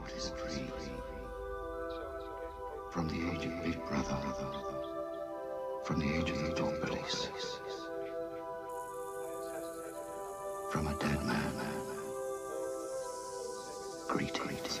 what is free from the age of Big Brother, from the age of the Dawn Police, from a dead man. Greetings.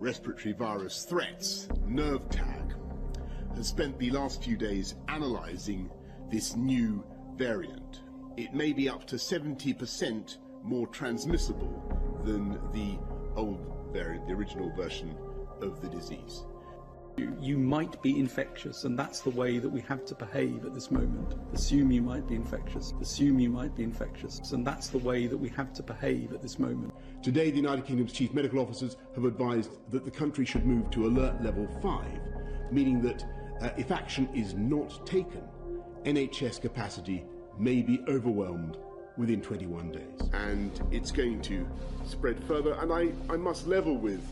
respiratory virus threats, NERVTAG, has spent the last few days analysing this new variant. It may be up to 70% more transmissible than the old variant, the original version of the disease. You, you might be infectious, and that's the way that we have to behave at this moment. Assume you might be infectious. Assume you might be infectious, and that's the way that we have to behave at this moment. Today, the United Kingdom's chief medical officers have advised that the country should move to alert level 5, meaning that uh, if action is not taken, NHS capacity may be overwhelmed within 21 days. And it's going to spread further, and I, I must level with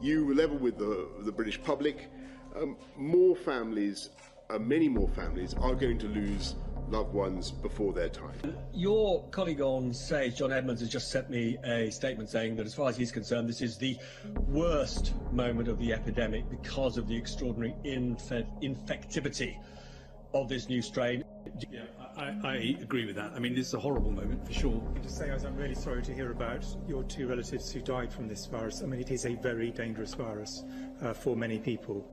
you, level with the, the British public. Um, more families, uh, many more families, are going to lose loved ones before their time. Your colleague on Sage, John Edmonds, has just sent me a statement saying that as far as he's concerned, this is the worst moment of the epidemic because of the extraordinary infe- infectivity of this new strain. Yeah, I, I agree with that. I mean, this is a horrible moment for sure. I just say, I'm really sorry to hear about your two relatives who died from this virus. I mean, it is a very dangerous virus uh, for many people.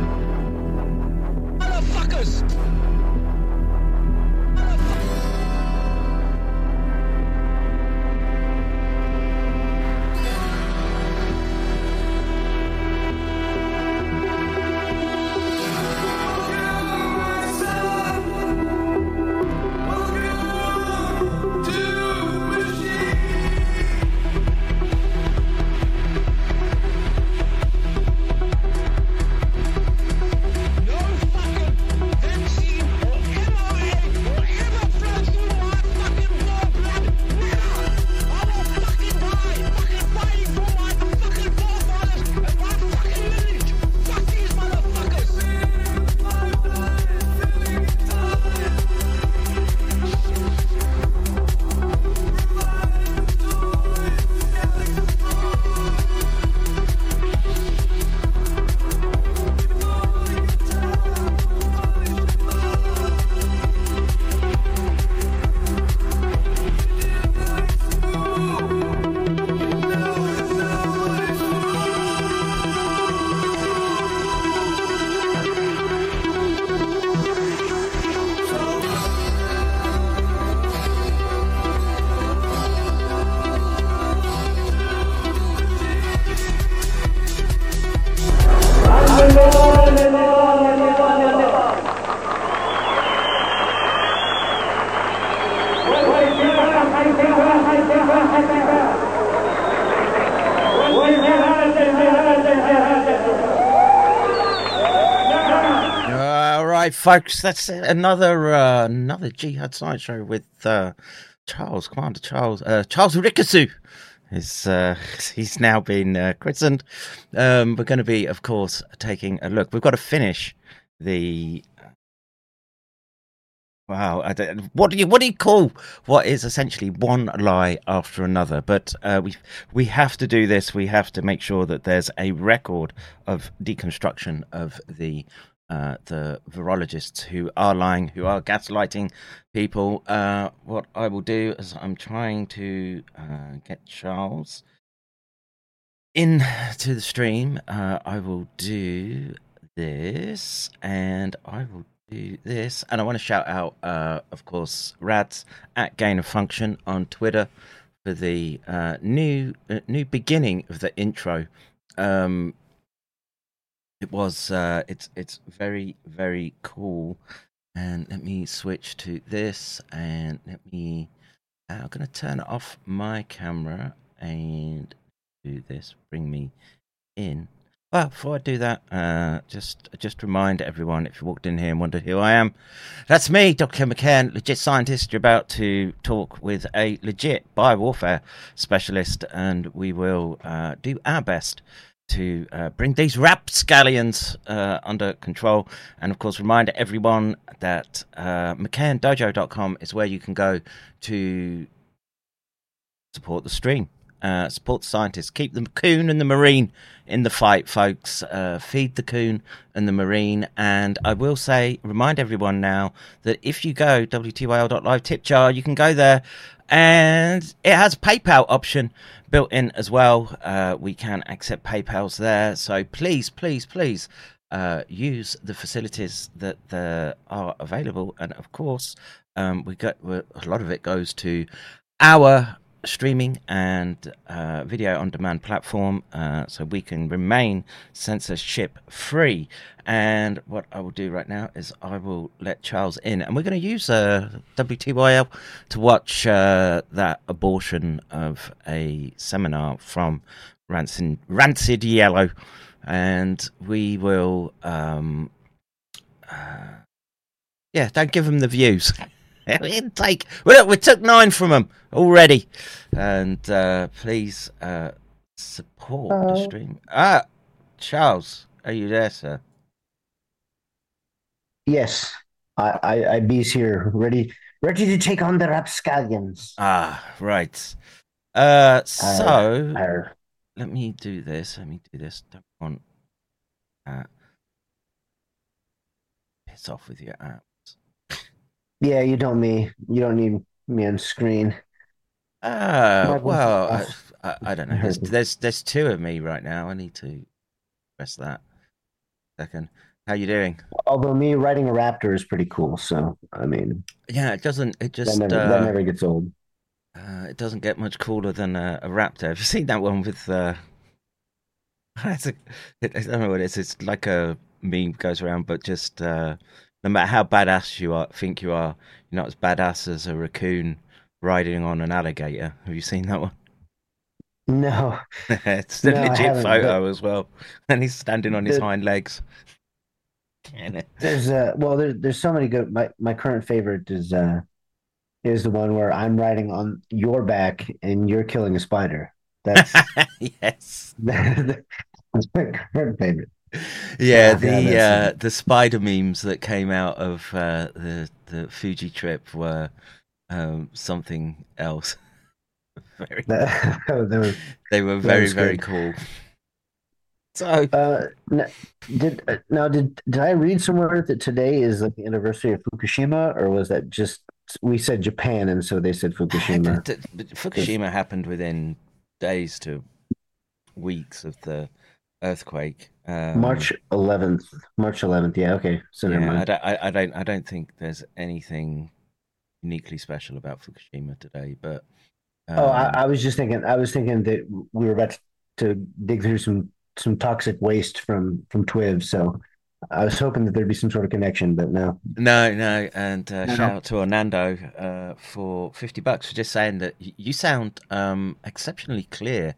Folks, that's another uh, another Jihad sideshow with uh, Charles Commander Charles uh, Charles Rikasu. Is uh, he's now been uh, christened. Um, we're going to be, of course, taking a look. We've got to finish the. Wow, what do you what do you call what is essentially one lie after another? But uh, we we have to do this. We have to make sure that there's a record of deconstruction of the uh, the virologists who are lying, who are gaslighting people. Uh, what I will do is I'm trying to uh, get Charles in to the stream. Uh, I will do this, and I will do this, and I want to shout out, uh, of course, Rads at Gain of Function on Twitter for the new new beginning of the intro. Um, it was uh it's it's very very cool. And let me switch to this and let me uh, i'm to turn off my camera and do this. Bring me in. Well before i do that uh just just remind everyone if you walked in here and wondered who i am that's me dr mccann legit scientist. You're about to talk with a legit biowarfare specialist and we will uh, do our best to uh, bring these rapscallions uh, under control. And of course, remind everyone that uh, McCannDojo.com is where you can go to support the stream, uh, support the scientists, keep the coon and the marine in the fight, folks. Uh, feed the coon and the marine. And I will say, remind everyone now that if you go WTYL.live tip jar, you can go there and it has PayPal option built in as well. Uh, we can accept PayPal's there. So please, please, please uh, use the facilities that are available. And of course, um, we got a lot of it goes to our streaming and uh, video on demand platform uh, so we can remain censorship free. And what I will do right now is I will let Charles in, and we're going to use uh, WTYL to watch uh, that abortion of a seminar from Rancid, Rancid Yellow. And we will um, uh, Yeah, don't give them the views. we take. Well, we took nine from them already, and uh, please uh, support the Uh, stream. Ah, Charles, are you there, sir? Yes, I, I, I bees here, ready, ready to take on the rapscallions. Ah, right. Uh, so Arr. let me do this. Let me do this. Don't want that. Piss off with your app. Yeah, you don't me. You don't need me on screen. Ah, want well, I, I, I don't know. There's, there's there's two of me right now. I need to press that. Second, how you doing? Although me riding a raptor is pretty cool. So I mean, Yeah, it doesn't. It that just never, uh, that never gets old. uh, it doesn't get much cooler than a, a raptor. Have you seen that one with? Uh, it's a, it, I don't know what it is. It's like a meme goes around, but just uh, no matter how badass you are, think you are, you're not as badass as a raccoon riding on an alligator. Have you seen that one? No, it's a No, legit photo as well, and he's standing on his The- hind legs. And there's uh, well, there, there's so many good. My my current favorite is uh, is the one where I'm riding on your back and you're killing a spider. That's yes, that's my current favorite. yeah, Oh, the uh, the spider memes that came out of uh, the the Fuji trip were um, something else. very, That, that was, they were very very good. cool. So Uh, n- did uh, now did did I read somewhere that today is like the anniversary of Fukushima, or was that just we said Japan and so they said Fukushima? Fukushima happened within days to weeks of the earthquake. Um, March 11th. March 11th. Yeah, okay. So never Yeah, I don't, I, I don't, I don't think there's anything uniquely special about Fukushima today. But Oh, I, um, I was just thinking. I was thinking that we were about to dig through some some toxic waste from from Twiv, so I was hoping that there'd be some sort of connection, but no. no, no, and uh, No. shout out to Orlando uh, for fifty bucks for just saying that you sound um, exceptionally clear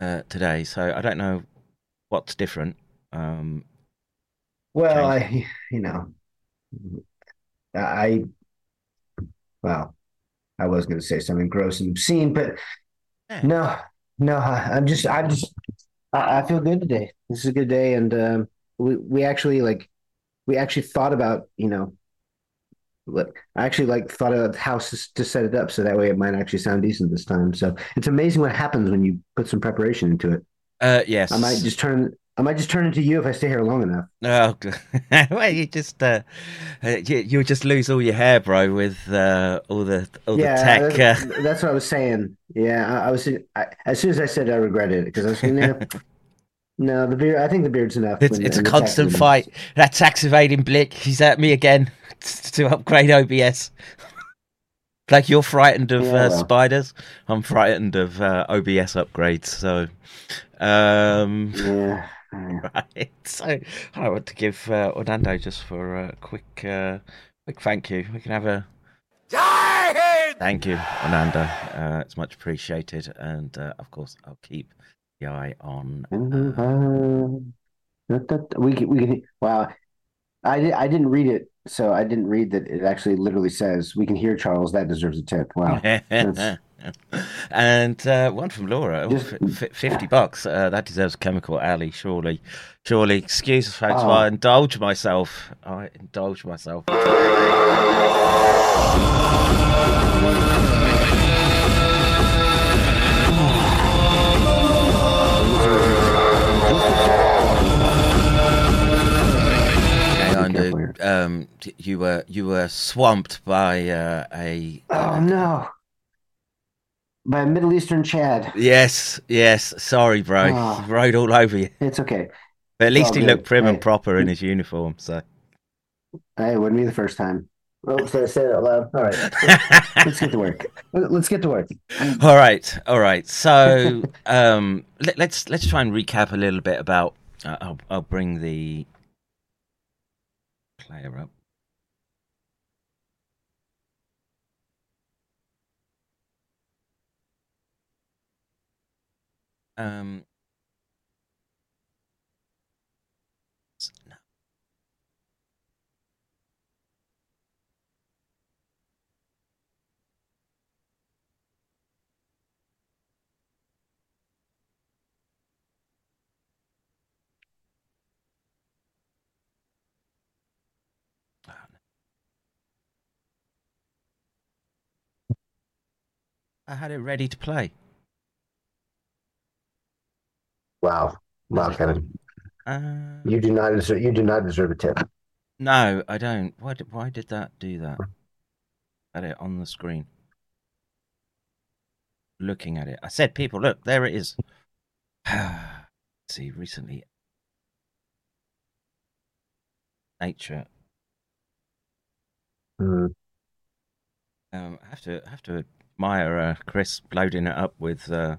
uh, today. So I don't know what's different. Um, Well, I, you know, I, well, I was going to say something gross and obscene, but no, no, I, I'm just, I'm just, I, I feel good today. This is a good day, and um, we we actually like, we actually thought about, you know, look, I actually like thought about how to set it up so that way it might actually sound decent this time. So it's amazing what happens when you put some preparation into it. uh, yes, I might just turn, I might just turn into you if I stay here long enough. Oh, well, you just uh, uh, you, you'll just lose all your hair, bro, with uh, all the all the tech. That's, Uh, that's what I was saying. Yeah, I, I was. I, as soon as I said, it, I regretted it because I was saying, no, no, the beard. I think the beard's enough. It's when- it's a constant fight. That tax evading blick. He's at me again to upgrade OBS. Like you're frightened of Yeah, uh, well. spiders, I'm frightened of uh, OBS upgrades. So, um, Yeah. right. So I want to give uh, Orlando just for a quick, uh, quick thank you. We can have a thank you, Orlando. Uh, it's much appreciated, and uh, of course, I'll keep the eye on. Uh, that- that- we can, we can, wow. I di- I didn't read it, so I didn't read that it actually literally says we can hear Charles. That deserves a tip. Wow. And uh, one from Laura, oh, f- f- fifty bucks. Uh, that deserves a chemical alley, surely. Surely, excuse us, folks, Oh. I indulge myself. I indulge myself. Okay, I know, um, you were you were swamped by uh, a Oh no. By a Middle Eastern Chad. yes, yes. Sorry, bro. He rode all over you. It's okay. But at least all he good. looked prim and proper in his uniform. So Hey, it wouldn't be the first time. Oh, did I say that out loud? All right. Let's get to work. Let's get to work. all right, all right. So um, let, let's let's try and recap a little bit about. Uh, I'll I'll bring the player up. Um, no. I had it ready to play. Wow, wow, Kevin, Uh, you do not deserve. You do not deserve a tip. no, I don't. Why did why did that do that? At it on the screen. Looking at it, I said, "People, look, there it is." see, recently, nature. Hmm. Um, I have to I have to admire uh, Chris loading it up with uh,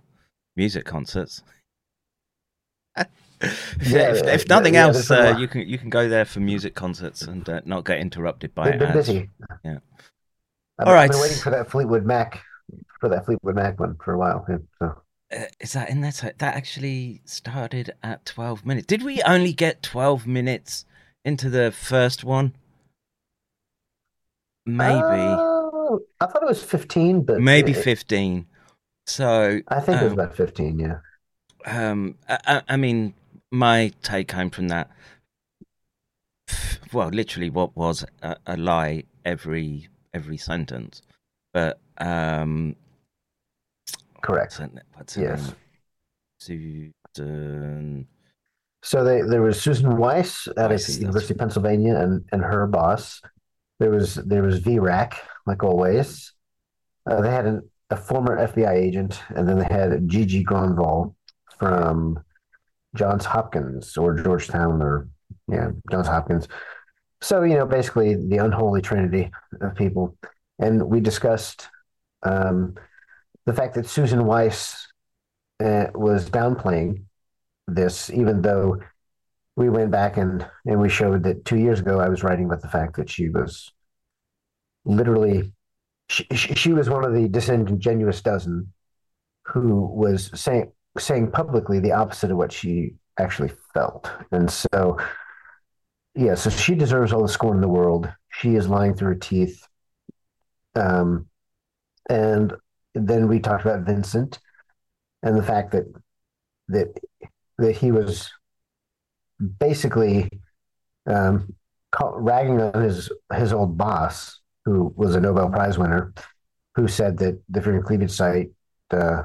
music concerts. if, Yeah, if, if nothing yeah, else, there's uh, you can you can go there for music concerts and uh, not get interrupted by been ads. busy. Yeah. I've, All I've been waiting for that Fleetwood Mac, for that Fleetwood Mac one for a while. yeah, so. Uh, is that in there? That actually started at twelve minutes. Did we only get twelve minutes into the first one? Maybe, Oh, I thought it was fifteen, but maybe it- fifteen. So I think it was um, about fifteen. Yeah. Um I, I- mean my take home from that well literally what was a, a lie every every sentence but um Correct. what's her, what's her Yes. name? Susan So they, there was Susan Weiss at Weiss, that's- University of Pennsylvania and, and her boss. There was there was VRAC, like always. Uh, they had an, a former FBI agent, and then they had Gigi Gronval from Johns Hopkins or Georgetown or yeah, Johns Hopkins. So you know, basically the unholy trinity of people, and we discussed um, the fact that Susan Weiss uh, was downplaying this, even though we went back and, and we showed that two years ago I was writing about the fact that she was literally she, she was one of the disingenuous dozen who was saying saying publicly the opposite of what she actually felt. And so yeah, so she deserves all the scorn in the world. She is lying through her teeth. Um and then we talked about Vincent and the fact that that that he was basically um, call, ragging on his his old boss, who was a Nobel Prize winner, who said that the freedom cleavage site uh,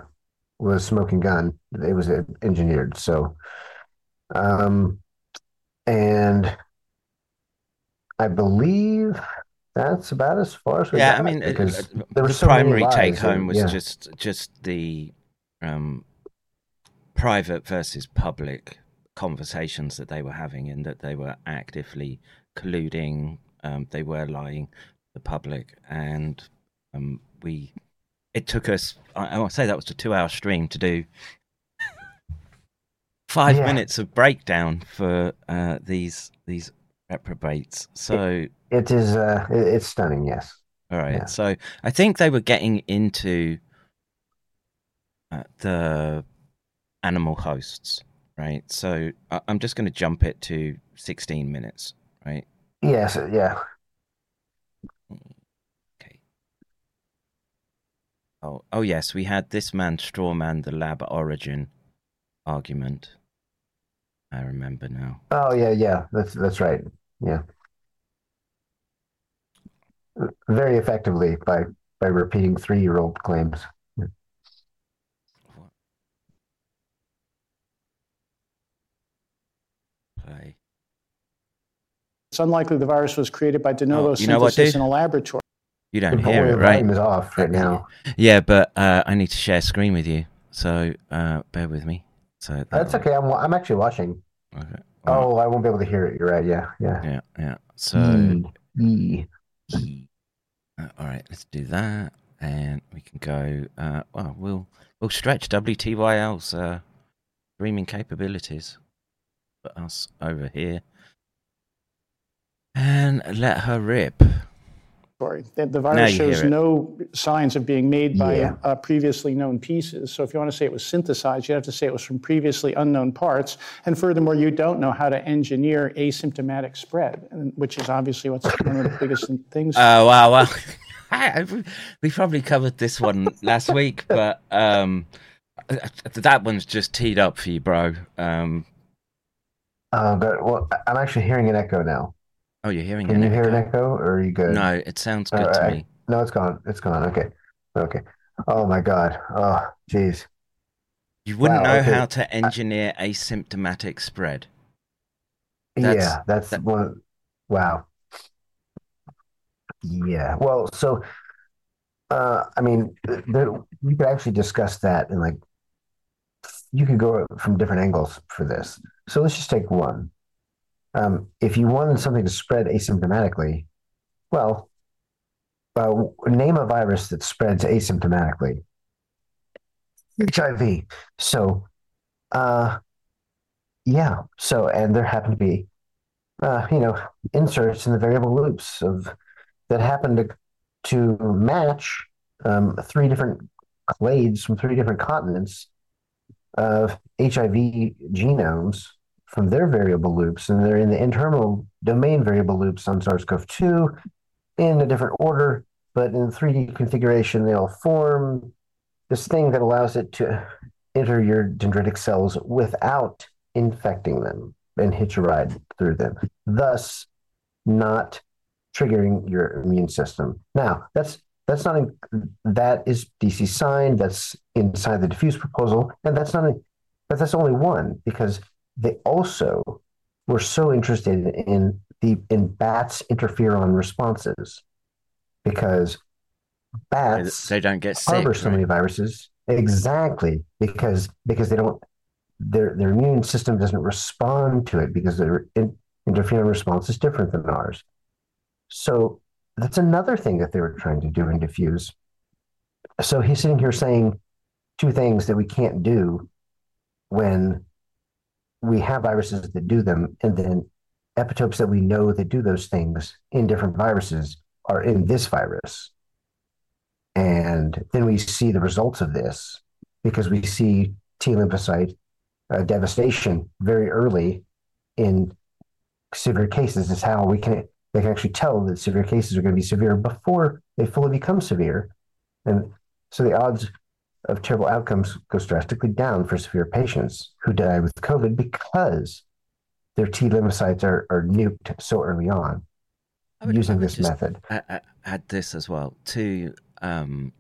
was smoking gun. It was uh, engineered. So, um, and I believe that's about as far as we yeah i mean uh, because uh, there were the so primary take home was yeah. just just the um private versus public conversations that they were having and that they were actively colluding um they were lying the public and um we it took us i, I want to say that was a two hour stream to do five Yeah. minutes of breakdown for uh these these reprobates so It is. Uh, it- it's stunning. Yes. all right. Yeah. So I think they were getting into uh, the animal hosts, right? So I- I'm just going to jump it to 16 minutes, right? Yes. Yeah. Oh, oh yes, we had this man strawman the lab origin argument. I remember now. Oh yeah, yeah. That's that's right. Yeah. Very effectively by by repeating three year old claims. Play. It's unlikely the virus was created by de novo Oh, you know what, synthesis in a laboratory. You don't Your hear it, volume right? is off right now. Yeah, but uh, I need to share screen with you, so uh, bear with me. So That's okay. I'm I'm actually watching. Okay. Oh, I won't be able to hear it. You're right. Yeah, yeah. Yeah, yeah. So, E. uh, all right, let's do that, and we can go. Uh, well, we'll we'll stretch WTYL's uh, streaming capabilities for us over here, and let her rip. The, the virus shows no signs of being made by Yeah. uh, previously known pieces. So if you want to say it was synthesized, you have to say it was from previously unknown parts. And furthermore, you don't know how to engineer asymptomatic spread, which is obviously what's one of the biggest things. Oh wow, well, we probably covered this one last week, but um, that one's just teed up for you, bro. Um, Oh, good. Well, I'm actually hearing an echo now. Oh, you're hearing it. Can an you hear an echo? echo, or are you good? No, it sounds good to me. No, it's gone. It's gone. Okay. Okay. Oh my god. Oh, jeez. You wouldn't Wow, know okay. how to engineer asymptomatic spread. That's- yeah, that's that- one. Wow. Yeah. Well, so, uh, I mean, there, we could actually discuss that and like, you could go from different angles for this. So let's just take one. Um, if you wanted something to spread asymptomatically, well, uh, name a virus that spreads asymptomatically. HIV. So, uh, yeah. So, and there happen to be, uh, you know, inserts in the variable loops of that happen to to match um, three different clades from three different continents of HIV genomes from their variable loops, and they're in the internal domain variable loops on SARS-CoV-2 in a different order, but in 3D configuration, they all form this thing that allows it to enter your dendritic cells without infecting them and hitch a ride through them, thus not triggering your immune system. Now, that's that's not that is DC signed. That's inside the diffuse proposal, and that's not a, but that's only one because they also were so interested in the in bats interferon responses because bats They don't get sick. harbor so right? many viruses exactly because because they don't their their immune system doesn't respond to it because their in, interferon response is different than ours. So that's another thing that they were trying to do in diffuse. So he's sitting here saying two things that we can't do when we have viruses that do them, and then epitopes that we know that do those things in different viruses are in this virus. And then we see the results of this because we see T lymphocyte uh, devastation very early in severe cases. Is how we can they can actually tell that severe cases are going to be severe before they fully become severe, and so the odds of terrible outcomes goes drastically down for severe patients who die with COVID because their T lymphocytes are, are nuked so early on I would- using this just method. a- add this as well to um,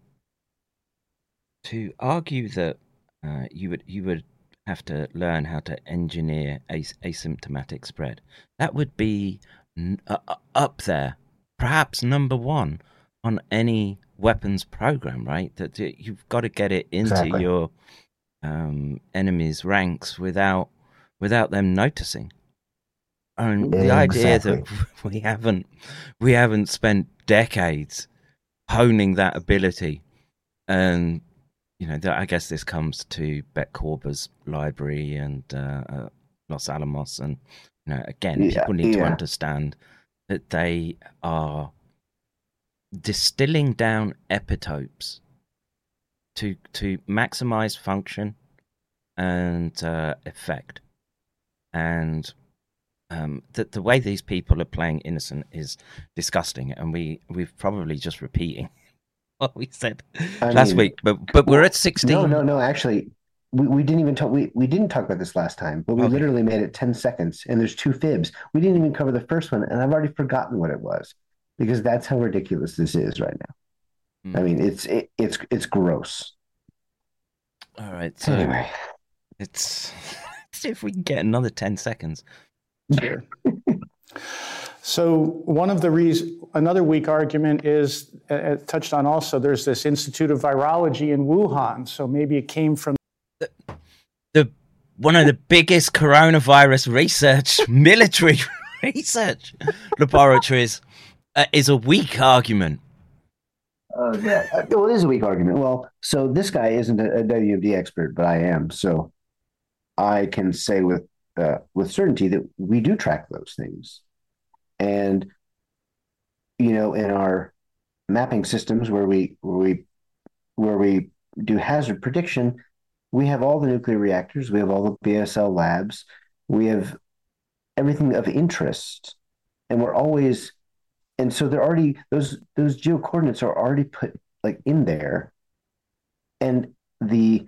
to argue that uh, you would you would have to learn how to engineer as- asymptomatic spread. That would be n- uh, up there, perhaps number one on any weapons program. Right, that you've got to get it into Exactly. your um, enemy's ranks without without them noticing. And the idea that we haven't we haven't spent decades honing that ability, and you know, I guess this comes to Bet Corba's library and uh, uh, Los Alamos, and you know, again, Yeah, people need to understand that they are distilling down epitopes to to maximize function and uh, effect, and um, the the way these people are playing innocent is disgusting, and we we've probably just repeating what we said I last mean- week, but but we're at sixteen. No, no, no. Actually, we, we didn't even talk. We, we didn't talk about this last time, but we Okay. literally made it 10 seconds and there's two fibs. We didn't even cover the first one, and I've already forgotten what it was because that's how ridiculous this is right now. Hmm. I mean, it's it, it's it's gross. All right, so Anyway, it's let's see if we can get another ten seconds. Sure. So one of the reasons, another weak argument is uh, uh, touched on also. There's this Institute of Virology in Wuhan, so maybe it came from The one of the biggest coronavirus research military research laboratories uh, is a weak argument. uh, yeah, uh, well, it is a weak argument. Well, so this guy isn't a, a expert, but I am. So I can say with uh, with certainty that we do track those things, and you know, in our mapping systems where we where we where we do hazard prediction, we have all the nuclear reactors, we have all the BSL labs, we have everything of interest, and we're always and so they're already those those geo coordinates are already put like in there and the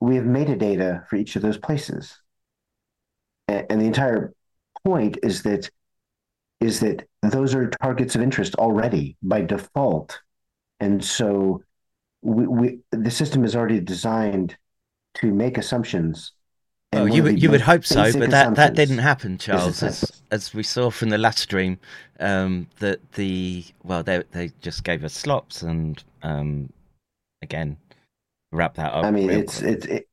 we have metadata for each of those places and, and the entire point is that is that those are targets of interest already by default and so we, we the system is already designed to make assumptions. Oh, you would you would hope so, but that, that didn't happen, Charles. As, as we saw from the last stream, um, that the well, they they just gave us slops, and um, again, wrap that up. I mean, it's it's it,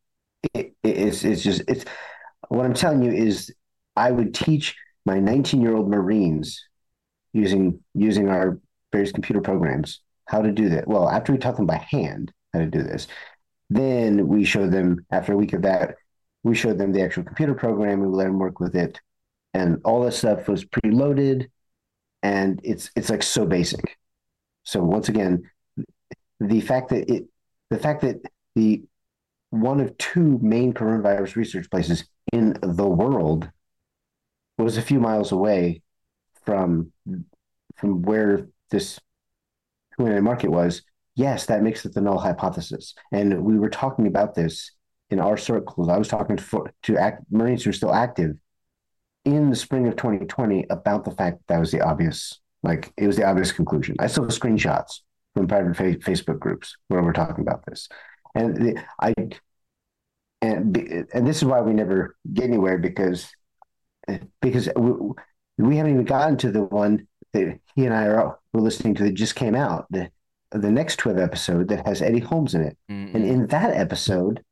it, it's it's just it's what I'm telling you is I would teach my 19 year old Marines using using our various computer programs how to do that. Well, after we taught them by hand how to do this, then we show them after a week of that, we showed them the actual computer program. We let them work with it, and all that stuff was preloaded, and it's it's like so basic. So once again, the fact that it the fact that the one of two main coronavirus research places in the world was a few miles away from from where this Hunan market was, yes, that makes it the null hypothesis. And we were talking about this in our circles. I was talking to, to act, Marines who are still active in the spring of 2020 about the fact that, that was the obvious, like it was the obvious conclusion. I still have screenshots from private fa- Facebook groups where we're talking about this, and the, I and and this is why we never get anywhere because because we, we haven't even gotten to the one that he and I are we're listening to that just came out the the next Twiv episode that has Eddie Holmes in it, and in that episode,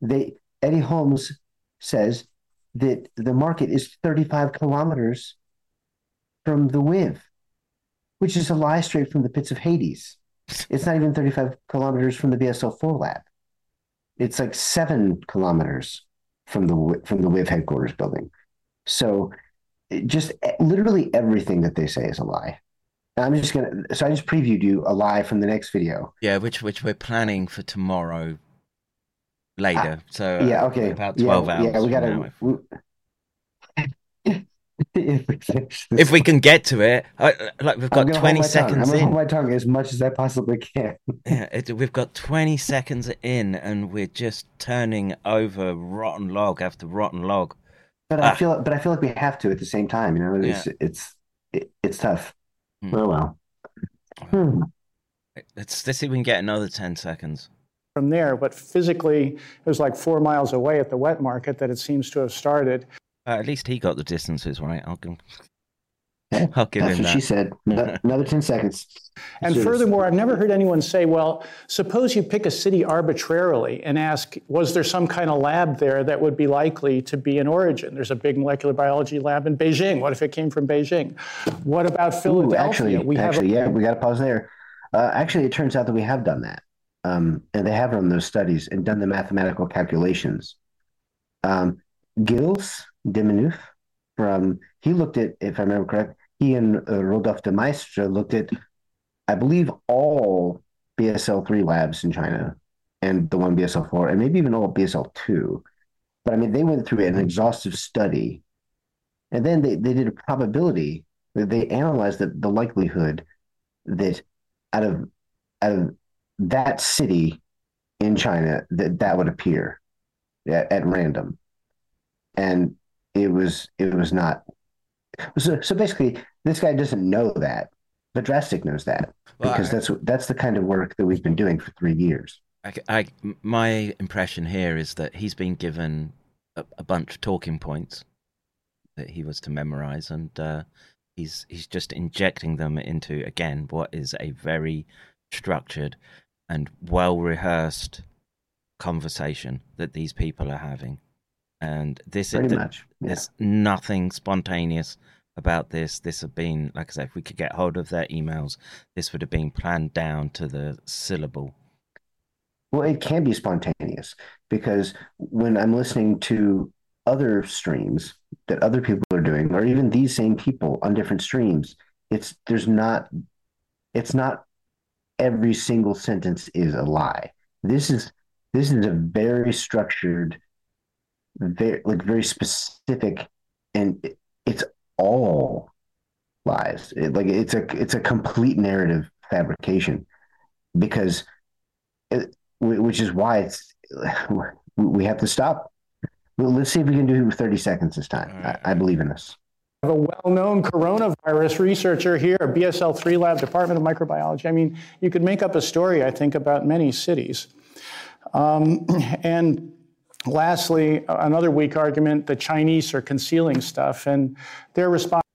they Eddie Holmes says that the market is 35 kilometers from the WIV, which is a lie straight from the pits of Hades. It's not even 35 kilometers from the BSL4 lab. It's like seven kilometers from the from the WIV headquarters building. So, just literally everything that they say is a lie. I'm just gonna. So I just previewed you a lie from the next video. yeah, which which we're planning for tomorrow later. so Ah, yeah. uh, Okay. about yeah, twelve hours. Yeah, we gotta. we- if we if we can get to it, I, like we've got 20 my tongue. I'm seconds gonna hold in. my tongue as much as I possibly can. Yeah, it, we've got 20 seconds in, and we're just turning over rotten log after rotten log. But Ah. I feel, but I feel like we have to at the same time. You know, it's it's it, it's tough. Hmm. Oh well. Hmm. Let's, let's see if we can get another 10 seconds. From there, but physically, it was like four miles away at the wet market that it seems to have started. Uh, at least he got the distances right. I'll give, I'll give That's him what that. she said. Ano- Another ten seconds. And Serious. furthermore, I've never heard anyone say, well, suppose you pick a city arbitrarily and ask, was there some kind of lab there that would be likely to be an origin? There's a big molecular biology lab in Beijing. What if it came from Beijing? What about Ooh, Philadelphia? actually, we have actually, a, yeah, we got to pause there. Uh, actually, it turns out that we have done that, um, and they have run those studies and done the mathematical calculations. Um, Gilles Diminuth from he looked at, if I remember correct, he and uh, Rodolphe de Maistre looked at, I believe, all BSL three labs in China, and the one BSL four, and maybe even all BSL two. But I mean, they went through an exhaustive study, and then they, they did a probability. That they analyzed the, the likelihood that out of out of that city in China that that would appear at, at random, and it was it was not. So so basically, this guy doesn't know that, but Drastic knows that Well, because I- that's that's the kind of work that we've been doing for three years. I, I- my impression here is that he's been given a, a bunch of talking points that he was to memorize, and uh, he's he's just injecting them into again what is a very structured and well rehearsed conversation that these people are having, and this Pretty th- much, yeah. there's nothing spontaneous about this. This had been, like I said, if we could get hold of their emails, this would have been planned down to the syllable. Well, it can be spontaneous because when I'm listening to other streams that other people are doing, or even these same people on different streams, it's there's not it's not every single sentence is a lie. This is this is a very structured, very like very specific, and it, it's all lies. It, like it's a it's a complete narrative fabrication because it, which is why it's we have to stop. Well, let's see if we can do 30 seconds this time. I, I believe in us. Have a well-known coronavirus researcher here, BSL 3 lab, Department of Microbiology. I mean, you could make up a story, I think, about many cities. Um, and lastly, another weak argument: the Chinese are concealing stuff, and their response.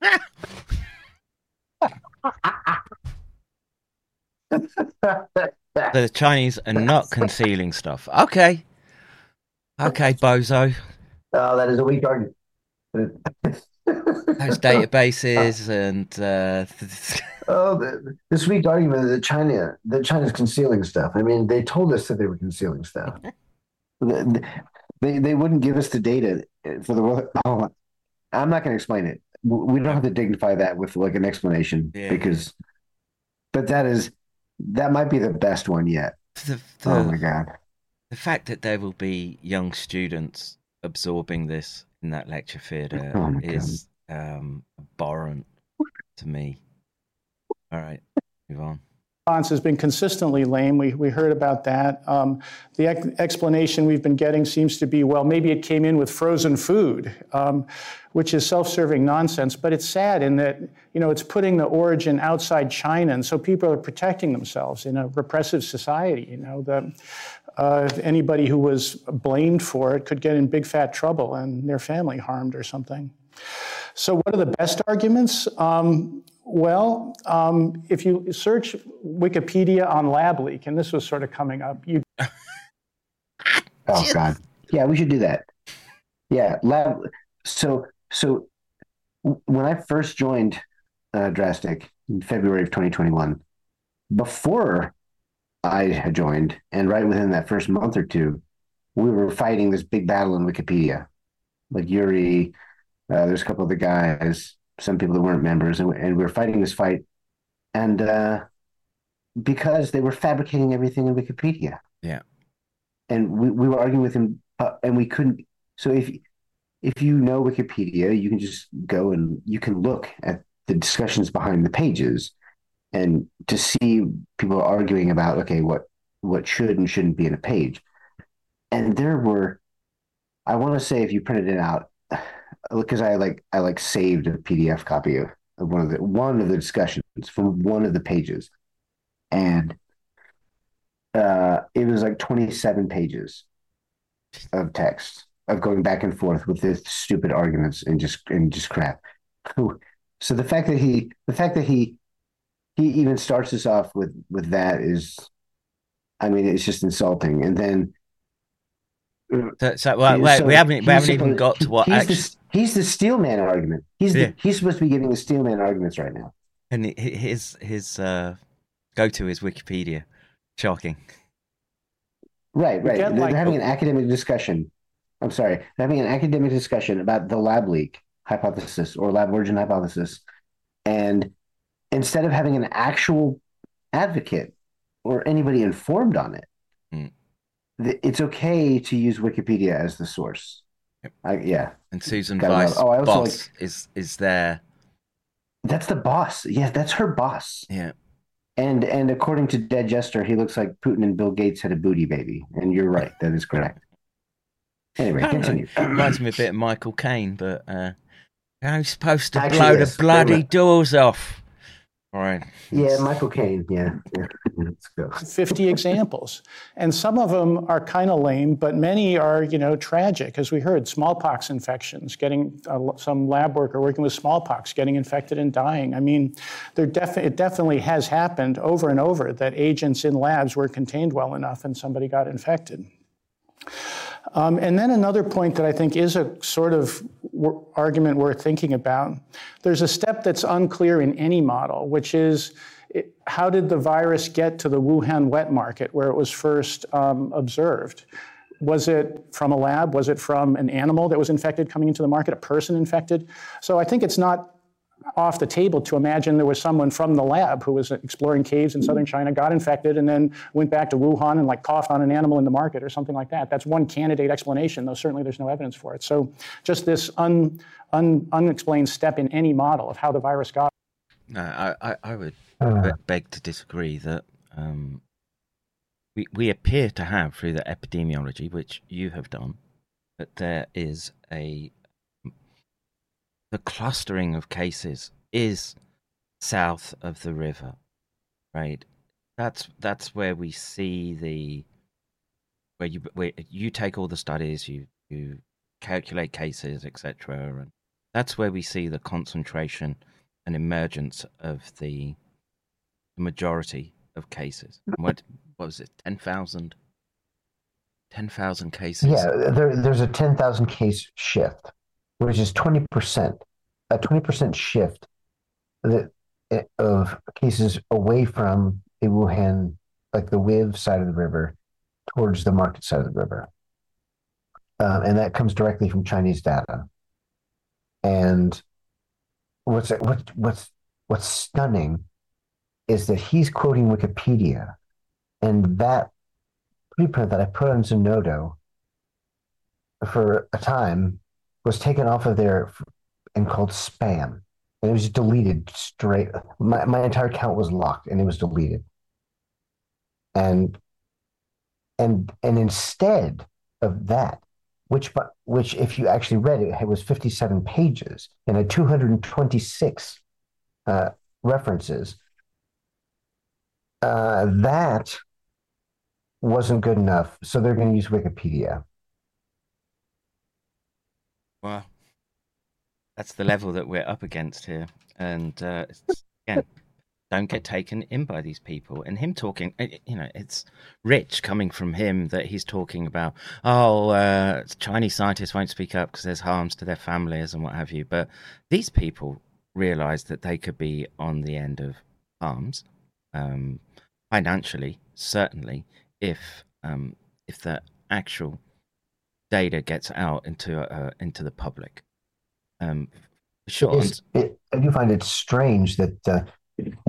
the Chinese are not concealing stuff. Okay. Okay, bozo. Oh, that is a weak argument. Those databases and uh, oh, the, this weak argument that China that China's concealing stuff. I mean, they told us that they were concealing stuff. they they wouldn't give us the data for the. Oh, I'm not going to explain it. We don't have to dignify that with like an explanation Yeah. because, but that is that might be the best one yet. the, the, Oh my god. the fact that there will be young students absorbing this in that lecture theatre Oh is um, abhorrent to me. All right, move on. response has been consistently lame. We, we heard about that. Um, the ex- explanation we've been getting seems to be, well, maybe it came in with frozen food, um, which is self-serving nonsense. But it's sad in that, you know, it's putting the origin outside China, and so people are protecting themselves in a repressive society. You know, the, uh, anybody who was blamed for it could get in big fat trouble and their family harmed or something. So, what are the best arguments? Um, well, um, if you search Wikipedia on lab leak, and this was sort of coming up, you Oh God. Yeah, we should do that. Yeah, lab. So so when I first joined uh, Drastic in February of 2021, before I had joined, and right within that first month or two, we were fighting this big battle in Wikipedia. Like Yuri, uh, there's a couple of the guys, some people that weren't members, and, we- and we were fighting this fight, and uh, because they were fabricating everything in Wikipedia Yeah. and we, we were arguing with him uh, and we couldn't so if if you know wikipedia you can just go and you can look at the discussions behind the pages and to see people arguing about okay what what should and shouldn't be in a page. And there were i want to say if you printed it out because i like i like saved a pdf copy of, one of the one of the discussions from one of the pages. And uh, it was like 27 pages of text of going back and forth with this stupid arguments and just and just crap. So the fact that he the fact that he he even starts us off with with that is, I mean, it's just insulting. And then So, so well, wait, we haven't we haven't even supposed- got to what he's actually. the, he's the steelman argument. He's Yeah. the, he's supposed to be giving the steelman arguments right now. And his his uh, go to is Wikipedia. Shocking. Right, right. get They're, like- they're having an academic discussion. I'm sorry, having an academic discussion about the lab leak hypothesis or lab origin hypothesis, and instead of having an actual advocate or anybody informed on it, Hmm. th- it's okay to use Wikipedia as the source. I, yeah, And Susan Weiss oh, I also boss is is there. that's the boss. Yeah, that's her boss. Yeah. And and according to Dead Jester, he looks like Putin and Bill Gates had a booty baby. And you're right, that is correct. Anyway, I continue. Reminds me a bit of Michael Caine, but uh, how are you supposed to Actually, blow the yes, very bloody much. doors off? All right. Yeah, Michael Caine. Yeah, yeah. Let's go. 50 examples. And some of them are kind of lame, but many are, you know, tragic. As we heard, smallpox infections, getting uh, some lab worker working with smallpox, getting infected and dying. I mean, there defi- it definitely has happened over and over that agents in labs were contained well enough and somebody got infected. Um, and then another point that I think is a sort of w- argument worth thinking about. There's a step that's unclear in any model, which is it, how did the virus get to the Wuhan wet market where it was first um, observed? Was it from a lab? Was it from an animal that was infected coming into the market, a person infected? So I think it's not off the table to imagine there was someone from the lab who was exploring caves in southern China, got infected, and then went back to Wuhan and like coughed on an animal in the market or something like that. That's one candidate explanation, though certainly there's no evidence for it. So just this un, un, unexplained step in any model of how the virus got. No, I, I, I would Uh. be- beg to disagree that um, we we appear to have through the epidemiology, which you have done, that there is a the clustering of cases is south of the river, right? That's that's where we see the where you where you take all the studies, you you calculate cases, etc., and that's where we see the concentration and emergence of the majority of cases. What what was it? 10,000 10,000 cases. Yeah, there, there's a 10,000 case shift, which is 20%. A 20% shift that, eh, of cases away from the Wuhan, like the WIV side of the river, towards the market side of the river. Um, and that comes directly from Chinese data. And what's what, what's what's stunning is that he's quoting Wikipedia, and that preprint that I put on Zenodo for a time was taken off of there and called spam, and it was deleted straight. My my entire account was locked, and it was deleted. And and and instead of that, which but which if you actually read it, it was 57 pages and had 226 uh, references. Uh, that wasn't good enough, so they're going to use Wikipedia. Wow, that's the level that we're up against here, and uh, again, don't get taken in by these people. And him talking, eh, eh, you know, it's rich coming from him that he's talking about, oh, uh, Chinese scientists won't speak up because there's harms to their families and what have you. But these people realize that they could be on the end of harms, um, financially, certainly, if um, if the actual data gets out into uh, into the public. Um, sure. It, I do find it strange that uh,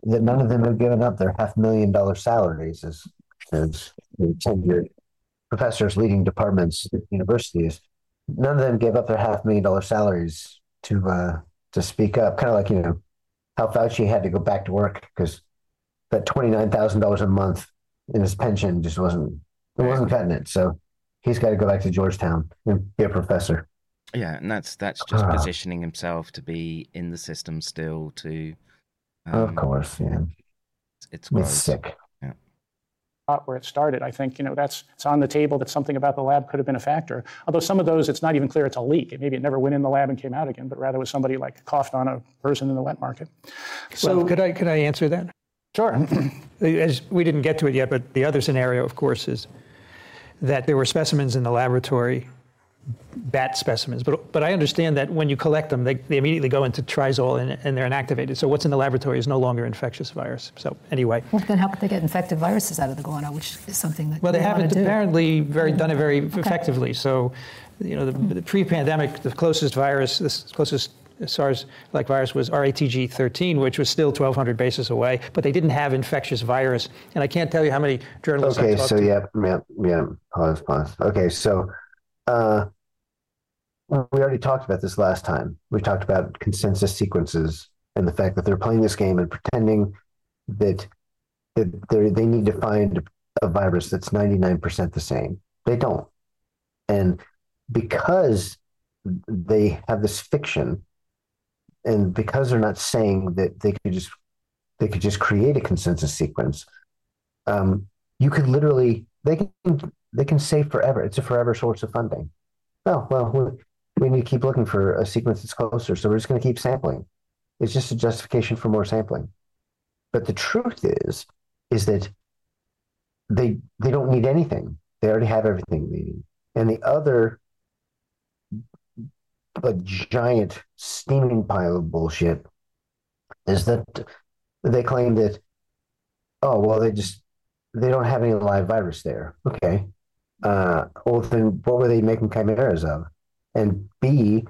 that none of them have given up their half million dollar salaries as as tenured professors leading departments at universities. None of them gave up their half million dollar salaries to uh, to speak up. Kind of like you know how Fauci had to go back to work because that twenty nine thousand dollars a month in his pension just wasn't it wasn't cutting it. So he's got to go back to Georgetown and be a professor. Yeah, and that's that's just uh, positioning himself to be in the system still to um, of course, yeah. It's, it's sick. Yeah. Where it started, I think you know that's it's on the table that something about the lab could have been a factor. Although some of those, it's not even clear it's a leak. Maybe it never went in the lab and came out again, but rather was somebody like coughed on a person in the wet market. So well, could I could I answer that? Sure. As we didn't get to it yet, but the other scenario, of course, is that there were specimens in the laboratory bat specimens. But, but I understand that when you collect them, they, they immediately go into trizol and, and they're inactivated. So what's in the laboratory is no longer infectious virus. So anyway. Well, then how could they get infected viruses out of the guano, which is something that well, they haven't apparently very done it very okay. effectively. So, you know, the, the pre-pandemic, the closest virus, the closest SARS-like virus was RATG13, which was still 1,200 bases away, but they didn't have infectious virus. And I can't tell you how many journalists. Okay, so to. yeah, yeah, yeah. Pause, pause. Okay, so uh, we already talked about this last time. We talked about consensus sequences and the fact that they're playing this game and pretending that that they they need to find a virus that's 99% the same. They don't. And because they have this fiction and because they're not saying that they could just they could just create a consensus sequence um, you could literally they can they can say forever it's a forever source of funding oh well we need to keep looking for a sequence that's closer. So we're just going to keep sampling. It's just a justification for more sampling. But the truth is, is that they they don't need anything. They already have everything they need. And the other a giant steaming pile of bullshit is that they claim that oh well they just they don't have any live virus there. Okay. Uh, well then what were they making chimeras of? and B,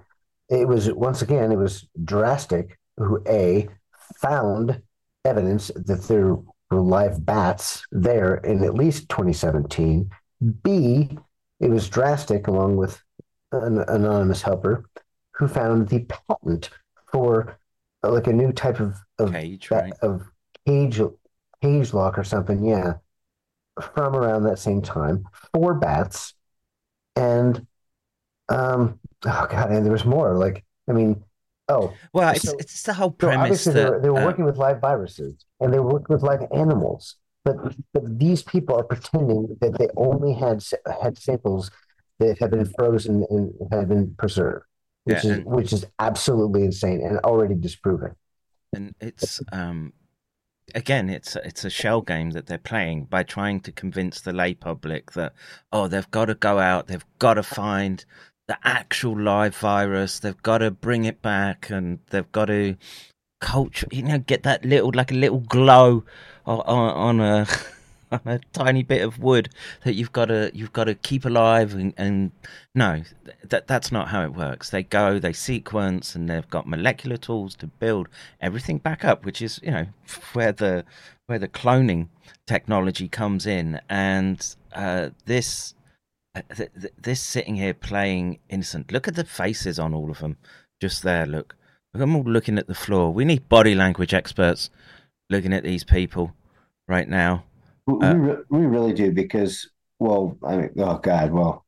it was once again it was drastic. Who A found evidence that there were live bats there in at least 2017. B, it was drastic along with an anonymous helper who found the patent for uh, like a new type of of cage, right? of cage cage lock or something. Yeah, from around that same time for bats, and um, oh god, and there was more. Like, I mean, Oh, well, it's, so- it's the whole So premise they that were, they were uh, working with live viruses and they were working with live animals, but but these people are pretending that they only had had samples that have been frozen and have been preserved, which Yeah, is which is absolutely insane and already disproven. and it's um again it's it's a shell game that they're playing by trying to convince the lay public that oh they've got to go out they've got to find the actual live virus they've got to bring it back and they've got to culture you know get that little like a little glow on, on a a tiny bit of wood that you've got to you've got to keep alive and, and no that that's not how it works. They go they sequence and they've got molecular tools to build everything back up which is you know where the where the cloning technology comes in. And uh, this uh, th- th- this sitting here playing innocent. Look at the faces on all of them just there look. Them all looking at the floor. We need body language experts looking at these people right now We, Uh, we, re- we really do because, well, I mean, oh God, well,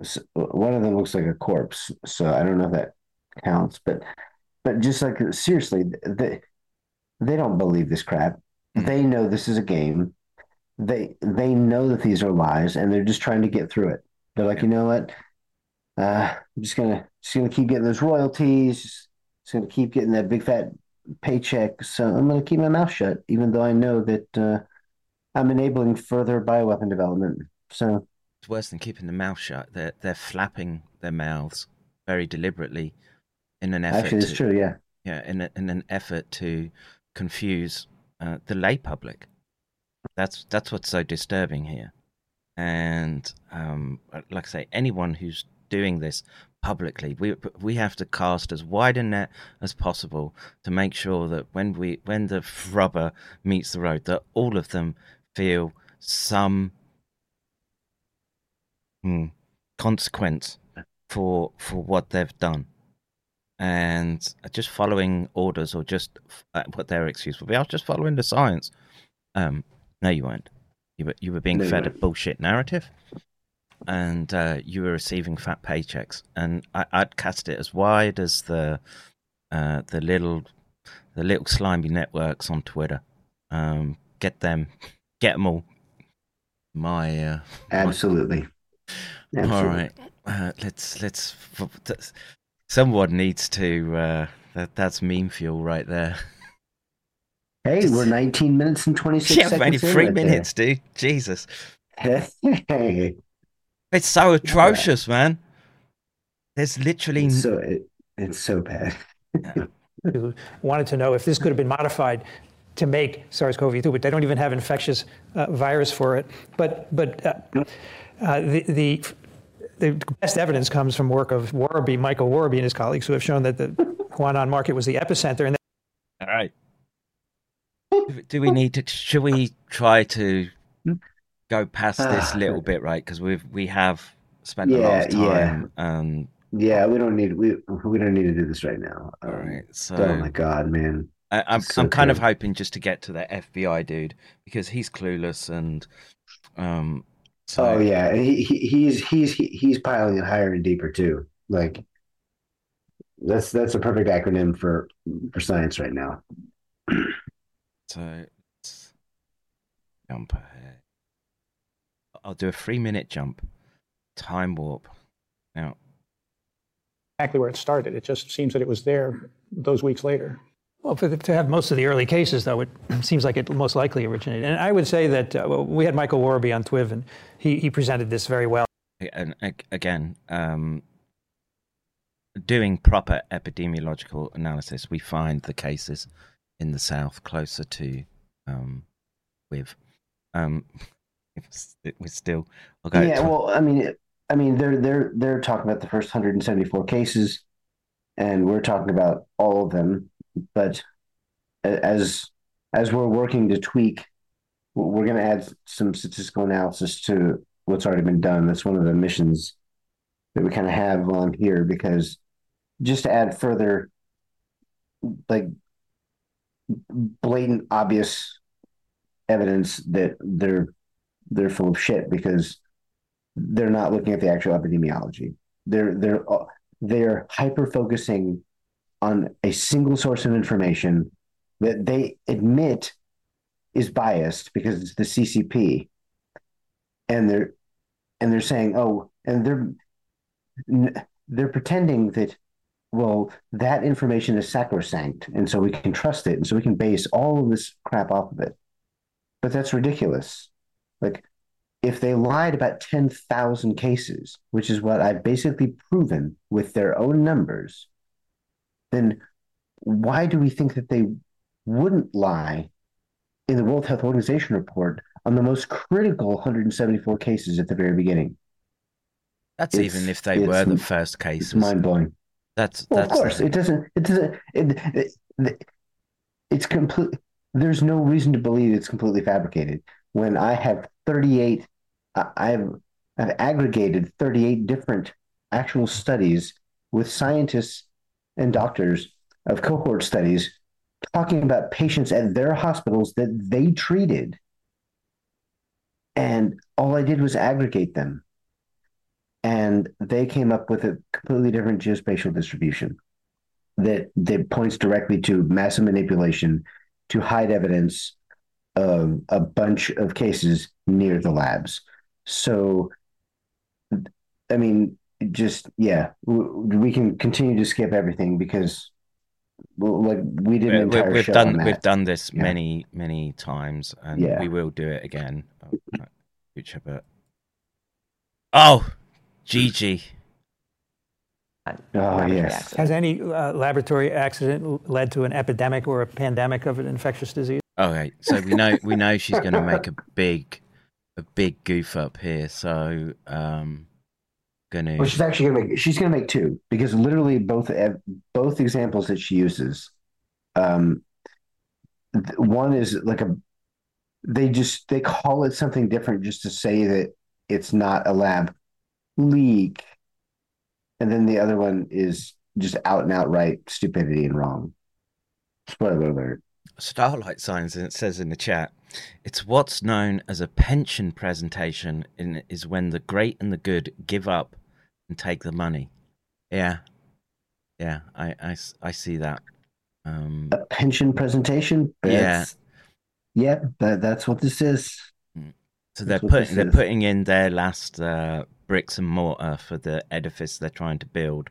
s- one of them looks like a corpse, so I don't know if that counts, but but just like seriously, they they don't believe this crap. They know this is a game. They they know that these are lies, and they're just trying to get through it. They're like, you know what? Uh, I'm just gonna just gonna keep getting those royalties. Just, just gonna keep getting that big fat paycheck. So I'm gonna keep my mouth shut, even though I know that. Uh, I'm enabling further bioweapon development. So it's worse than keeping the mouth shut. They're they're flapping their mouths very deliberately in an effort. Actually, it's to, true, yeah. Yeah, in a, in an effort to confuse uh, the lay public. That's that's what's so disturbing here. And um, like I say, anyone who's doing this publicly, we we have to cast as wide a net as possible to make sure that when we when the rubber meets the road, that all of them feel some hmm, consequence for for what they've done, and just following orders or just uh, what their excuse would be. I was just following the science. Um, no, you weren't. You were you were being No, fed a bullshit narrative, and uh, you were receiving fat paychecks. And I, I'd cast it as wide as the uh, the little the little slimy networks on Twitter. Um, get them, get them all. My uh, absolutely. my- all right. Uh, let's let's. Someone needs to. Uh, that that's meme fuel right there. Hey, we're 19 minutes and 26 Yeah, seconds. only three right there. minutes, dude. Jesus, Hey, it's so atrocious, man. There's literally it's so it, it's so bad. who wanted to know if this could have been modified to make SARS-CoV-2, but they don't even have infectious uh, virus for it. But but uh, uh, the, the the best evidence comes from work of Warby, Michael Warby, and his colleagues, who have shown that the Huanan market was the epicenter. And All right. Do- Do we need to? Should we try to go past this Ah. little bit, right? Because we've we have spent a lot Yeah, of yeah. time. Um, Yeah, we don't need we we don't need to do this right now. all Um, right. So oh my god, man. I, I'm so I'm kind of hoping just to get to the FBI dude because he's clueless and um. So Oh yeah, he, he he's he's he, he's piling it higher and deeper too. Like that's that's a perfect acronym for for science right now. So let's jump ahead. I'll do a three minute jump. Time warp. Now, Exactly where it started. It just seems that it was there those weeks later. Well, for the, to have most of the early cases, though, it seems like it most likely originated. And I would say that uh, well, we had Michael Warby on Twiv, and he, he presented this very well. and again, um, doing proper epidemiological analysis, we find the cases in the south closer to um, with. Um, we're still. I'll Yeah, well, I mean, I mean, they're they're they're talking about the first 174 cases, and we're talking about all of them. But as as we're working to tweak, we're going to add some statistical analysis to what's already been done. That's one of the missions that we kind of have on here because just to add further, like blatant, obvious evidence that they're they're full of shit because they're not looking at the actual epidemiology. They're they're uh, they're hyper focusing on a single source of information that they admit is biased because it's the CCP, and they're and they're saying, oh, and they're they're pretending that well that information is sacrosanct, and so we can trust it, and so we can base all of this crap off of it. But that's ridiculous. Like if they lied about 10,000 cases, which is what I've basically proven with their own numbers, then why do we think that they wouldn't lie in the World Health Organization report on the most critical 174 cases at the very beginning? That's it's, even if they were the first cases. Mind blowing. That's, well, that's of course it doesn't. It doesn't. It, it, it, it's complete. There's no reason to believe it's completely fabricated when I have 38, I've, I've aggregated 38 different actual studies with scientists and doctors of cohort studies talking about patients at their hospitals that they treated. And all I did was aggregate them. And they came up with a completely different geospatial distribution that, that points directly to massive manipulation to hide evidence of a bunch of cases near the labs. So, I mean, just yeah, we can continue to skip everything because, like, we did an entire we've show done on that. we've done this Yeah. many many times, and Yeah. we will do it again. Oh, Future, but oh, Gigi. Oh yes. Has any uh, laboratory accident led to an epidemic or a pandemic of an infectious disease? Okay, so we know we know she's going to make a big a big goof up here. So um, gonna Well, she's actually gonna make. She's gonna make two because literally both both examples that she uses, um, one is like a. They just they call it something different just to say that it's not a lab leak, and then the other one is just out and outright stupidity and wrong. Spoiler alert. Starlight Signs, and it says in the chat, it's what's known as a pension presentation, and is when the great and the good give up and take the money. Yeah, yeah, I I, I see that. Um, A pension presentation. Yeah. That's- yeah, that, that's what this is. so they're putting they're is. putting in their last uh, bricks and mortar for the edifice they're trying to build,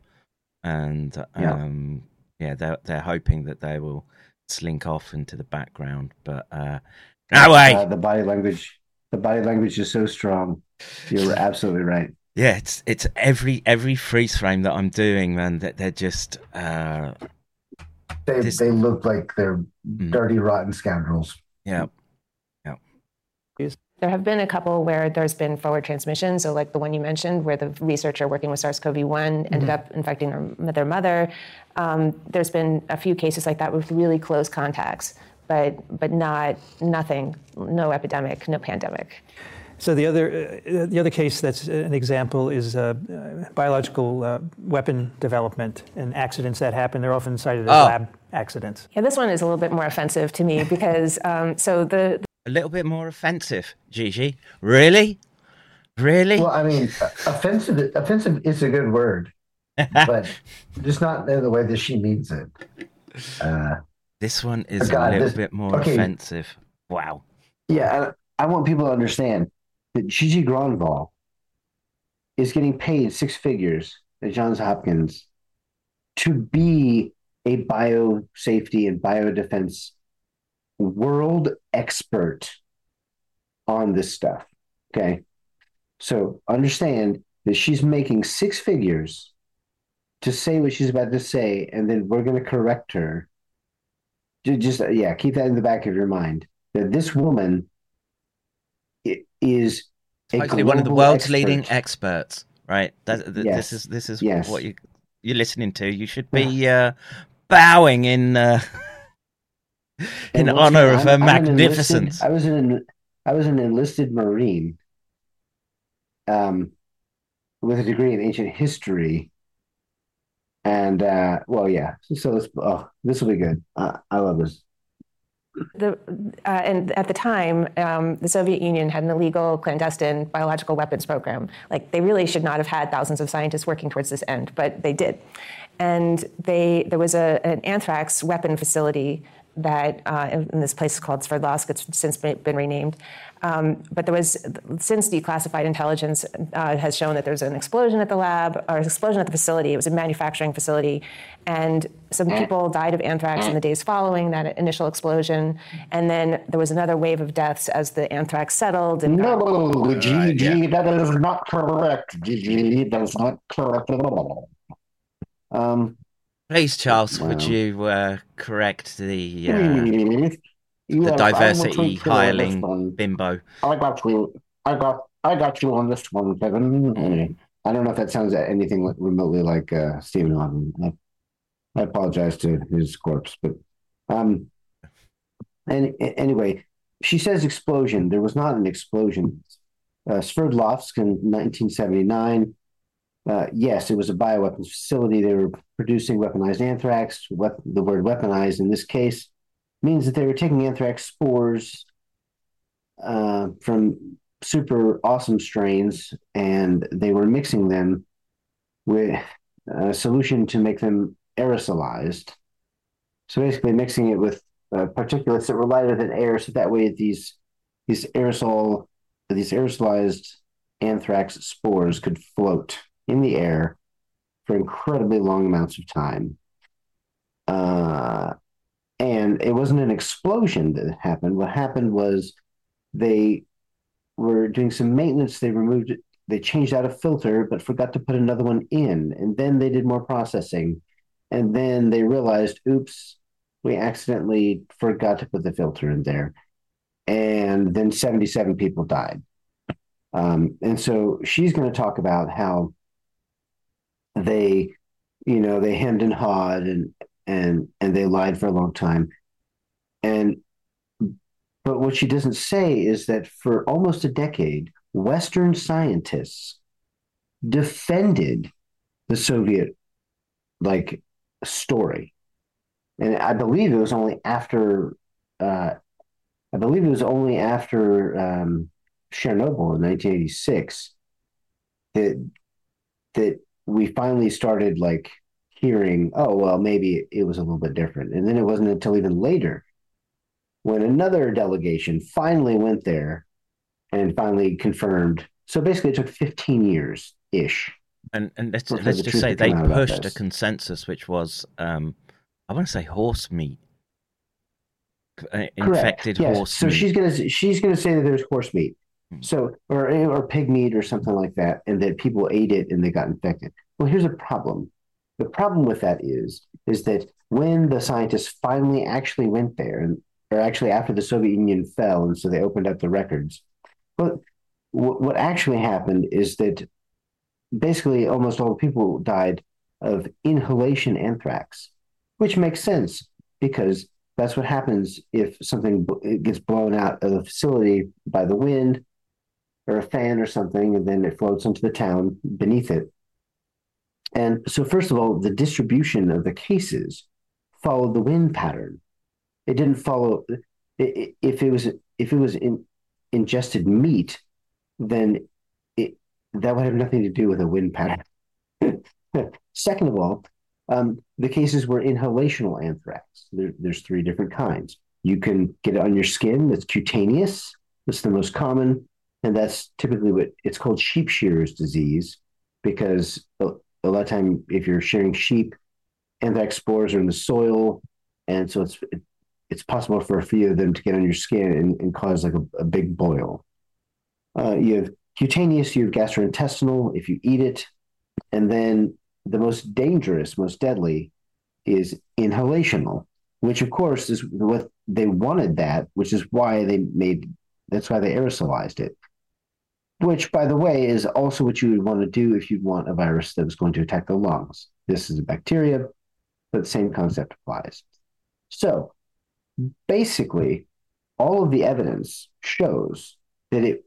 and Yeah. um, yeah, they're they're hoping that they will slink off into the background, but uh, no way. Uh, the body language. The body language is so strong. You're absolutely right. Yeah, it's it's every every freeze frame that I'm doing, man. That they're just uh, They This- they look like they're Mm. dirty, rotten scoundrels. Yeah, yeah, There have been a couple where there's been forward transmission. So, like the one you mentioned, where the researcher working with SARS CoV 1 ended Mhm. up infecting their, their mother. Um, there's been a few cases like that with really close contacts, but, but not nothing, no epidemic, no pandemic. So the other, uh, the other case that's an example is uh, uh, biological uh, weapon development and accidents that happen. They're often cited as Oh. lab accidents. Yeah, this one is a little bit more offensive to me because um, so the, a little bit more offensive. Gigi, really, really? Well, I mean, offensive. Offensive is a good word, but just not in the way that she means it. Uh, this one is God, a little this- bit more okay. offensive. Wow. Yeah, I, I want people to understand that Gigi Granval is getting paid six figures at Johns Hopkins to be a biosafety and biodefense world expert on this stuff. Okay. So understand that she's making six figures to say what she's about to say, and then we're going to correct her. Just, yeah, keep that in the back of your mind that this woman is one of the world's expert. leading experts, right? That, th- Yes. This is this is Yes. what you you're listening to. You should be uh, bowing in uh, in And once honor of her I'm- I'm magnificence. enlisted- I was an I was an enlisted Marine, um, with a degree in ancient history, and uh, well, yeah. So this oh, this will be good. I, I love this. The, uh, and at the time, um, the Soviet Union had an illegal, clandestine biological weapons program. Like they really should not have had thousands of scientists working towards this end, but they did. And they, there was a, an anthrax weapon facility that uh, in this place called Sverdlovsk. It's since been renamed. Um, but there was, since declassified intelligence uh, has shown that there's an explosion at the lab or an explosion at the facility. It was a manufacturing facility, and some people died of anthrax in the days following that initial explosion. And then there was another wave of deaths as the anthrax settled. And no, GG, that is not correct. GG, that is not correct at all. Um, Please, Charles, would you uh, correct the uh, Yes, the diversity hireling bimbo? I got you. I got. I got you on this one, Kevin. Anyway, I don't know if that sounds anything remotely like uh, Stephen Hawking. I, I apologize to his corpse, but um, and anyway, she says explosion. There was not an explosion. Uh, Sverdlovsk in 1979. Uh, yes, it was a bioweapons facility. They were producing weaponized anthrax. The word weaponized in this case means that they were taking anthrax spores uh, from super awesome strains and they were mixing them with a solution to make them aerosolized. So basically, mixing it with uh, particulates that were lighter than air, so that way these these aerosol these aerosolized anthrax spores could float in the air for incredibly long amounts of time. Uh, and it wasn't an explosion that happened. What happened was they were doing some maintenance. They removed it, they changed out a filter, but forgot to put another one in. And then they did more processing. And then they realized, oops, we accidentally forgot to put the filter in there. And then 77 people died. Um, and so she's going to talk about how they, you know, they hemmed and hawed and and and they lied for a long time. And but what she doesn't say is that for almost a decade, Western scientists defended the Soviet like story. And I believe it was only after uh, I believe it was only after um, Chernobyl in 1986 that that we finally started like hearing, oh well, maybe it was a little bit different. And then it wasn't until even later when another delegation finally went there and finally confirmed. So basically, it took 15 years ish. And and let's let's just say they come out about pushed a consensus, which was um, I want to say horse meat, uh, infected Yes. horse So meat. she's gonna she's gonna say that there's horse meat, Hmm. so or or pig meat or something like that, and that people ate it and they got infected. Well, here's a problem. The problem with that is is that when the scientists finally actually went there, and or actually after the Soviet Union fell, and so they opened up the records. But what what actually happened is that basically almost all the people died of inhalation anthrax, which makes sense because that's what happens if something b- gets blown out of the facility by the wind or a fan or something, and then it floats into the town beneath it. And so, first of all, the distribution of the cases followed the wind pattern. It didn't follow. If it was if it was in, ingested meat, then it that would have nothing to do with a wind pattern. Second of all, um, the cases were inhalational anthrax. There, there's three different kinds. You can get it on your skin. That's cutaneous. That's the most common, and that's typically what it's called sheep shearers disease, because a, a lot of time if you're shearing sheep, anthrax spores are in the soil, and so it's it's possible for a few of them to get on your skin and, and cause like a, a big boil. Uh, you have cutaneous, you have gastrointestinal if you eat it, and then the most dangerous, most deadly is inhalational, which of course is what they wanted that, which is why they made that's why they aerosolized it. Which, by the way, is also what you would want to do if you want a virus that was going to attack the lungs. This is a bacteria, but the same concept applies. So basically, all of the evidence shows that it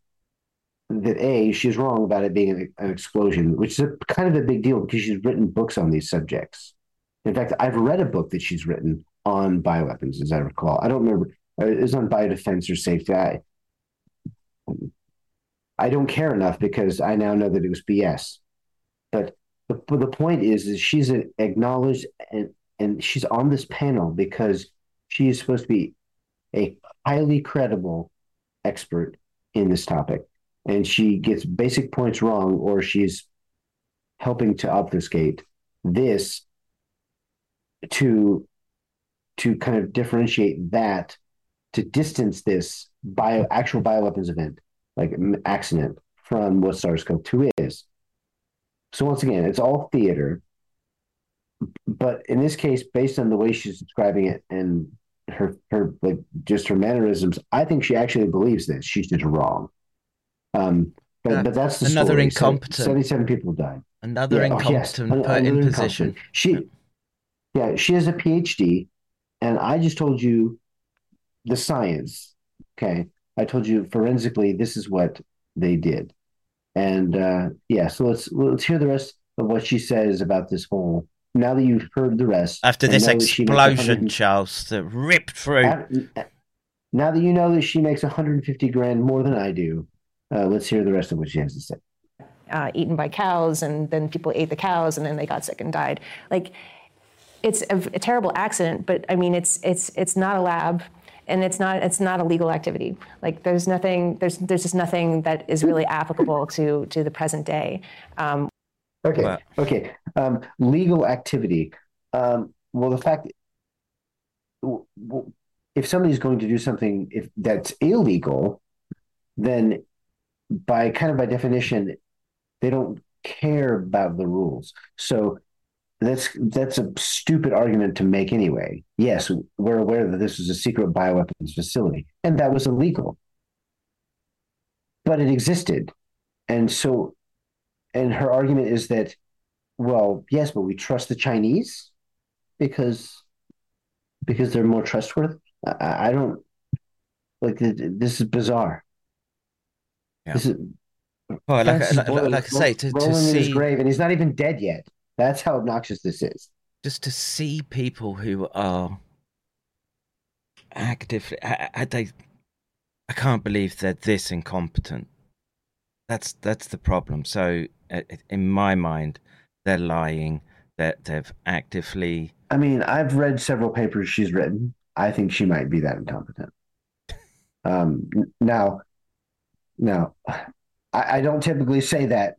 that a she's wrong about it being an, an explosion, which is a, kind of a big deal because she's written books on these subjects. In fact, I've read a book that she's written on bioweapons, as I recall. I don't remember. uh, is on biodefense or safety. I, I don't care enough because I now know that it was BS. But the, the point is, is she's acknowledged and, and she's on this panel because she is supposed to be a highly credible expert in this topic. And she gets basic points wrong, or she's helping to obfuscate this to to kind of differentiate that to distance this bio actual bioweapons event like accident from what SARS-CoV-2 is. So once again, it's all theater, but in this case, based on the way she's describing it and her her like just her mannerisms, I think she actually believes this. She's just wrong. Um, but, uh, but that's the another story. incompetent. Seventy-seven people died. Another yeah, incompetent oh, yes. put in position. She, yeah, she has a PhD, and I just told you the science. Okay, I told you forensically this is what they did, and uh, yeah. So let's let's hear the rest of what she says about this whole. Now that you've heard the rest, after this explosion, Charles, that ripped through. now that you know that she makes 150 grand more than I do, uh, let's hear the rest of what she has to say. Uh, eaten by cows, and then people ate the cows, and then they got sick and died. Like, it's a, a terrible accident, but I mean, it's it's it's not a lab and it's not it's not a legal activity. Like there's nothing there's there's just nothing that is really applicable to to the present day. Um, okay, wow. okay. Um, legal activity. Um, well, the fact if somebody's going to do something if that's illegal, then by kind of by definition, they don't care about the rules. So that's that's a stupid argument to make anyway. Yes, we're aware that this was a secret bioweapons facility, and that was illegal. But it existed. And so and her argument is that, well, yes, but we trust the Chinese because because they're more trustworthy. I, I don't like this is bizarre. Yeah. This is well, like, like, like, like I say, to, rolling to see... in his grave, and he's not even dead yet. That's how obnoxious this is. Just to see people who are actively, I, I, they, I can't believe they're this incompetent. That's that's the problem. So, in my mind, they're lying. That they've actively. I mean, I've read several papers she's written. I think she might be that incompetent. Um, now, now, I, I don't typically say that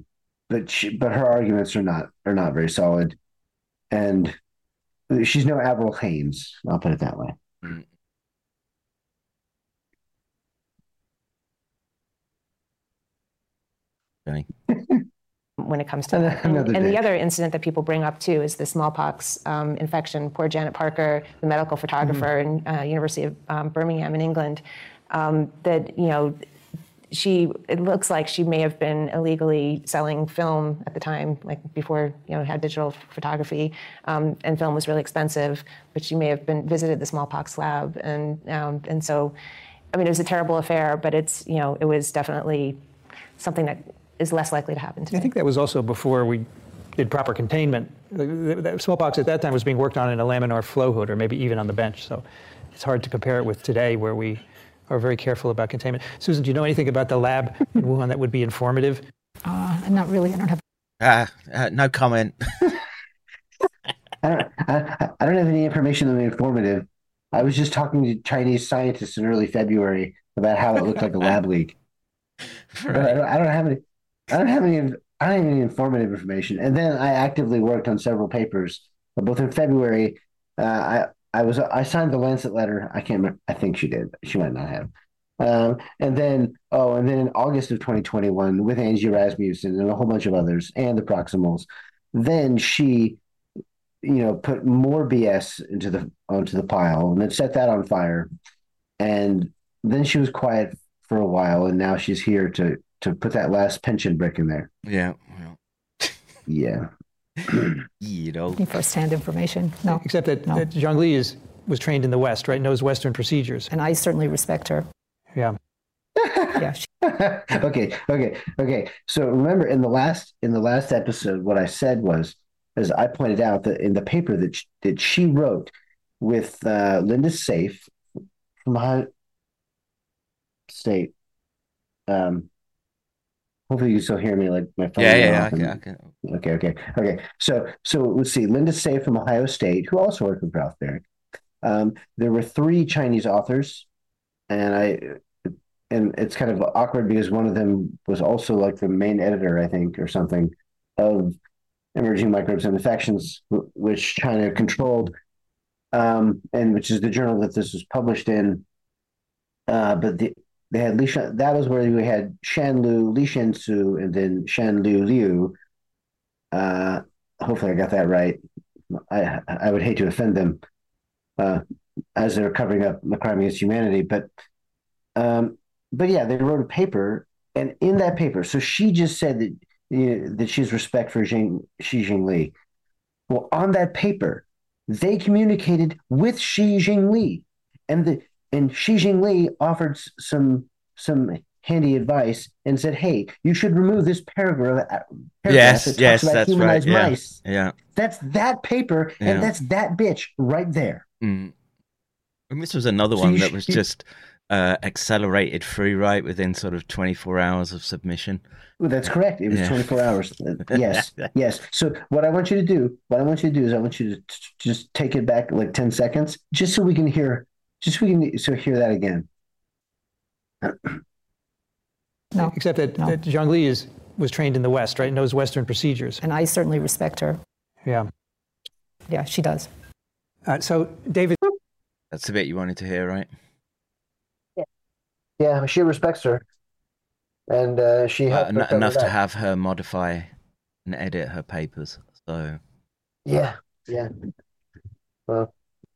but she, but her arguments are not are not very solid, and she's no Avril Haines. I'll put it that way. Mm. when it comes to that. And, and the other incident that people bring up too is the smallpox um, infection. Poor Janet Parker, the medical photographer mm-hmm. in uh, University of um, Birmingham in England, um, that you know she it looks like she may have been illegally selling film at the time like before you know had digital photography um, and film was really expensive but she may have been visited the smallpox lab and um, and so i mean it was a terrible affair but it's you know it was definitely something that is less likely to happen today. i think that was also before we did proper containment smallpox at that time was being worked on in a laminar flow hood or maybe even on the bench so it's hard to compare it with today where we are very careful about containment. Susan, do you know anything about the lab in Wuhan that would be informative? Uh, not really. I don't have. Uh, uh, no comment. I, don't, I, I don't have any information that would be informative. I was just talking to Chinese scientists in early February about how it looked like a lab leak. Right. I, don't, I, don't, have any. I don't have any. I don't have any informative information. And then I actively worked on several papers, both in February. Uh, I I was I signed the Lancet letter. I can't remember. I think she did. She might not have. Um, and then oh, and then in August of 2021 with Angie Rasmussen and a whole bunch of others and the Proximals, then she, you know, put more BS into the onto the pile and then set that on fire. And then she was quiet for a while, and now she's here to to put that last pension brick in there. Yeah. Yeah you know, first-hand information. No, except that, no. that Zhongli is was trained in the West, right? Knows Western procedures, and I certainly respect her. Yeah. yeah. okay. Okay. Okay. So remember, in the last in the last episode, what I said was, as I pointed out that in the paper that she, that she wrote with uh, Linda Safe from Ohio State. Um, hopefully you can still hear me. Like my phone. Yeah, yeah, yeah, and- can. Okay, okay, okay. So, so let's see. Linda Say from Ohio State, who also worked with Ralph Baric. Um, there were three Chinese authors, and I, and it's kind of awkward because one of them was also like the main editor, I think, or something, of Emerging Microbes and Infections, which China controlled, um, and which is the journal that this was published in. Uh, but the, they had Li that was where we had Shan Lu, Li Shensu, and then Shan Lu Liu. Uh, hopefully I got that right. I I would hate to offend them, uh, as they're covering up the crime against humanity. But, um, but yeah, they wrote a paper, and in that paper, so she just said that you know, that she has respect for Xing, Xi Jinping. Li. Well, on that paper, they communicated with Xi Jinping, and the and Xi Jinping offered some some handy advice and said, "Hey, you should remove this paragraph." paragraph Yes, that yes, about that's right. Yeah, mice. yeah. That's that paper, Yeah. and that's that bitch right there. Mm. And this was another So one that sh- was just uh, accelerated through, right, within sort of 24 hours of submission. Well, that's correct. It was Yeah. 24 hours. Uh, Yes, yes. So what I want you to do, what I want you to do is I want you to t- just take it back like 10 seconds, just so we can hear, just so we can so hear that again. No. Except that, that Zhang Li is, was trained in the West, right? Knows Western procedures. And I certainly respect her. Yeah. Yeah, she does. Uh, so, David. That's the bit you wanted to hear, right? Yeah, yeah she respects her, and uh, she Uh, helped en- her enough to that. have her modify and edit her papers. So, Yeah, yeah. Well,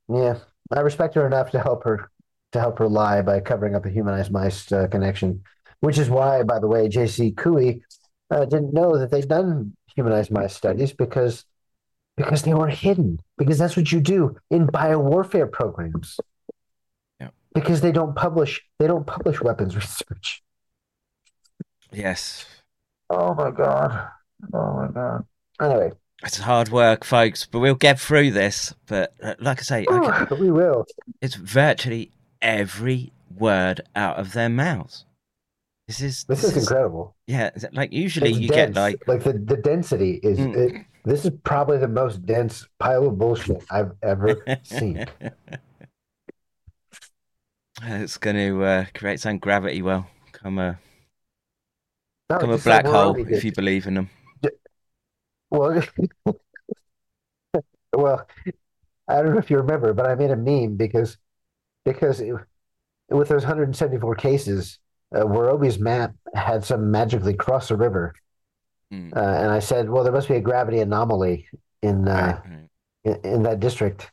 yeah, I respect her enough to help her to help her lie by covering up the humanized mice uh, connection, which is why, by the way, J.C. Cooey uh, didn't know that they'd done humanized mice studies because because they were hidden. Because that's what you do in biowarfare programs. Yeah. Because they don't publish they don't publish weapons research. yes, Oh my god. Oh my god. Anyway, it's hard work, folks, but we'll get through this. But uh, like I say, I can- we will. it's virtually every word out of their mouths. This is This is incredible. Yeah, like usually It's you get dense. like like the, the density is Mm. it, this is probably the most dense pile of bullshit I've ever seen. it's going to uh, create some gravity well. Come a No, come a black hole if you believe in them. Well, well, I don't know if you remember, but I made a meme because because it, with those 174 cases, uh, Worobi's map had some magically cross a river, Hmm. uh, and I said, well, there must be a gravity anomaly in uh, in, in that district.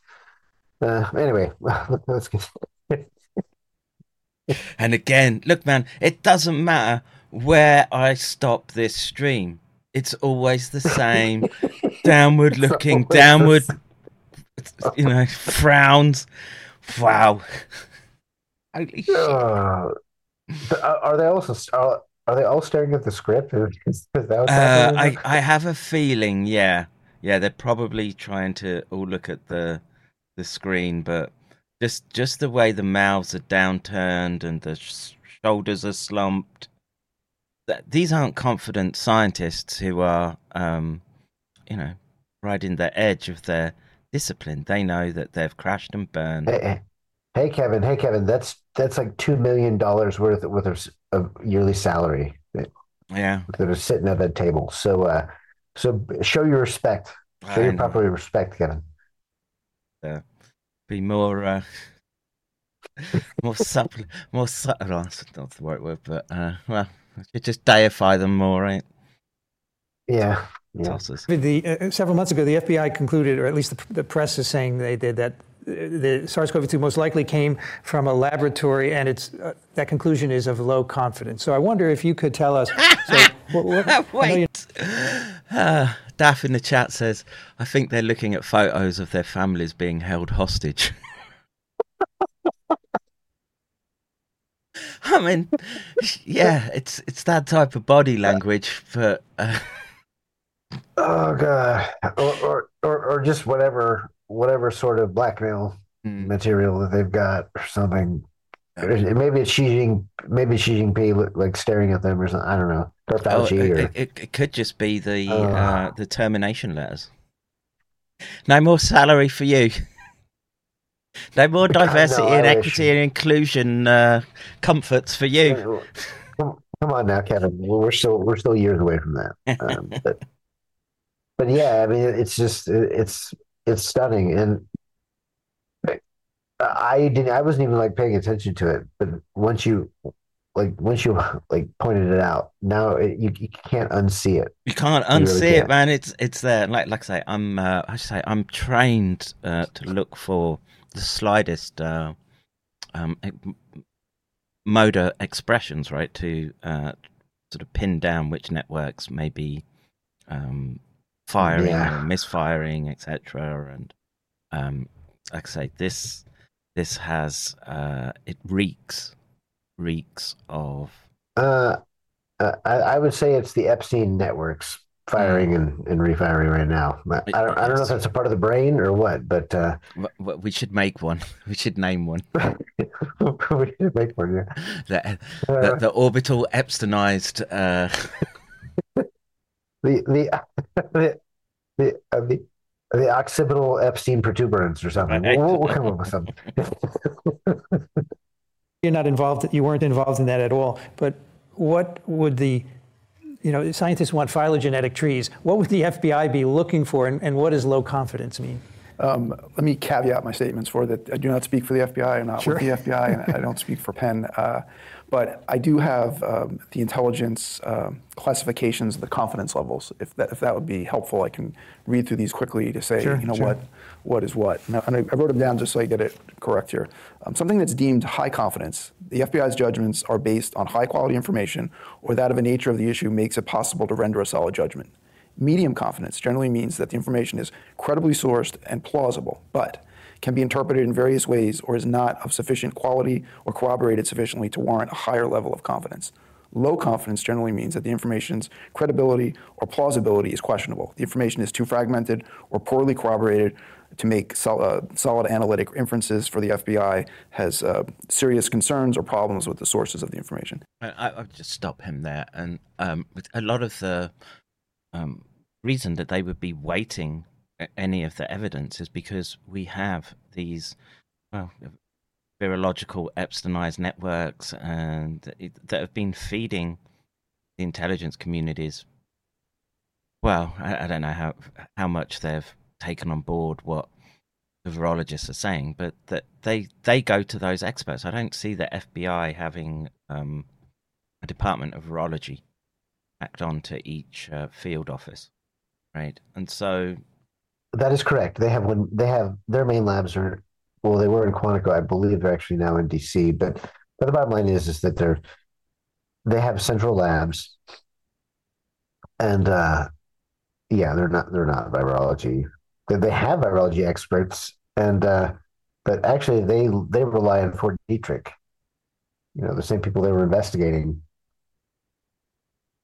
Uh, anyway, let's get. And again, look, man, it doesn't matter where I stop this stream. It's always the same downward looking, downward, you know, frowns. Wow. Holy. Uh, th- are are they also are, are they all staring at the script? Is, is that Uh. I, I have a feeling, yeah. Yeah, they're probably trying to all look at the the screen, but just just the way the mouths are downturned and the sh- shoulders are slumped. These aren't confident scientists who are, um, you know, riding the edge of their discipline. They know that they've crashed and burned. Hey, hey, Kevin. Hey, Kevin. That's that's like two million dollars worth worth of, of yearly salary that, Yeah. that are sitting at that table. So, uh, so show your respect. Show I your proper respect, Kevin. uh, be more uh, more supple, more subtle. oh, That's not the right word, but uh, well, you just deify them more, right? Yeah. Tossers. The, uh, several months ago, the FBI concluded, or at least the, the press is saying they did, that uh, the SARS-CoV-2 most likely came from a laboratory, and it's uh, that conclusion is of low confidence. So I wonder if you could tell us. So, what, what, I Wait. Uh, Daff in the chat says, I think they're looking at photos of their families being held hostage. I mean, yeah, it's it's that type of body language, but uh, Oh God. Or, or or or just whatever whatever sort of blackmail Hmm. material that they've got or something. maybe it's Xi Jinping, maybe Xi Jinping like staring at them or something. I don't know. Or Oh, Fauci it, or it, it- could just be the Oh. uh, the termination letters. No more salary for you. No more diversity and equity and inclusion uh, comforts for you. Come, on now, Kevin. We're still we're still years away from that. Um, but, but yeah, I mean, it's just it's it's stunning, and I didn't. I wasn't even like paying attention to it, but once you like once you like pointed it out, now it, you you can't unsee it. You can't You really unsee it, can't. man. It's it's there. Like like I say, I'm uh, I should say I'm trained uh, to look for the slightest uh, um, motor expressions, right? To uh, sort of pin down which networks may be um, firing Yeah. or misfiring, etc. And um, like I say, this this has uh, it reeks reeks of Uh, uh, I, I would say it's the Epstein networks firing and, and refiring right now. I I don't, I don't know if that's a part of the brain or what, but uh, w- w- we should make one. We should name one. we should make one. Yeah. the, Uh, the, the orbital Epsteinized. Uh, the the the the, uh, the, the occipital Epstein protuberance or something. We'll, we'll come up with something. You're not involved. You weren't involved in that at all. But what would the, you know, scientists want phylogenetic trees. What would the FBI be looking for, and, and what does low confidence mean? Um, let me caveat my statements for that. I do not speak for the FBI. I'm not Sure. with the FBI, and I don't speak for Penn. Uh, but I do have um, the intelligence um classifications of the confidence levels. If that, if that would be helpful, I can read through these quickly to say, Sure, you know, sure. what what is what. Now, and I wrote them down just so I get it correct here. Um, something that's deemed high confidence. The FBI's judgments are based on high quality information, or that of a nature of the issue makes it possible to render a solid judgment. Medium confidence generally means that the information is credibly sourced and plausible, but can be interpreted in various ways or is not of sufficient quality or corroborated sufficiently to warrant a higher level of confidence. Low confidence generally means that the information's credibility or plausibility is questionable. The information is too fragmented or poorly corroborated to make sol- uh, solid analytic inferences for the FBI, has uh, serious concerns or problems with the sources of the information. I, I- I'll just stop him there. And um, a lot of the um, reason that they would be waiting any of the evidence is because we have these, well, virological Epsteinized networks and it, that have been feeding the intelligence communities. Well, I, I don't know how how much they've taken on board what the virologists are saying, but that they they go to those experts. I don't see the FBI having um, a department of virology act on to each uh, field office, right? And so That is correct. They have one. They have their main labs are well. They were in Quantico, I believe. They're actually now in DC. But but the bottom line is is that they're they have central labs, and uh, yeah, they're not they're not virology. They, they have virology experts, and uh, but actually they they rely on Fort Detrick. You know, the same people they were investigating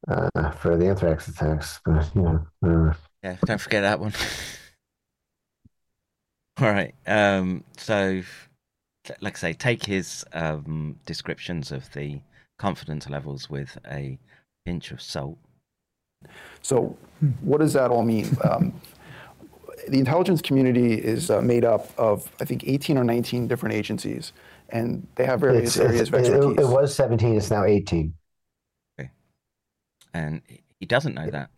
uh, for the anthrax attacks. But you know, uh, yeah, don't forget that one. All right. Um, so, like I say, take his um, descriptions of the confidence levels with a pinch of salt. So, what does that all mean? Um, the intelligence community is uh, made up of, I think, 18 or 19 different agencies, and they have various it's- areas it's- it- expertise. It, was 17, it's now 18. Okay. And he doesn't know that.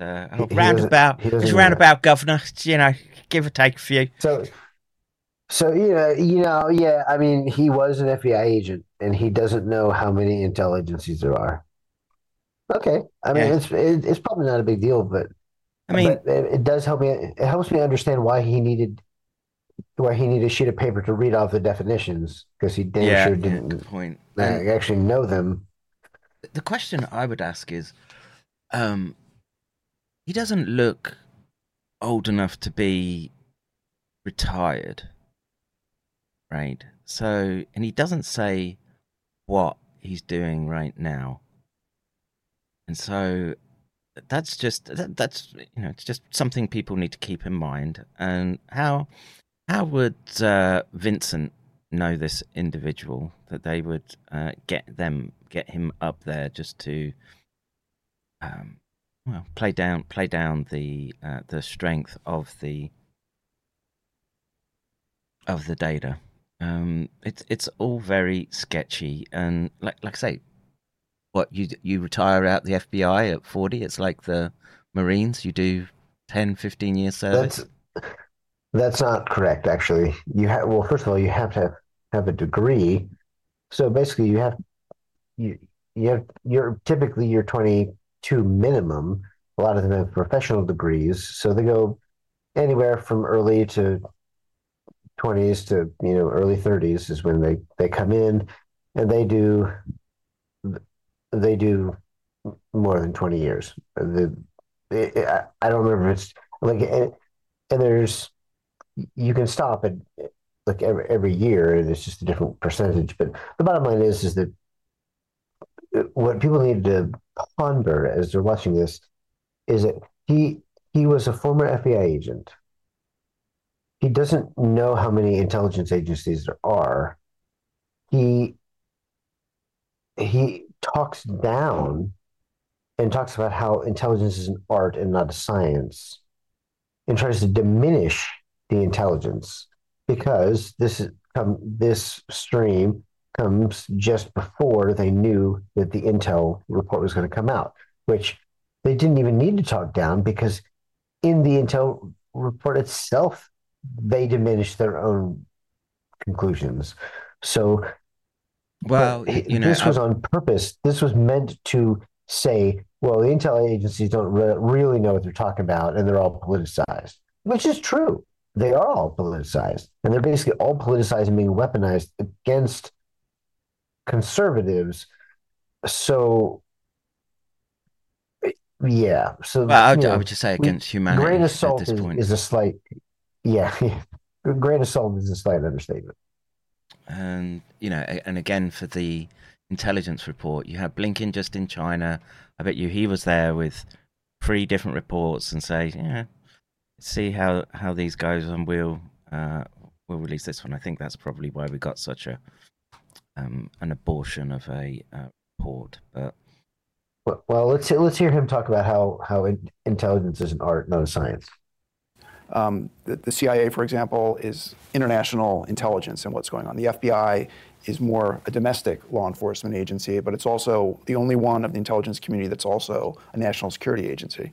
Uh, He- he roundabout, he it's roundabout, governor. You know, give or take a few. So, so you know, you know, yeah. I mean, he was an FBI agent, and he doesn't know how many intel agencies there are. Okay, I mean, Yeah. it's it, it's probably not a big deal, but I mean- it, it does help me. It helps me understand why he needed why he needed a sheet of paper to read off the definitions because he damn Yeah, sure didn't good point. uh, actually know them. The question I would ask is, um, he doesn't look old enough to be retired, right? So, and he doesn't say what he's doing right now, and so that's just that, that's you know it's just something people need to keep in mind. And how how would uh, Vincent know this individual, that they would uh, get them get him up there just to um, well play down play down the uh, the strength of the of the data. Um, it's it's all very sketchy and like like I say, what you you retire out the FBI at forty? It's like the Marines. You do 10, 15 years service. That's that's not correct. Actually, you have well. First of all, you have to have, a degree. So basically, you have you you have you're typically you're twenty two minimum. A lot of them have professional degrees, so they go anywhere from early to 20s to you know early 30s is when they they come in and they do they do more than 20 years the it, I don't remember if it's like and, and there's you can stop at like every every year and it's just a different percentage but the bottom line is is that what people need to ponder as they're watching this is that he he was a former FBI agent he doesn't know how many intelligence agencies there are. He he talks down and talks about how intelligence is an art and not a science, and tries to diminish the intelligence because this is come this stream comes just before they knew that the intel report was going to come out, which they didn't even need to talk down because in the intel report itself they diminish their own conclusions. So, well, you know, this was I, on purpose. This was meant to say, well, the intel agencies don't re- really know what they're talking about, and they're all politicized, which is true. They are all politicized, and they're basically all politicized and being weaponized against conservatives. So, yeah. So, well, I, would, know, I would just say against humanity. Grain of salt at this is, point. is a slight yeah, grain of salt is a slight understatement. And you know, and again for the intelligence report, you have Blinken just in China. I bet you he was there with three different reports and say, yeah, see how how these guys and we'll uh, we'll release this one. I think that's probably why we got such a um, an abortion of a uh, report. But well, well, let's let's hear him talk about how how intelligence is an art, not a science. Um, the, the, CIA, for example, is international intelligence and what's going on. The FBI is more a domestic law enforcement agency, but it's also the only one of the intelligence community that's also a national security agency.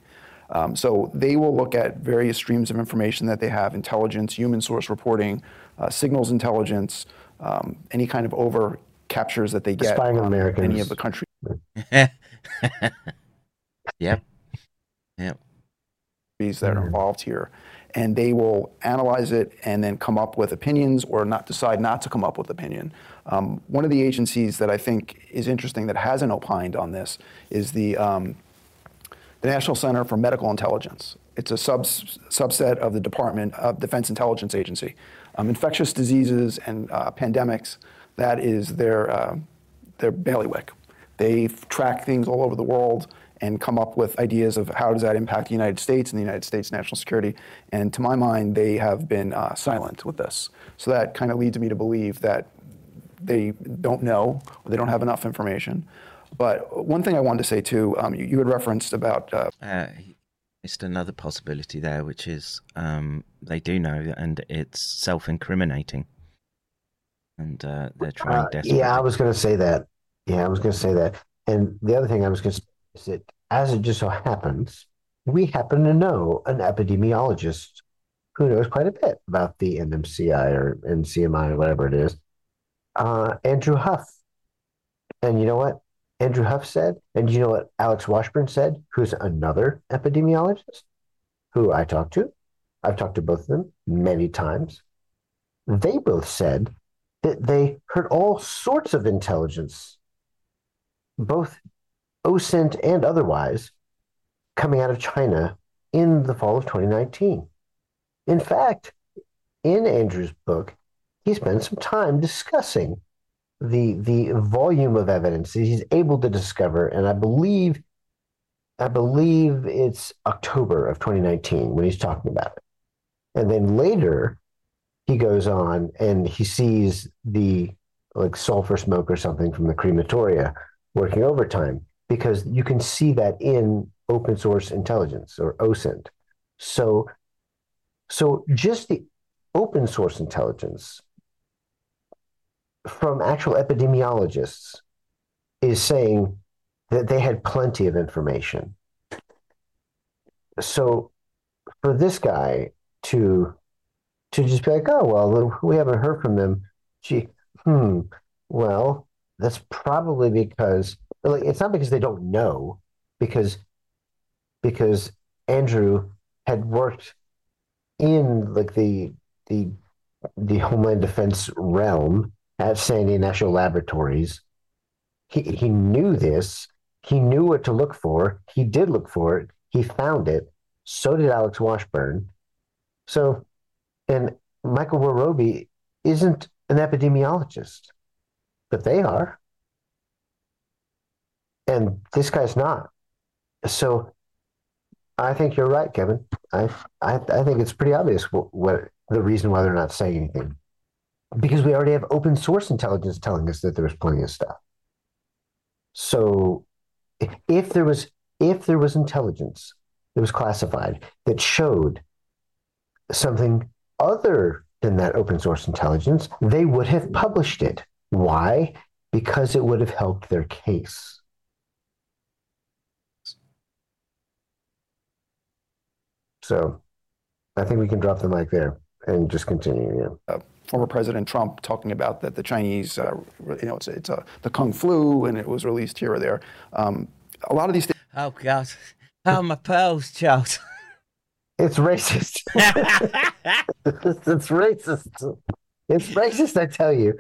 Um, so they will look at various streams of information that they have intelligence, human source reporting, uh, signals intelligence, um, any kind of over captures that they get Spying on Americans. any of the countries. yep. Yep. That are involved here and they will analyze it and then come up with opinions or not decide not to come up with opinion. Um, one of the agencies that I think is interesting that hasn't opined on this is the, um, the National Center for Medical Intelligence. It's a sub- subset of the Department of Defense Intelligence Agency. Um, infectious diseases and uh, pandemics, that is their, uh, their bailiwick. They track things all over the world and come up with ideas of how does that impact the United States and the United States national security. And to my mind, they have been uh, silent with this. So that kind of leads me to believe that they don't know or they don't have enough information. But one thing I wanted to say too, um, you, you, had referenced about. Uh, uh, it's another possibility there, which is um, they do know, and it's self-incriminating, and uh, they're trying desperately. Yeah, I was going to say that. Yeah, I was going to say that. And the other thing I was going to say is that, as it just so happens, we happen to know an epidemiologist who knows quite a bit about the NMCI or NCMI or whatever it is, uh, Andrew Huff. And you know what Andrew Huff said? And you know what Alex Washburn said, who's another epidemiologist who I talked to? I've talked to both of them many times. They both said that they heard all sorts of intelligence, both OSINT and otherwise, coming out of China in the fall of 2019. In fact, in Andrew's book, he spends some time discussing the the volume of evidence that he's able to discover, and I believe I believe it's October of 2019 when he's talking about it. And then later, he goes on and he sees the like sulfur smoke or something from the crematoria working overtime because you can see that in open source intelligence or OSINT. So, so just the open source intelligence from actual epidemiologists is saying that they had plenty of information. So for this guy to to just be like, oh well, we haven't heard from them. Gee, hmm. Well, that's probably because like it's not because they don't know, because because Andrew had worked in like the the the Homeland Defense realm at Sandy National Laboratories. He he knew this. He knew what to look for. He did look for it. He found it. So did Alex Washburn. So, and Michael Worobi isn't an epidemiologist, but they are. And this guy's not. So I think you're right, Kevin. I I, I think it's pretty obvious what, what the reason why they're not saying anything. Because we already have open source intelligence telling us that there's plenty of stuff. So if there was if there was intelligence that was classified that showed something other than that open source intelligence, they would have published it. Why? Because it would have helped their case. So I think we can drop the mic there and just continue. Yeah. Uh, former President Trump talking about that the Chinese, uh, you know, it's, it's uh, the Kung Flu and it was released here or there. Um, a lot of these things. Oh, God. Oh, my pearls, Charles. It's racist. it's racist. It's racist, I tell you.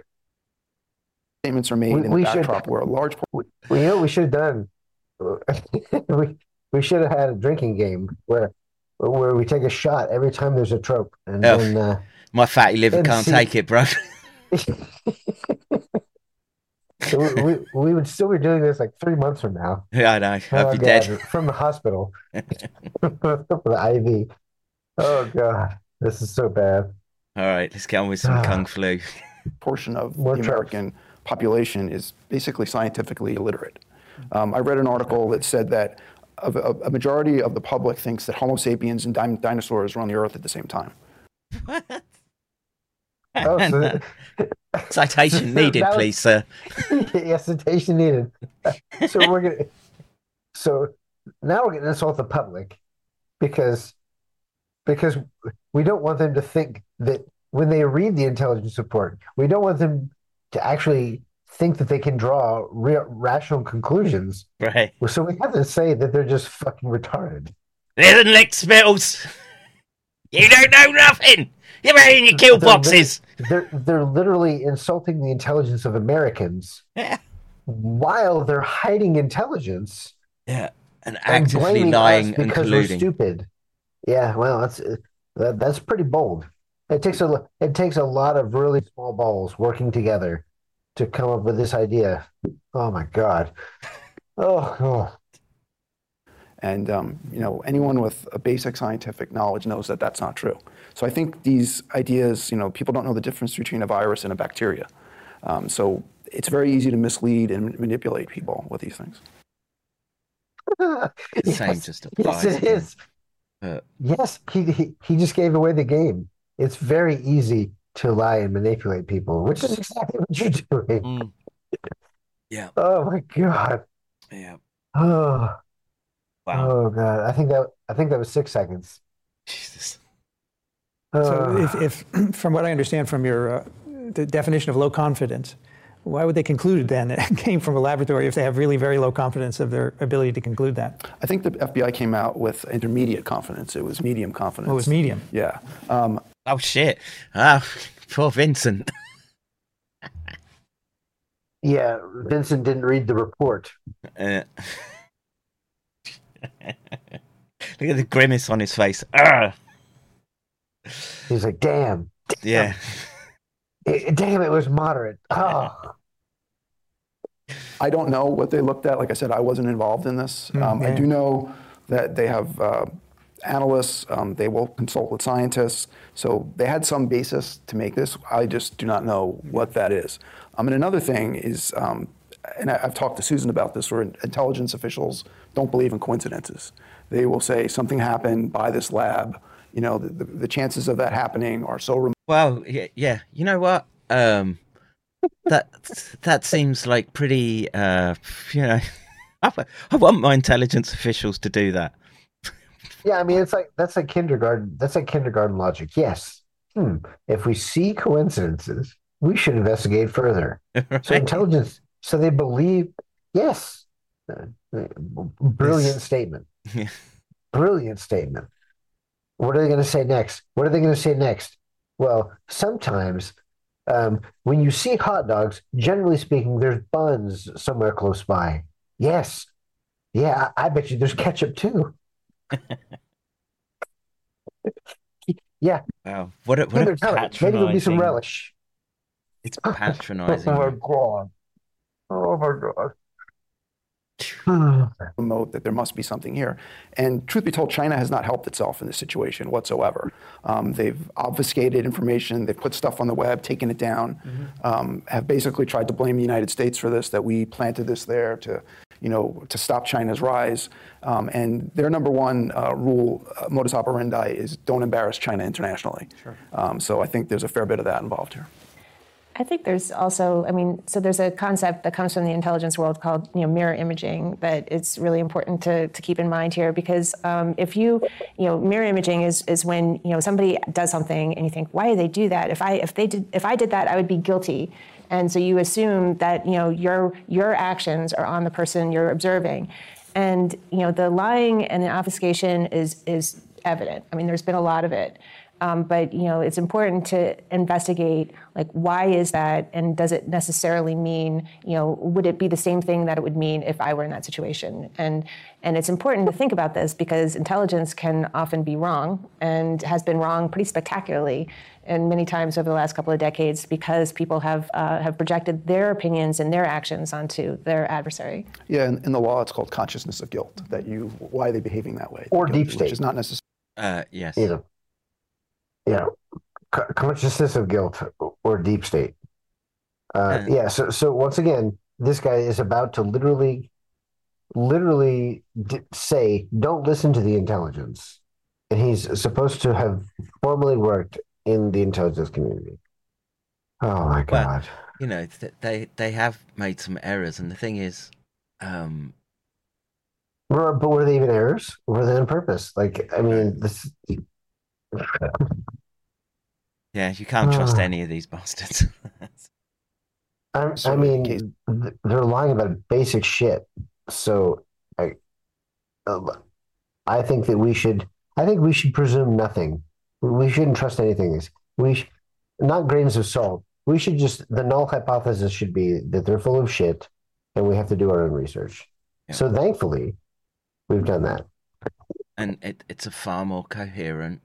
Statements are made we, in the backdrop should, where a large. We, you know what we should have done? we, we should have had a drinking game where where we take a shot every time there's a trope. And oh, then, uh, my fatty liver can't see... take it, bro. so we, we, we, would still be doing this like three months from now. Yeah, I know. I'd oh, be God. dead. From the hospital. from the IV. Oh, God. This is so bad. All right, let's get on with some Kung Flu. Portion of More the American population is basically scientifically illiterate. Um, I read an article that said that a, a, majority of the public thinks that Homo sapiens and di- dinosaurs were on the Earth at the same time. What? Oh, so citation needed, was, please, sir. yes, citation needed. So we're gonna. So now we're going to insult the public because because we don't want them to think that when they read the intelligence report, we don't want them to actually think that they can draw real, rational conclusions. Right. So we have to say that they're just fucking retarded. Listen, Lex Spills. You don't know nothing. You're in your kill boxes. They're, they're, they're literally insulting the intelligence of Americans while they're hiding intelligence. Yeah, and actively and lying because and colluding. stupid. Yeah, well, that's that, that's pretty bold. It takes a it takes a lot of really small balls working together to come up with this idea. Oh my god. Oh, oh. And um, you know, anyone with a basic scientific knowledge knows that that's not true. So I think these ideas, you know, people don't know the difference between a virus and a bacteria. Um, so it's very easy to mislead and manipulate people with these things. Same just applies. Yes, it is. Uh, yes, he, he he just gave away the game. It's very easy to lie and manipulate people, which is exactly what you're doing. Mm. Yeah. Oh my god. Yeah. Oh. Wow. Oh god. I think that I think that was six seconds. Jesus. So, if, if from what I understand from your uh, the definition of low confidence, why would they conclude then it came from a laboratory if they have really very low confidence of their ability to conclude that? I think the FBI came out with intermediate confidence. It was medium confidence. Oh, it was medium. Yeah. Um, Oh shit! Ah, poor Vincent. yeah, Vincent didn't read the report. Uh, look at the grimace on his face. Arrgh. He's like, "Damn." damn. Yeah. It, damn, it was moderate. Oh. I don't know what they looked at. Like I said, I wasn't involved in this. Mm, um. I do know that they have uh, analysts. Um, they will consult with scientists. So they had some basis to make this. I just do not know what that is. Um, and another thing is, um, and I, have talked to Susan about this, where intelligence officials don't believe in coincidences. They will say something happened by this lab. You know, the, the, the chances of that happening are so remote. Well, yeah, yeah. You know what? Um, that that seems like pretty. Uh, you know, I want my intelligence officials to do that. Yeah, I mean, it's like that's like kindergarten. That's like kindergarten logic. Yes. Hmm. If we see coincidences, we should investigate further. right. So intelligence. So they believe. Yes. Brilliant statement. Brilliant statement. What are they going to say next? What are they going to say next? Well, sometimes um, when you see hot dogs, generally speaking, there's buns somewhere close by. Yes. Yeah, I bet you there's ketchup too. Yeah. Wow. What a, what a patronizing... Maybe there'll be some relish. It's patronizing. oh my god. Oh my god. remote that there must be something here. And truth be told, China has not helped itself in this situation whatsoever. Um, they've obfuscated information, they've put stuff on the web, taken it down, mm-hmm. um, have basically tried to blame the United States for this, that we planted this there to, you know, to stop China's rise. Um, and their number one uh, rule, uh, modus operandi, is don't embarrass China internationally. Sure. Um, so I think there's a fair bit of that involved here. I think there's also, I mean, so there's a concept that comes from the intelligence world called, you know, mirror imaging that it's really important to, to keep in mind here because um, if you, you know, mirror imaging is, is when, you know, somebody does something and you think, why did they do that? If I, if they did, if I did that, I would be guilty. And so you assume that, you know, your, your actions are on the person you're observing. And, you know, the lying and the obfuscation is, is evident. I mean, there's been a lot of it. Um, but you know, it's important to investigate like why is that, and does it necessarily mean you know would it be the same thing that it would mean if I were in that situation? And and it's important to think about this because intelligence can often be wrong and has been wrong pretty spectacularly and many times over the last couple of decades because people have uh, have projected their opinions and their actions onto their adversary. Yeah, in, in, the law, it's called consciousness of guilt. That you why are they behaving that way? Or deep state, which is not necessarily. Uh, yes. Either yeah, consciousness of guilt or deep state. Uh, yeah. So, so once again, this guy is about to literally, literally d- say, "Don't listen to the intelligence," and he's supposed to have formally worked in the intelligence community. Oh my god! Well, you know, they they have made some errors, and the thing is, um, but were they even errors? Were they on purpose? Like, I mean, this yeah, you can't trust ah. any of these bastards. I, I mean, they're lying about basic shit. So, I, um, I think that we should. I think we should presume nothing. We shouldn't trust anything. We sh- not grains of salt. We should just the null hypothesis should be that they're full of shit, and we have to do our own research. Yeah. So thankfully, we've done that. And it, it's a far more coherent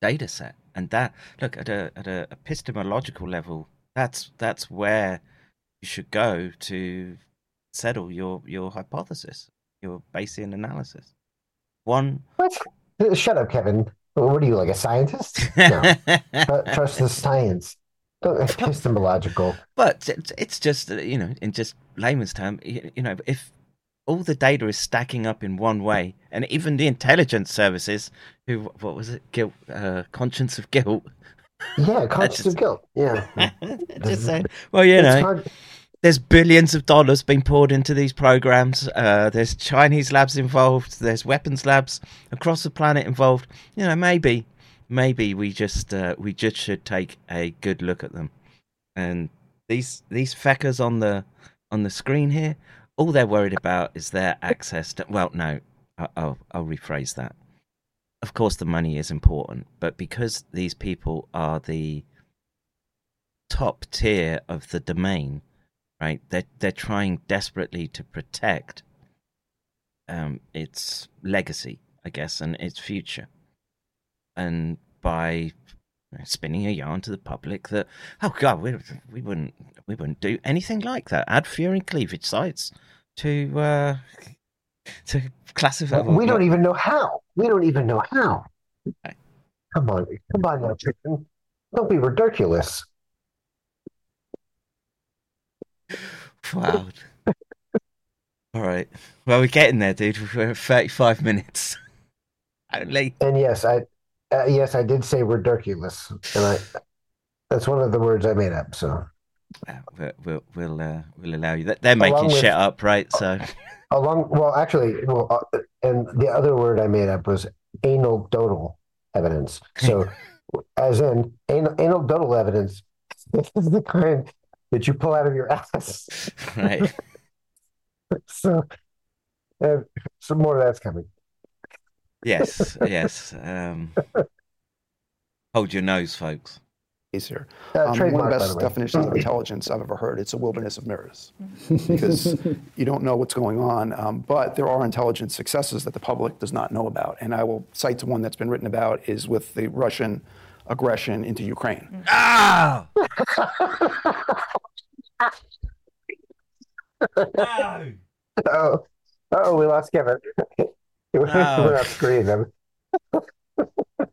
data set. And that look at a at a epistemological level that's that's where you should go to settle your your hypothesis your Bayesian analysis. One what? Shut up kevin. What are you like a scientist? No. Trust the science. Epistemological. But it's just you know in just layman's term you know if all the data is stacking up in one way, and even the intelligence services, who what was it, guilt, uh, conscience of guilt. Yeah, conscience just, of guilt. Yeah. just saying. Well, you know. Hard. There's billions of dollars being poured into these programs. Uh, there's Chinese labs involved. There's weapons labs across the planet involved. You know, maybe, maybe we just uh, we just should take a good look at them. And these these feckers on the on the screen here, all they're worried about is their access to. Well, no, I'll, I'll rephrase that. Of course, the money is important, but because these people are the top tier of the domain, right? They're they're trying desperately to protect um, its legacy, I guess, and its future, and by spinning a yarn to the public that oh god we we wouldn't we wouldn't do anything like that add fear and cleavage sites to uh, to classify. we don't even know how. We don't even know how. Come on, come on now, chicken. Don't be ridiculous. Wow. All right. Well, we're getting there, dude. We're at 35 minutes. Only. And yes, I uh, yes, I did say ridiculous, and I that's one of the words I made up. So We'll we'll we'll, uh, we'll allow you. They're making Along with- shit up, right? So along, well, actually, well, uh, and the other word I made up was anecdotal evidence. So, as in anal, anecdotal evidence, this is the kind that you pull out of your ass. right. So, uh, some more of that's coming. Yes, yes. Um, hold your nose, folks. Is here. Uh, Um, one of the best definitions of intelligence I've ever heard. It's a wilderness of mirrors because you don't know what's going on. Um, but there are intelligence successes that the public does not know about. And I will cite to one that's been written about is with the Russian aggression into Ukraine. Ah! Oh, oh, we lost Kevin. We're Oh. off screen.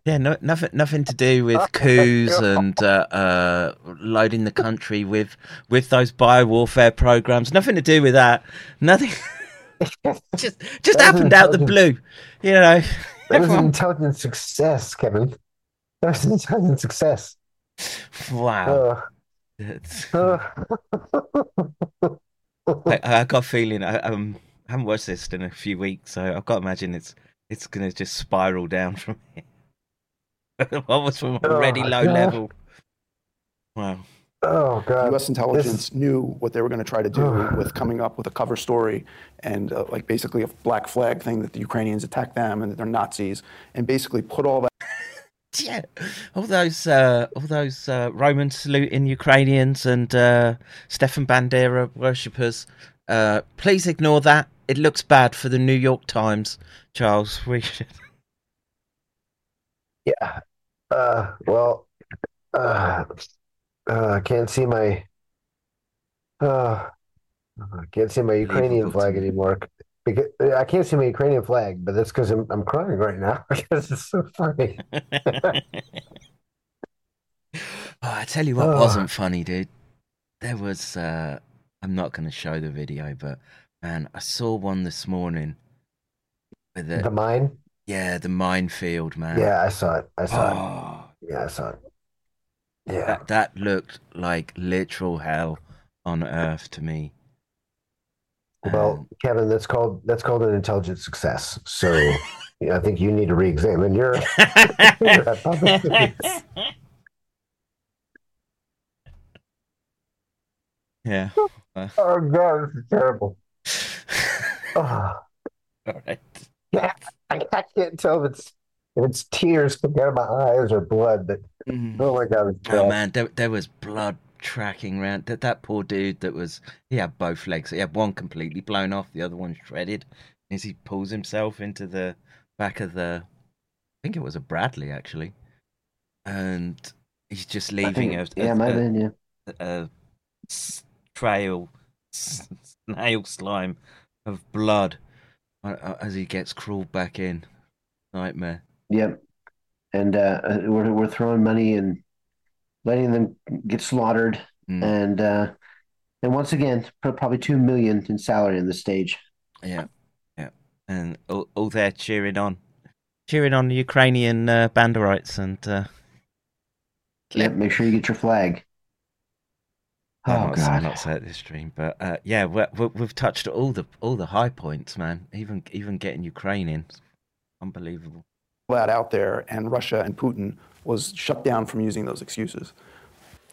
Yeah, no, nothing, nothing to do with coups and uh, uh, loading the country with with those biowarfare programs. Nothing to do with that. Nothing. just just happened out the blue. You know. That was an intelligent success, Kevin. That was an intelligent success. Wow. Uh, I, I got a feeling I um, haven't watched this in a few weeks, so I've got to imagine it's it's gonna just spiral down from here. what was from already Oh, low God. level? Wow. oh God. U.S. intelligence knew what they were going to try to do with coming up with a cover story and uh, like basically a black flag thing that the Ukrainians attacked them and that they're Nazis and basically put all that. Yeah, all those uh, all those uh, Roman saluting Ukrainians and uh, Stefan Bandera worshippers. Uh, please ignore that. It looks bad for the New York Times, Charles. We should. Yeah. Uh, well, uh, uh, I can't see my, uh, I can't see my Ukrainian flag anymore. Because I can't see my Ukrainian flag, but that's because I'm I'm crying right now because it's so funny. Oh, I tell you what Ugh. wasn't funny, dude. There was. Uh, I'm not going to show the video, but man, I saw one this morning. With The mine? Yeah, the minefield, man. Yeah, I saw it. I saw Oh. it. Yeah, I saw it. Yeah. That that looked like literal hell on earth to me. Well, Kevin, that's called that's called an intelligent success. So, yeah, I think you need to re-examine your. your hypothesis. Yeah. Oh God, this is terrible. Oh, all right. yeah, I, I can't tell if it's if it's tears coming out of my eyes or blood, but mm. oh my God, it's Oh man, there, there was blood tracking around. That that poor dude that was he had both legs. He had one completely blown off, the other one shredded. As he pulls himself into the back of the, I think it was a Bradley actually, and he's just leaving think- a, yeah, a, might have a- been, yeah. a s- trail, s- snail slime of blood uh, uh, as he gets crawled back in. Nightmare. Yep. And uh, uh, we're we're throwing money and letting them get slaughtered, Mm. and uh, and once again, put probably two million in salary on the stage. Yeah, yeah, and all, all there cheering on, cheering on the Ukrainian uh, banderites, and uh, Yep. Make sure you get your flag. I'm Oh not, God. I'm not saying this stream, but uh, yeah, we we we've touched all the all the high points, man. Even even getting Ukraine in, unbelievable. that out there, and Russia and Putin was shut down from using those excuses.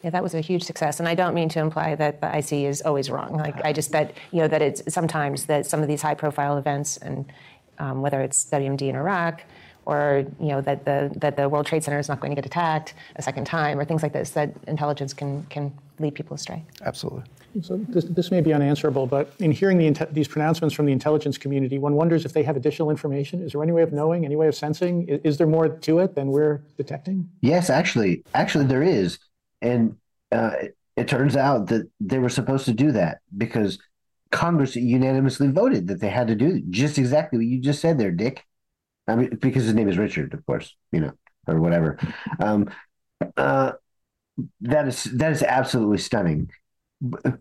Yeah, that was a huge success, and I don't mean to imply that the IC is always wrong. Like I just that you know that it's sometimes that some of these high-profile events, and um, whether it's WMD in Iraq, or you know that the that the World Trade Center is not going to get attacked a second time, or things like this, that intelligence can can lead people astray. Absolutely. So this, this may be unanswerable, but in hearing the, inte- these pronouncements from the intelligence community, one wonders if they have additional information. Is there any way of knowing, any way of sensing? Is, is there more to it than we're detecting? Yes, actually, actually there is, and uh, it, it turns out that they were supposed to do that because Congress unanimously voted that they had to do just exactly what you just said there, Dick. I mean, because his name is Richard, of course, you know, or whatever. Um, uh, that is that is absolutely stunning.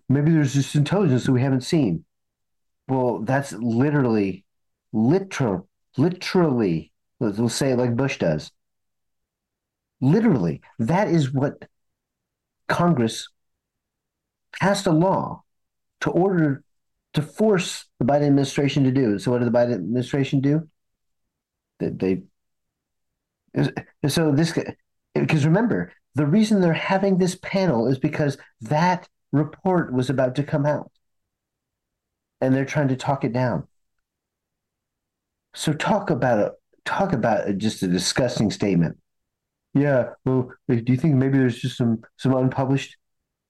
Maybe there's just intelligence that we haven't seen. Well, that's literally, literal, literally. We'll say it like Bush does. Literally, that is what Congress passed a law to order to force the Biden administration to do. So, what did the Biden administration do? That they. So this, because remember, the reason they're having this panel is because that report was about to come out, and they're trying to talk it down. So talk about a talk about a, just a disgusting statement. Yeah, well, do you think maybe there's just some some unpublished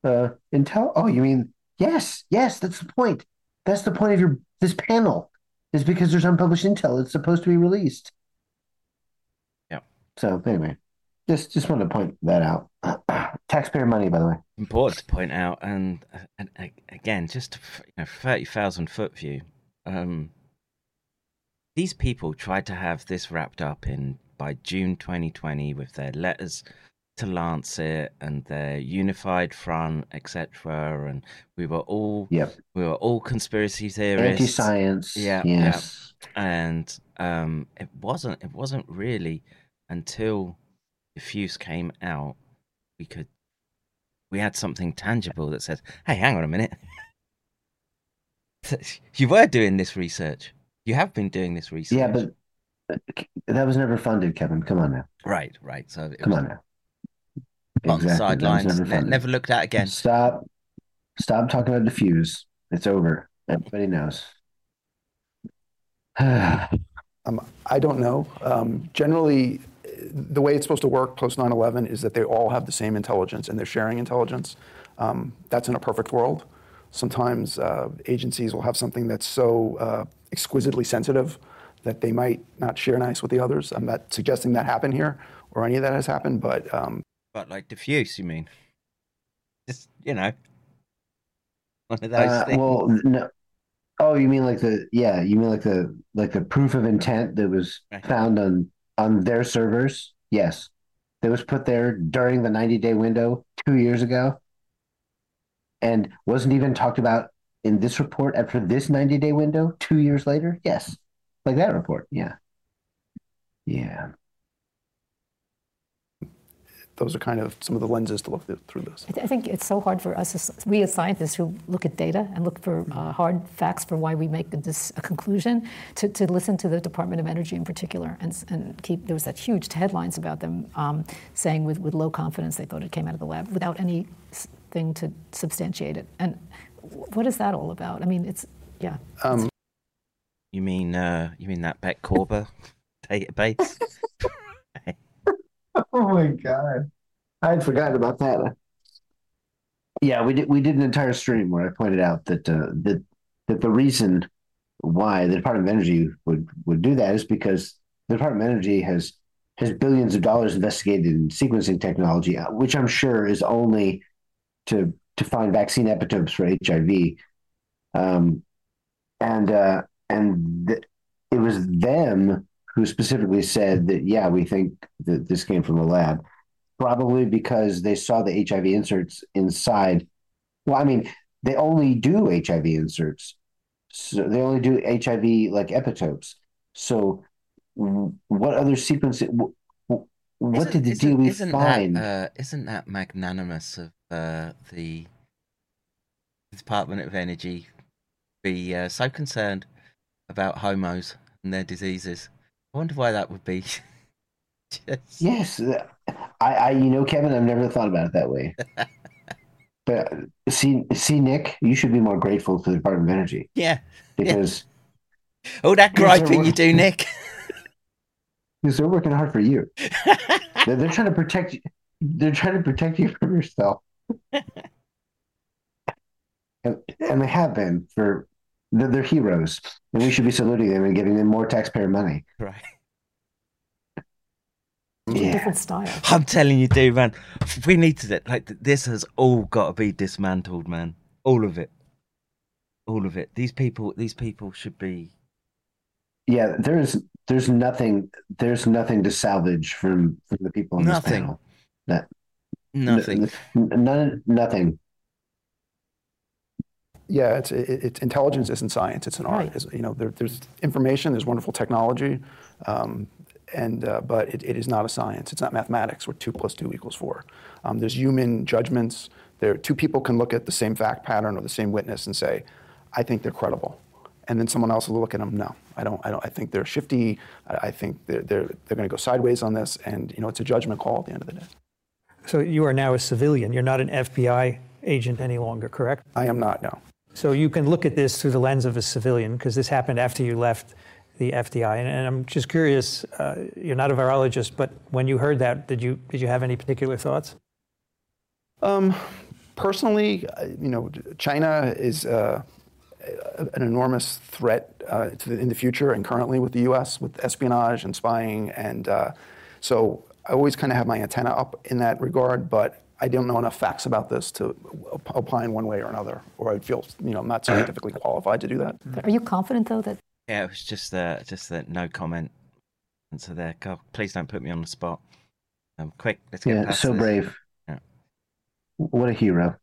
uh, intel? Oh, you mean yes, yes, that's the point. That's the point of your this panel is because there's unpublished intel. It's supposed to be released. Yeah. So anyway, just just wanted to point that out. Taxpayer money, by the way. Important to point out, and and again, just you know, thirty thousand foot view. Um, these people tried to have this wrapped up in by June 2020 with their letters to Lancet and their unified front, etc. And we were all yep. we were all conspiracy theorists, anti-science. Yeah, yes. Yeah. And um, it wasn't it wasn't really until the fuse came out we could we had something tangible that said, "Hey, hang on a minute." you were doing this research. You have been doing this research. Yeah, but that was never funded, Kevin. Come on now. Right, right. So come on now on exactly. the sidelines. Never, never, looked at again. Stop. Stop talking about the fuse. It's over. Everybody knows. um, I don't know. Um, generally, the way it's supposed to work post 9 11 is that they all have the same intelligence and they're sharing intelligence. Um, that's in a perfect world. Sometimes uh, agencies will have something that's so uh, exquisitely sensitive that they might not share nice with the others. I'm not suggesting that happened here or any of that has happened, but um, but like diffuse, you mean? Just you know, one of those uh, things. Well, no. Oh, you mean like the yeah? You mean like the like the proof of intent that was right. found on on their servers? Yes, that was put there during the ninety day window two years ago, and wasn't even talked about in this report after this ninety day window two years later. Yes, like that report. Yeah, yeah those are kind of some of the lenses to look through this. I think it's so hard for us, as, we as scientists who look at data and look for uh, hard facts for why we make this a conclusion, to, to listen to the Department of Energy in particular and, and keep, there was that huge headlines about them um, saying with, with low confidence they thought it came out of the lab without anything to substantiate it. And what is that all about? I mean, it's, yeah. Um, you mean, uh, you mean that Beck Corber database? oh my god, I had forgotten about that. Yeah, we did. We did an entire stream where I pointed out that uh, that that the reason why the Department of Energy would would do that is because the Department of Energy has has billions of dollars investigated in sequencing technology, uh, which I'm sure is only to to find vaccine epitopes for HIV. Um, and uh, and th- it was them who specifically said that, yeah, we think that this came from the lab, probably because they saw the HIV inserts inside. Well, I mean, they only do HIV inserts. So they only do HIV like epitopes. So what other sequence? What isn't, did the DOE isn't find? That, uh, isn't that magnanimous of uh, the Department of Energy be uh, so concerned about homos and their diseases? I wonder why that would be. Just... Yes, I, I, you know, Kevin, I've never thought about it that way. but see, see, Nick, you should be more grateful to the Department of Energy. Yeah, because yeah. oh, that griping you do, Nick. because they're working hard for you. they're, they're trying to protect you. They're trying to protect you from yourself. and, and they have been for they're, they're heroes, and we should be saluting them and giving them more taxpayer money. Right. Yeah. Different style. I'm telling you, dude, man. We need to like this has all got to be dismantled, man. All of it. all of it. These people, these people should be. Yeah, there's there's nothing there's nothing to salvage from from the people on Nothing. this panel. That Nothing. n- none, nothing. Yeah, it's it, it's intelligence isn't science; it's an art. It's, you know, there, there's information, there's wonderful technology, um, and uh, but it, it is not a science. It's not mathematics where two plus two equals four. Um, there's human judgments. There, two people can look at the same fact pattern or the same witness and say, "I think they're credible," and then someone else will look at them. No, I don't. I don't. I think they're shifty. I, I think they're they're, they're going to go sideways on this, and you know, it's a judgment call at the end of the day. So you are now a civilian. You're not an FBI agent any longer, correct? I am not. No. So you can look at this through the lens of a civilian because this happened after you left the FDI. And, and I'm just curious. Uh, you're not a virologist, but when you heard that, did you did you have any particular thoughts? Um, personally, uh, you know, China is uh, an enormous threat uh, the, in the future and currently with the U.S. with espionage and spying, and uh, so I always kind of have my antenna up in that regard. But I don't know enough facts about this to op- opine one way or another, or I would feel, you know, I'm not scientifically qualified to do that. Are you confident though that Yeah, it was just uh, just that no comment. And so there, God, please don't put me on the spot. Um, quick, let's get Yeah, past so this. brave. Yeah. What a hero.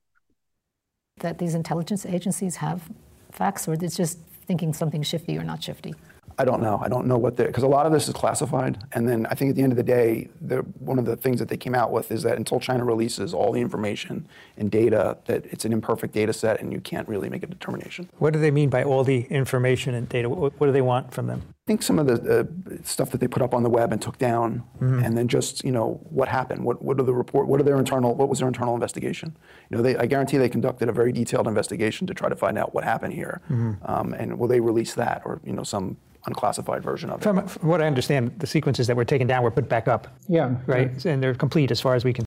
that these intelligence agencies have facts, or it's just thinking something shifty or not shifty? I don't know. I don't know what they're because a lot of this is classified. And then I think at the end of the day, the, one of the things that they came out with is that until China releases all the information and data, that it's an imperfect data set and you can't really make a determination. What do they mean by all the information and data? What, what do they want from them? I think some of the uh, stuff that they put up on the web and took down, Mhm. and then just you know what happened. What what are the report? What are their internal? What was their internal investigation? You know, they, I guarantee they conducted a very detailed investigation to try to find out what happened here. Mhm. Um, and will they release that, or you know, some unclassified version of it? From, from what I understand, the sequences that were taken down were put back up. Yeah. Right, and they're complete as far as we can.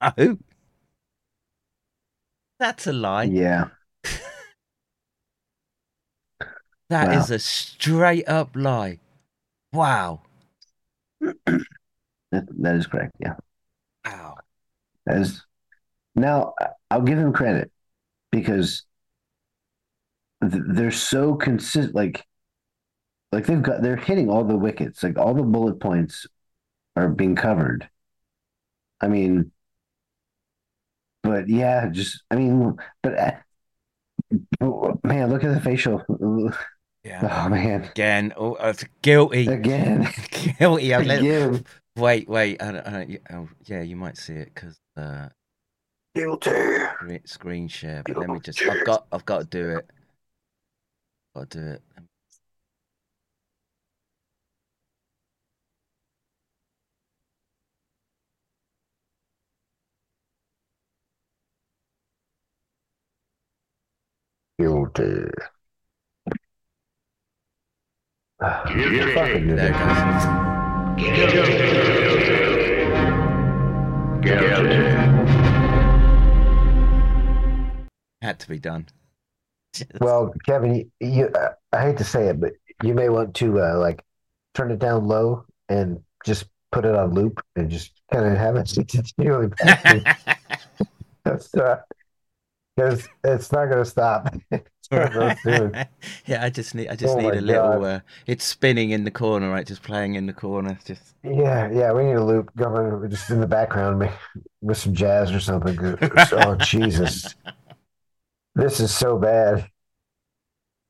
Oh, that's a lie. Yeah. That is Wow. a straight up lie. Wow. That, that is correct. Yeah. Wow. That is. Now I- I'll give him credit because th- they're so consistent. Like, like they've got they're hitting all the wickets. Like all the bullet points are being covered. I mean, but yeah, just I mean, but uh, man, look at the facial. Yeah. Oh man. Again, oh, uh, guilty. Again. guilty. I've let- Again. Wait, wait. I don't, I don't, oh, yeah, you might see it because uh, Guilty. screen, screen share. But let me just. I've got. I've got to do it. Got to do it. Guilty. Guilty. There it goes. Had to be done. Well, Kevin, you, you uh, I hate to say it, but you may want to uh, like turn it down low and just put it on loop and just kind of have it continually. That's uh, because it's not going to stop. It's gonna go soon. yeah, I just need. I just Oh need a little. Uh, it's spinning in the corner, right? Just playing in the corner. Just. Yeah, yeah, we need a loop going just in the background with some jazz or something. Oh, Jesus. This is so bad.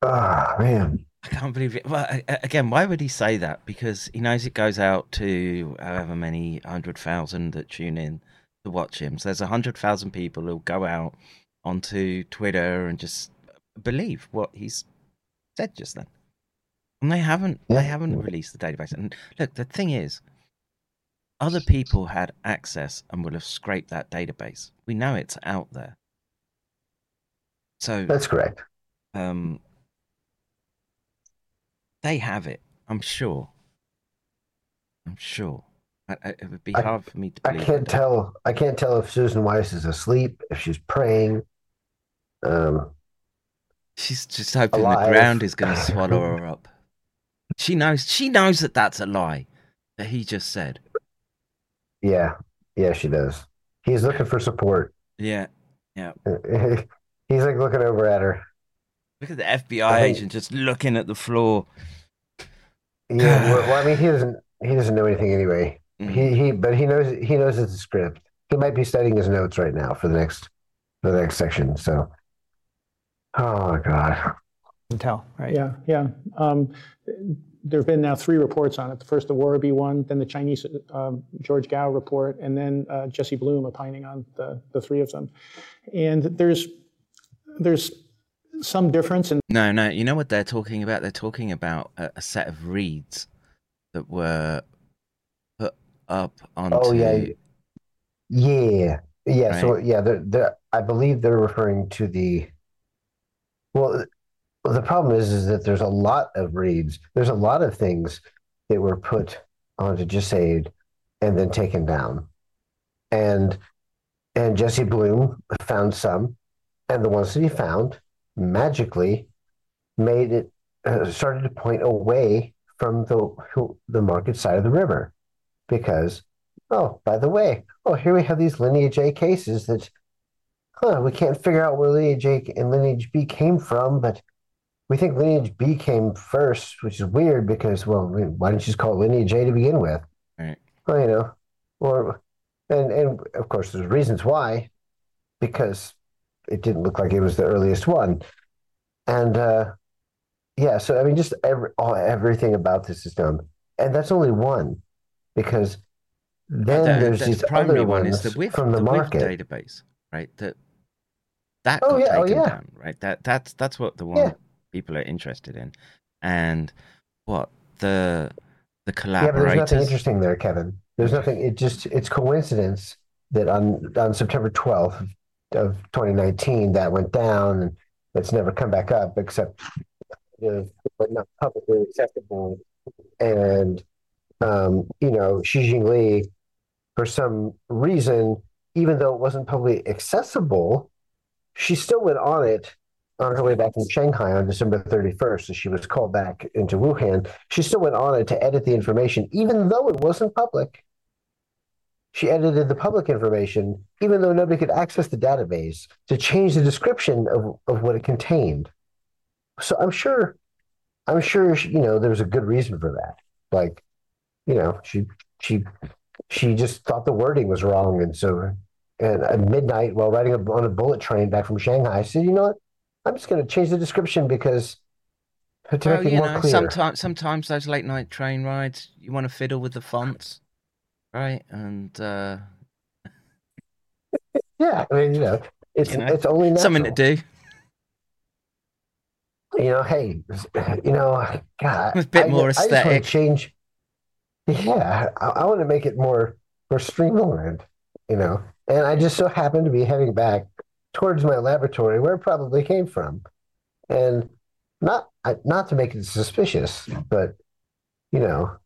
Oh, man. I can't believe it. Well, again, why would he say that? Because he knows it goes out to however many hundred thousand that tune in to watch him. So there's a hundred thousand people who'll go out onto Twitter and just believe what he's said just then. And they haven't. They haven't released the database. And look, the thing is, other people had access and will have scraped that database. We know it's out there. So That's correct. um, they have it. I'm sure. I'm sure. I, I, it would be I- hard for me to I can't tell. I can't tell if Susan Weiss is asleep, if she's praying. Um, She's just hoping the ground is going to swallow her up. She knows. She knows that that's a lie that he just said. yeah, yeah, she does. He's looking for support. Yeah, yeah. he he's like looking over at her. Look at the FBI agent just looking at the floor. Yeah, well, well, I mean, he doesn't he doesn't know anything anyway. Mm-hmm. He he, but he knows he knows it's a script. He might be studying his notes right now for the next for the next section. So, oh god, tell right? Yeah, yeah. Um, there have been now three reports on it. The first, the Warraby one, then the Chinese um, George Gao report, and then uh, Jesse Bloom opining on the, the three of them. And there's there's some difference in No, no. You know what they're talking about? They're talking about a, a set of reads that were put up onto. oh yeah, yeah, yeah. So yeah, they're, they're, I believe they're referring to the. Well, well, the problem is, is that there's a lot of reads. There's a lot of things that were put onto Gisaid and then taken down, and and Jesse Bloom found some, and the ones that he found magically made it uh, started to point away from the the market side of the river, because oh, by the way, oh here we have these lineage A cases that, huh, we can't figure out where lineage A and lineage B came from, but we think lineage B came first, which is weird because, well, why didn't you just call it lineage A to begin with? Right. Well, you know, or and and of course there's reasons why, because it didn't look like it was the earliest one, and uh, yeah, so I mean, just every all, everything about this is dumb, and that's only one, because then the, there's the these primary other one is the WIF, from the, the WIF database, right? That that Oh, got yeah, oh, yeah. down, right? That that's that's what the one Yeah. people are interested in, and what the the collaborators. Yeah, but there's nothing interesting there, Kevin. There's nothing. It just it's coincidence that on on September 12th of 2019 that went down and it's never come back up except but not publicly accessible. And um, you know, Xi Jinping, for some reason, even though it wasn't publicly accessible, she still went on it on her way back from Shanghai on December 31st, as she was called back into Wuhan. She still went on it to edit the information, even though it wasn't public. She edited the public information, even though nobody could access the database, to change the description of, of what it contained. So I'm sure, I'm sure, you know, there was a good reason for that. Like, you know, she, she, she just thought the wording was wrong. And so, and at midnight while riding a, on a bullet train back from Shanghai, I said, you know what? I'm just going to change the description because to Well, make it you more know, clear. sometimes sometimes those late night train rides, you want to fiddle with the fonts, right? And uh, Yeah, I mean, you know, it's you know, it's only natural. something to do. You know, hey, you know, God, A bit I, more I just want to aesthetic. change. Yeah, I, I want to make it more more streamlined. You know, and I just so happen to be heading back towards my laboratory where it probably came from, and not not to make it suspicious, but you know,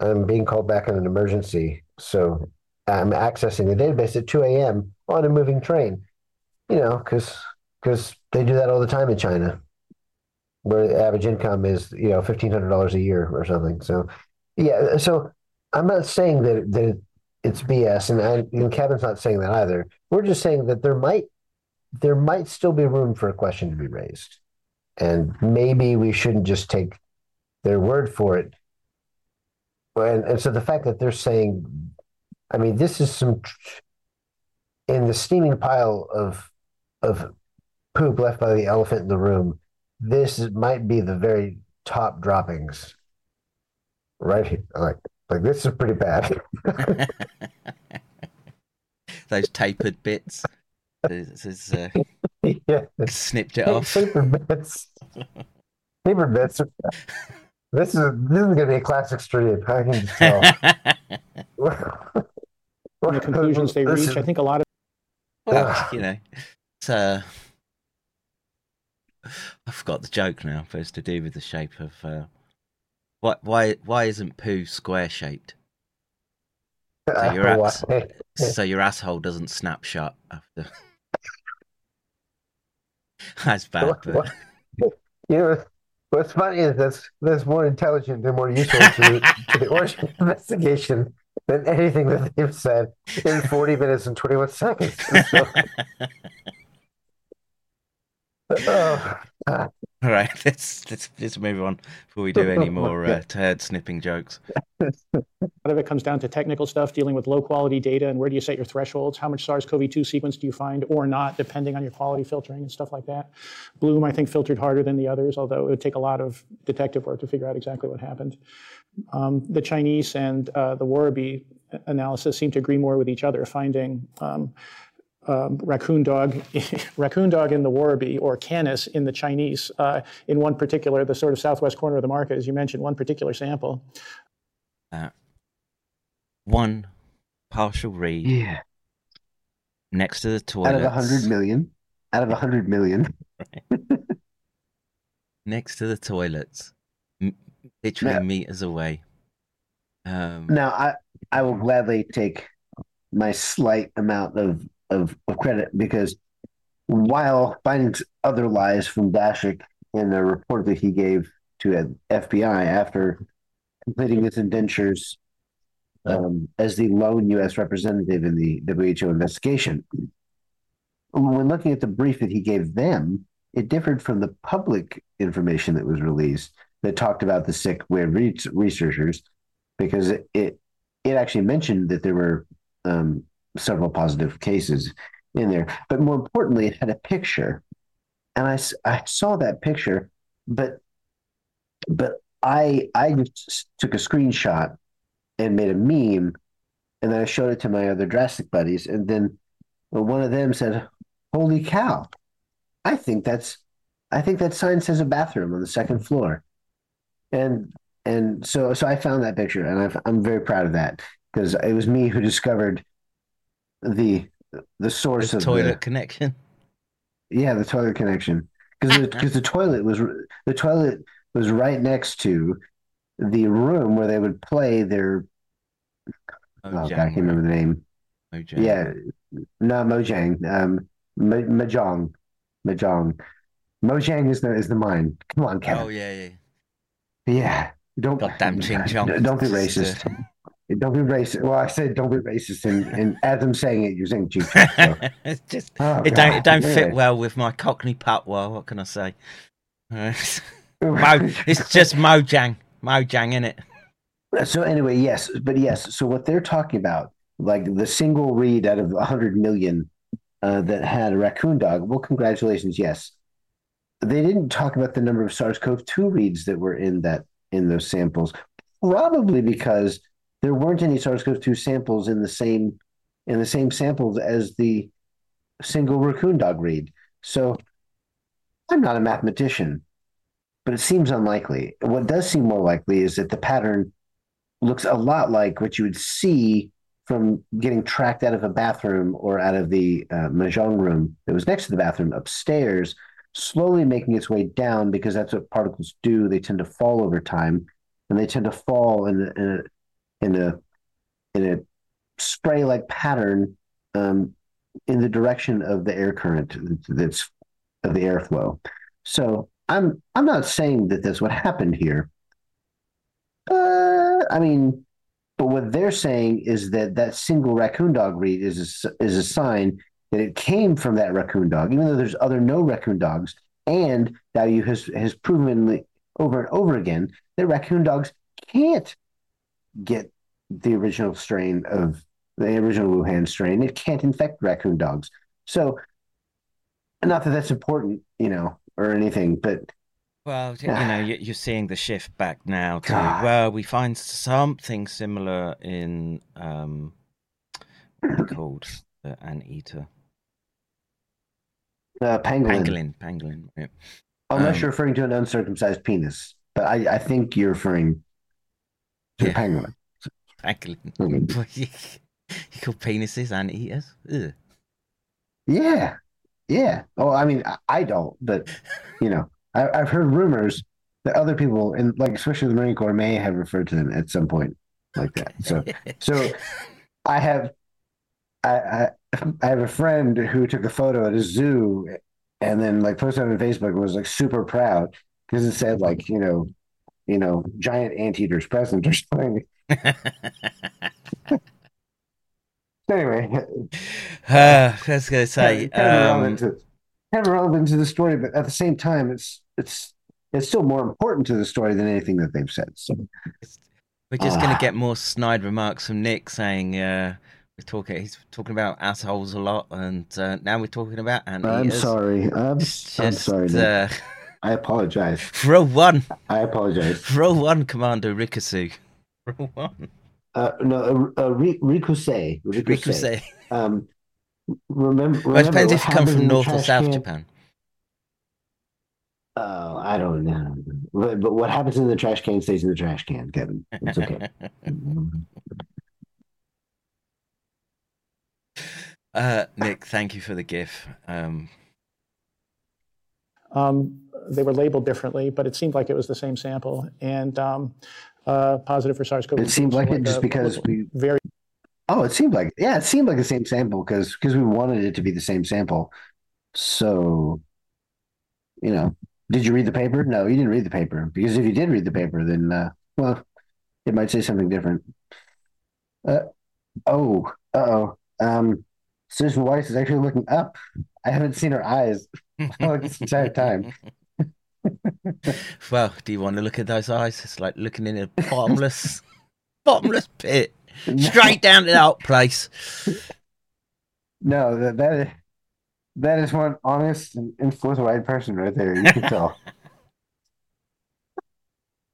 I'm being called back on an emergency, so I'm accessing the database at 2 a.m. on a moving train. You know, because because they do that all the time in China, where the average income is you know fifteen hundred dollars a year or something. So yeah, so I'm not saying that that it's BS, and, I, and Kevin's not saying that either. We're just saying that there might there might still be room for a question to be raised, and maybe we shouldn't just take their word for it. And, and so the fact that they're saying, I mean, this is some in the steaming pile of of poop left by the elephant in the room. This is- might be the very top droppings, right here. Like, like this is pretty bad. Those tapered bits. This is, uh, yeah, snipped it off. Paper bits. Paper bits. This is this is gonna be a classic stream. I can just tell. The conclusions they reach. I think a lot of Well, you know, it's uh, I forgot the joke now, but it's to do with the shape of uh, why why why isn't poo square shaped? So your ass, so your asshole doesn't snap shut after. That's bad, What- but what- You know, what's funny is that's that's more intelligent and more useful to, the- to the origin investigation than anything that they've said in 40 minutes and 21 seconds. So, All right, let's let's let's move on before we do any more uh, turd snipping jokes. A lot of it comes down to technical stuff, dealing with low quality data and where do you set your thresholds? How much SARS-CoV-2 sequence do you find or not, depending on your quality filtering and stuff like that. Bloom, I think, filtered harder than the others, although it would take a lot of detective work to figure out exactly what happened. Um, the Chinese and uh, the Warabi analysis seem to agree more with each other, finding um, um, raccoon dog, raccoon dog in the Warabi or Canis in the Chinese, uh, in one particular, the sort of southwest corner of the market, as you mentioned, one particular sample. Uh, one partial read. Yeah. Next to the toilet. Out of a hundred million. Out of a hundred million. Next to the toilets. Literally Now- meters away. Um, Now, I I will gladly take my slight amount of, of, of credit because while finding other lies from Dashik in the report that he gave to FBI after completing his indentures um, as the lone U.S. representative in the WHO investigation, when looking at the brief that he gave them, it differed from the public information that was released that talked about the sick web re- researchers because it, it actually mentioned that there were um, several positive cases in there, but more importantly, it had a picture, and I, I saw that picture, but but I I just took a screenshot and made a meme, and then I showed it to my other drastic buddies, and then one of them said, "Holy cow! I think that's I think that sign says a bathroom on the second floor," and and so so I found that picture, and I've, I'm very proud of that because it was me who discovered the the source of the of toilet the, connection. yeah, the toilet connection. Because the, 'cause the toilet was the toilet was right next to the room where they would play their. Oh, God, I can't remember the name. Mojang. Yeah, no Mojang. Um, Mahjong, Mahjong. Mojang is the is the mine. Come on, Kevin. Oh yeah, yeah. Yeah, don't Goddamn ching chong. Don't be racist. Don't be racist. Well, I said don't be racist, and, and as I'm saying it, you're saying ching chong. So. it's just Oh, it don't it don't God, fit well with my Cockney patois. What can I say? Uh, Mo, it's just Mojang, Mojang in it. So anyway, yes, but yes. So what they're talking about, like the single read out of a hundred million uh, that had a raccoon dog. Well, congratulations, yes. They didn't talk about the number of SARS-CoV-2 reads that were in that in those samples, probably because there weren't any SARS-CoV-2 samples in the same in the same samples as the single raccoon dog read. So I'm not a mathematician, but it seems unlikely. What does seem more likely is that the pattern looks a lot like what you would see from getting tracked out of a bathroom or out of the uh, mahjong room that was next to the bathroom upstairs, slowly making its way down because that's what particles do. They tend to fall over time, and they tend to fall in a in a in a, in a spray-like pattern um, in the direction of the air current that's of the airflow. So I'm I'm not saying that that's what happened here. Uh, I mean, but what they're saying is that that single raccoon dog read is a, is a sign that it came from that raccoon dog, even though there's other no raccoon dogs. And Dayu has has proven over and over again that raccoon dogs can't get the original strain of the original Wuhan strain. It can't infect raccoon dogs. So, not that that's important, you know, or anything, but Well, you know, you- you're seeing the shift back now to God. well, we find something similar in um, called the anteater. Uh, pangolin. Pangolin, pangolin. Yeah. Unless Um, you're referring to an uncircumcised penis, but I, I think you're referring to Yeah. a pangolin. Pangolin. you, you call penises anteaters? Ugh. Yeah, yeah. Oh, I mean, I, I don't, but you know, I, I've heard rumors that other people, and like especially the Marine Corps, may have referred to them at some point like that. So, so I have, I, I, I have a friend who took a photo at a zoo, and then like posted it on Facebook and was like super proud because it said like you know, you know, giant anteaters present or something. anyway, Uh, I was going to say, kind of um, relevant to- kind of relevant to the story, but at the same time, it's it's it's still more important to the story than anything that they've said. So We're just going Ah. to get more snide remarks from Nick saying uh, we're talking. He's talking about assholes a lot, and uh, now we're talking about I'm sorry. I'm, I'm sorry. Uh, I apologize. Throw one. I apologize. Throw one, Commander Rikasu. Throw one. Uh, no, uh, uh, Ri- Rikusei. Rikusei. Um, remember, Well, it depends if you come from North or South can? Japan. Oh, I don't know. But, but what happens in the trash can stays in the trash can, Kevin. It's okay. Uh, Nick, thank you for the GIF. Um, Um, they were labeled differently, but it seemed like it was the same sample and um, uh, positive for SARS-CoV-2. It seemed like So it just a- because we very. Oh, it seemed like yeah, it seemed like the same sample because because we wanted it to be the same sample. So, you know, did you read the paper? No, you didn't read the paper because if you did read the paper, then uh, well, it might say something different. Uh, oh, uh oh. Um, Susan Weiss is actually looking up. I haven't seen her eyes this entire time. well, do you want to look at those eyes? It's like looking in a bottomless, bottomless pit, straight down to that place. No, that that is, that is one honest and, and forthright person right there. You can tell.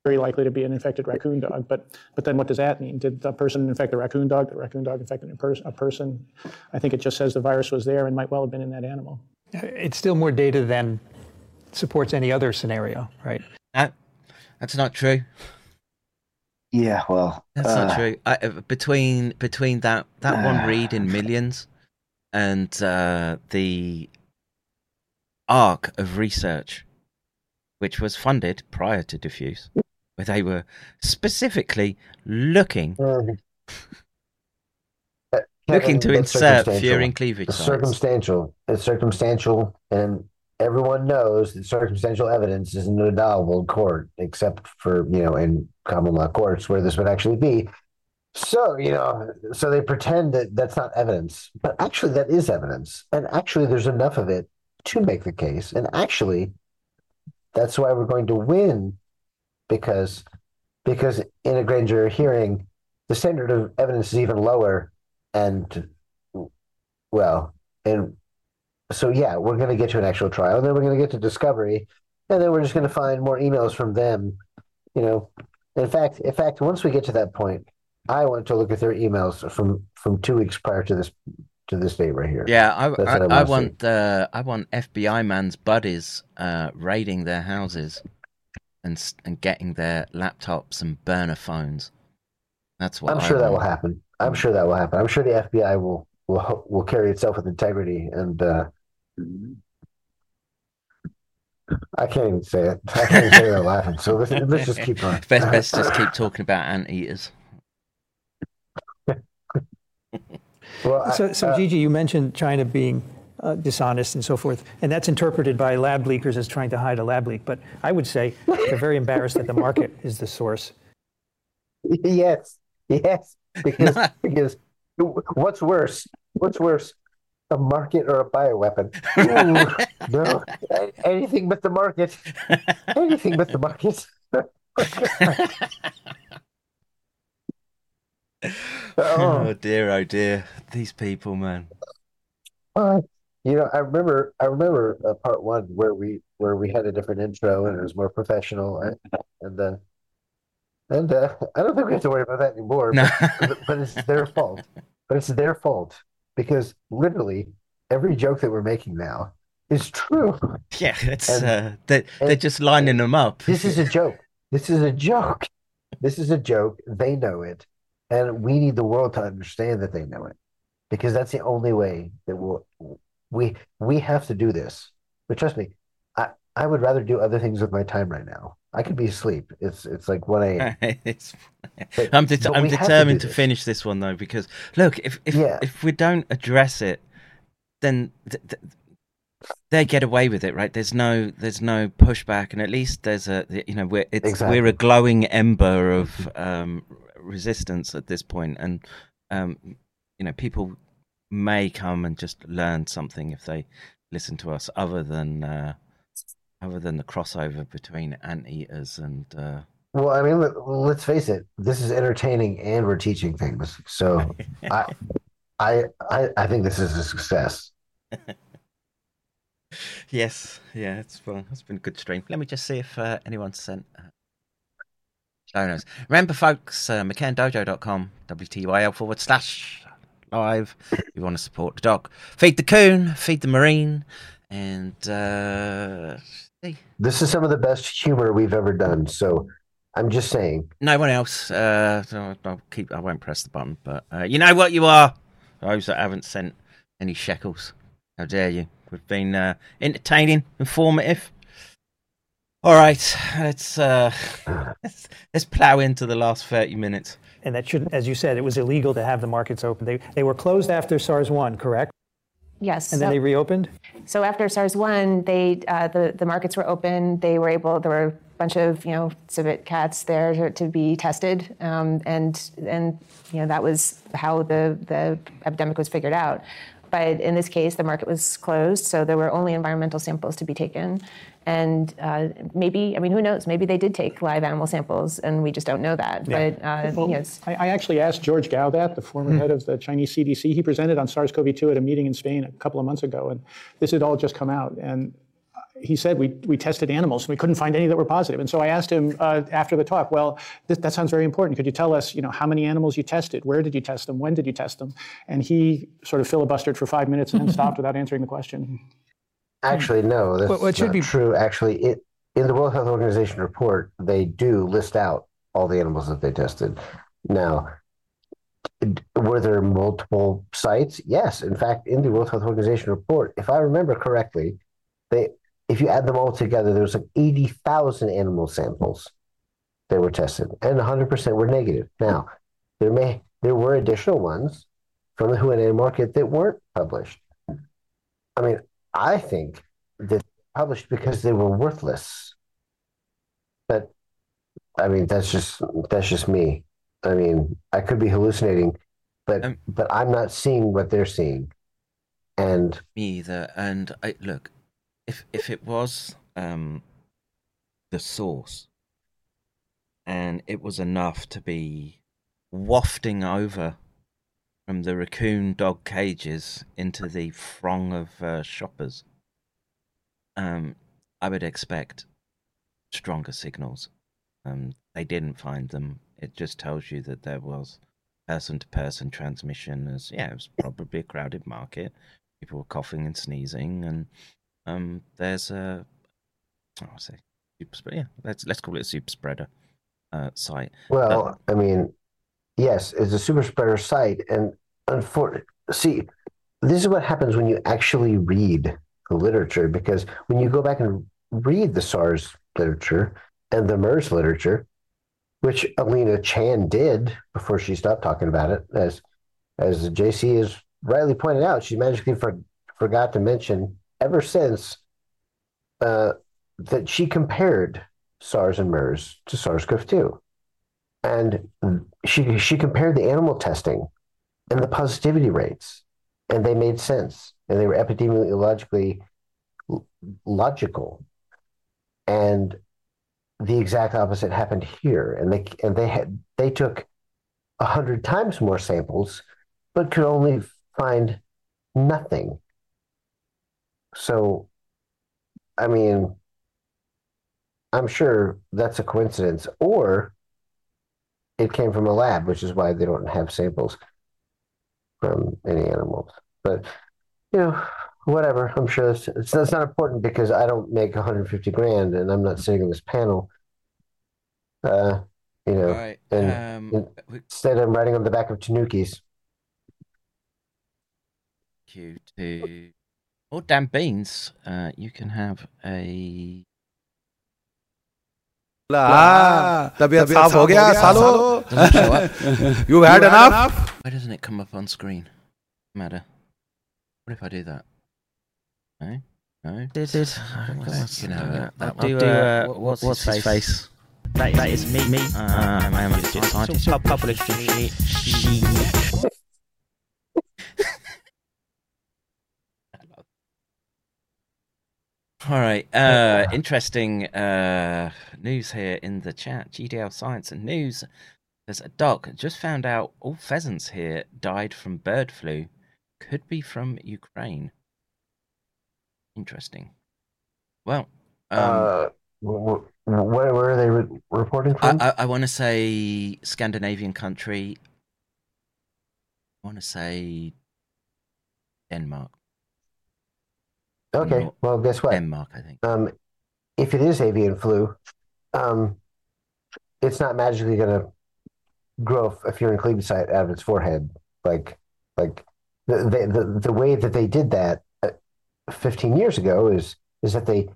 Very likely to be an infected raccoon dog. But but then what does that mean? Did the person infect the raccoon dog? The raccoon dog infected a, pers- a person? I think it just says the virus was there and might well have been in that animal. It's still more data than supports any other scenario, right? That, that's not true. Yeah, well, That's uh, not true. I, uh, between between that that one read in millions and uh, the arc of research, which was funded prior to diffuse, where they were specifically looking uh, uh, looking to insert furin cleavage It's circumstantial. It's circumstantial, and everyone knows that circumstantial evidence isn't allowable in court, except for you know in common law courts where this would actually be. So you know, so they pretend that that's not evidence, but actually that is evidence, and actually there's enough of it to make the case, and actually that's why we're going to win because because in a grand jury hearing the standard of evidence is even lower and well and so yeah we're going to get to an actual trial and then we're going to get to discovery and then we're just going to find more emails from them you know. In fact in fact once we get to that point i want to look at their emails from from two weeks prior to this to this date right here. Yeah, I, I, I, wanna see. want uh, I want FBI man's buddies uh, raiding their houses and and getting their laptops and burner phones. That's what I'm I sure that will happen. I'm sure that will happen. I'm sure the FBI will will will carry itself with integrity and uh I can't even say it. I can't even say it without laughing. So let's, let's just keep going. Best, best just keep talking about anteaters. Well, I- So, so uh, Gigi, you mentioned China being uh, dishonest and so forth, and that's interpreted by lab leakers as trying to hide a lab leak. But I would say they're very embarrassed that the market is the source. yes, yes, because because what's worse? What's worse? A market or a bioweapon? Ooh, no, anything but the market. Anything but the market. Oh dear, oh dear, these people, man. Uh, you know, I remember, I remember uh, part one where we where we had a different intro and it was more professional, and and uh, and uh, I don't think we have to worry about that anymore. No. But, but it's their fault. But it's their fault because literally every joke that we're making now is true. Yeah, it's And- uh, they they're just lining them up. This is a joke. This is a joke. This is a joke. They know it, and we need the world to understand that they know it, because that's the only way that we'll we we have to do this. But trust me, I I would rather do other things with my time right now. I could be asleep. It's it's like one a.m. I'm, I'm have to determined to, finish this one though because look, if if Yeah. if we don't address it, then th- th- they get away with it, right? There's no there's no pushback, and at least there's a you know we're it's Exactly. we're a glowing ember of um, resistance at this point, and um, you know people may come and just learn something if they listen to us other than uh, other than the crossover between anteaters and. Uh, Well, I mean, let, let's face it. This is entertaining, and we're teaching things. So, I, I, I, I think this is a success. yes, yeah, it's fun. It's been a good stream. Let me just see if uh, anyone sent. Uh, donors. Remember, folks, uh, mccairndojo.com, WTYL forward slash live. If you want to support the dog, feed the coon, feed the marine, and uh, see. This is some of the best humor we've ever done. So, I'm just saying. no one else. Uh, I'll, I'll keep. I won't press the button, but uh, you know what you are. Those that haven't sent any shekels, how dare you? We've been uh, entertaining, informative. All right, let's uh, let's, let's plow into the last thirty minutes. And that shouldn't, as you said, it was illegal to have the markets open. They, they were closed after SARS 1, correct? Yes. And then so- they reopened? So after SARS one, they uh, the the markets were open. They were able. There were a bunch of you know civet cats there to, to be tested, um, and and you know that was how the the epidemic was figured out. But in this case, the market was closed, so there were only environmental samples to be taken. And uh, maybe, I mean, who knows? Maybe they did take live animal samples, and we just don't know that. Yeah. But uh, Well, you know, I, I actually asked George Gao that, the former head of the Chinese CDC. He presented on SARS-CoV-2 at a meeting in Spain a couple of months ago, and this had all just come out. And he said we, we tested animals and we couldn't find any that were positive. And so I asked him uh, after the talk, well, th- that sounds very important. Could you tell us, you know, how many animals you tested? Where did you test them? When did you test them? And he sort of filibustered for five minutes and then stopped without answering the question. Actually, no, that's Well, well, it should not be- true. Actually, it in the World Health Organization report, they do list out all the animals that they tested. Now, were there multiple sites? Yes. In fact, in the World Health Organization report, if I remember correctly, they if you add them all together, there was like eighty thousand animal samples that were tested, and one hundred percent were negative. Now, there may there were additional ones from the Huanan market that weren't published. I mean, I think that published because they were worthless. But I mean, that's just that's just me. I mean, I could be hallucinating, but um, but I'm not seeing what they're seeing. And Me either. And I, look, if if it was um, the source, and it was enough to be wafting over from the raccoon dog cages into the throng of uh, shoppers, um, I would expect stronger signals. Um, they didn't find them. It just tells you that there was person to person transmission. As yeah, it was probably a crowded market. People were coughing and sneezing, and um, there's a oh, I say super spreader. Yeah, let's let's call it a super spreader uh, site. well, I mean, yes, it's a super spreader site, and unfortunately, see, this is what happens when you actually read the literature. Because when you go back and read the SARS literature and the MERS literature, which Alina Chan did before she stopped talking about it, as as JC has rightly pointed out, she magically for, forgot to mention ever since uh, that she compared SARS and MERS to SARS-CoV-2, and she she compared the animal testing and the positivity rates, and they made sense, and they were epidemiologically logical, and the exact opposite happened here, and they and they had they took hundred times more samples, but could only find nothing. So, I mean, I'm sure that's a coincidence, or it came from a lab, which is why they don't have samples from any animals. But you know, whatever. I'm sure it's, it's that's not important because I don't make 150 grand, and I'm not sitting on this panel. Uh, you know, Right, and um, instead I'm riding on the back of Tanukis. you to or Dan Beans, uh, you can have a ला तबीयत साफ हो गया सालो Doesn't show up. you had enough Why doesn't it come up on screen? Matter. What if I do that? No, no. Did, did. You know that. I'll that do, one. uh, what's, what's his face? That, that is me. me. Uh, I am a legit scientist. Pub- All right. Uh, interesting uh, news here in the chat. GDL Science and News. There's a doc just found out all pheasants here died from bird flu. Could be from Ukraine. Interesting. Well, um, uh, wh- wh- where, where are they re- reporting I, from? I, I want to say Scandinavian country. I want to say Denmark. Okay, well, guess what? Denmark, I think. Um, if it is avian flu, um, it's not magically going to grow a furin site out of its forehead. Like, like the, the the the way that they did that uh, 15 years ago is is that they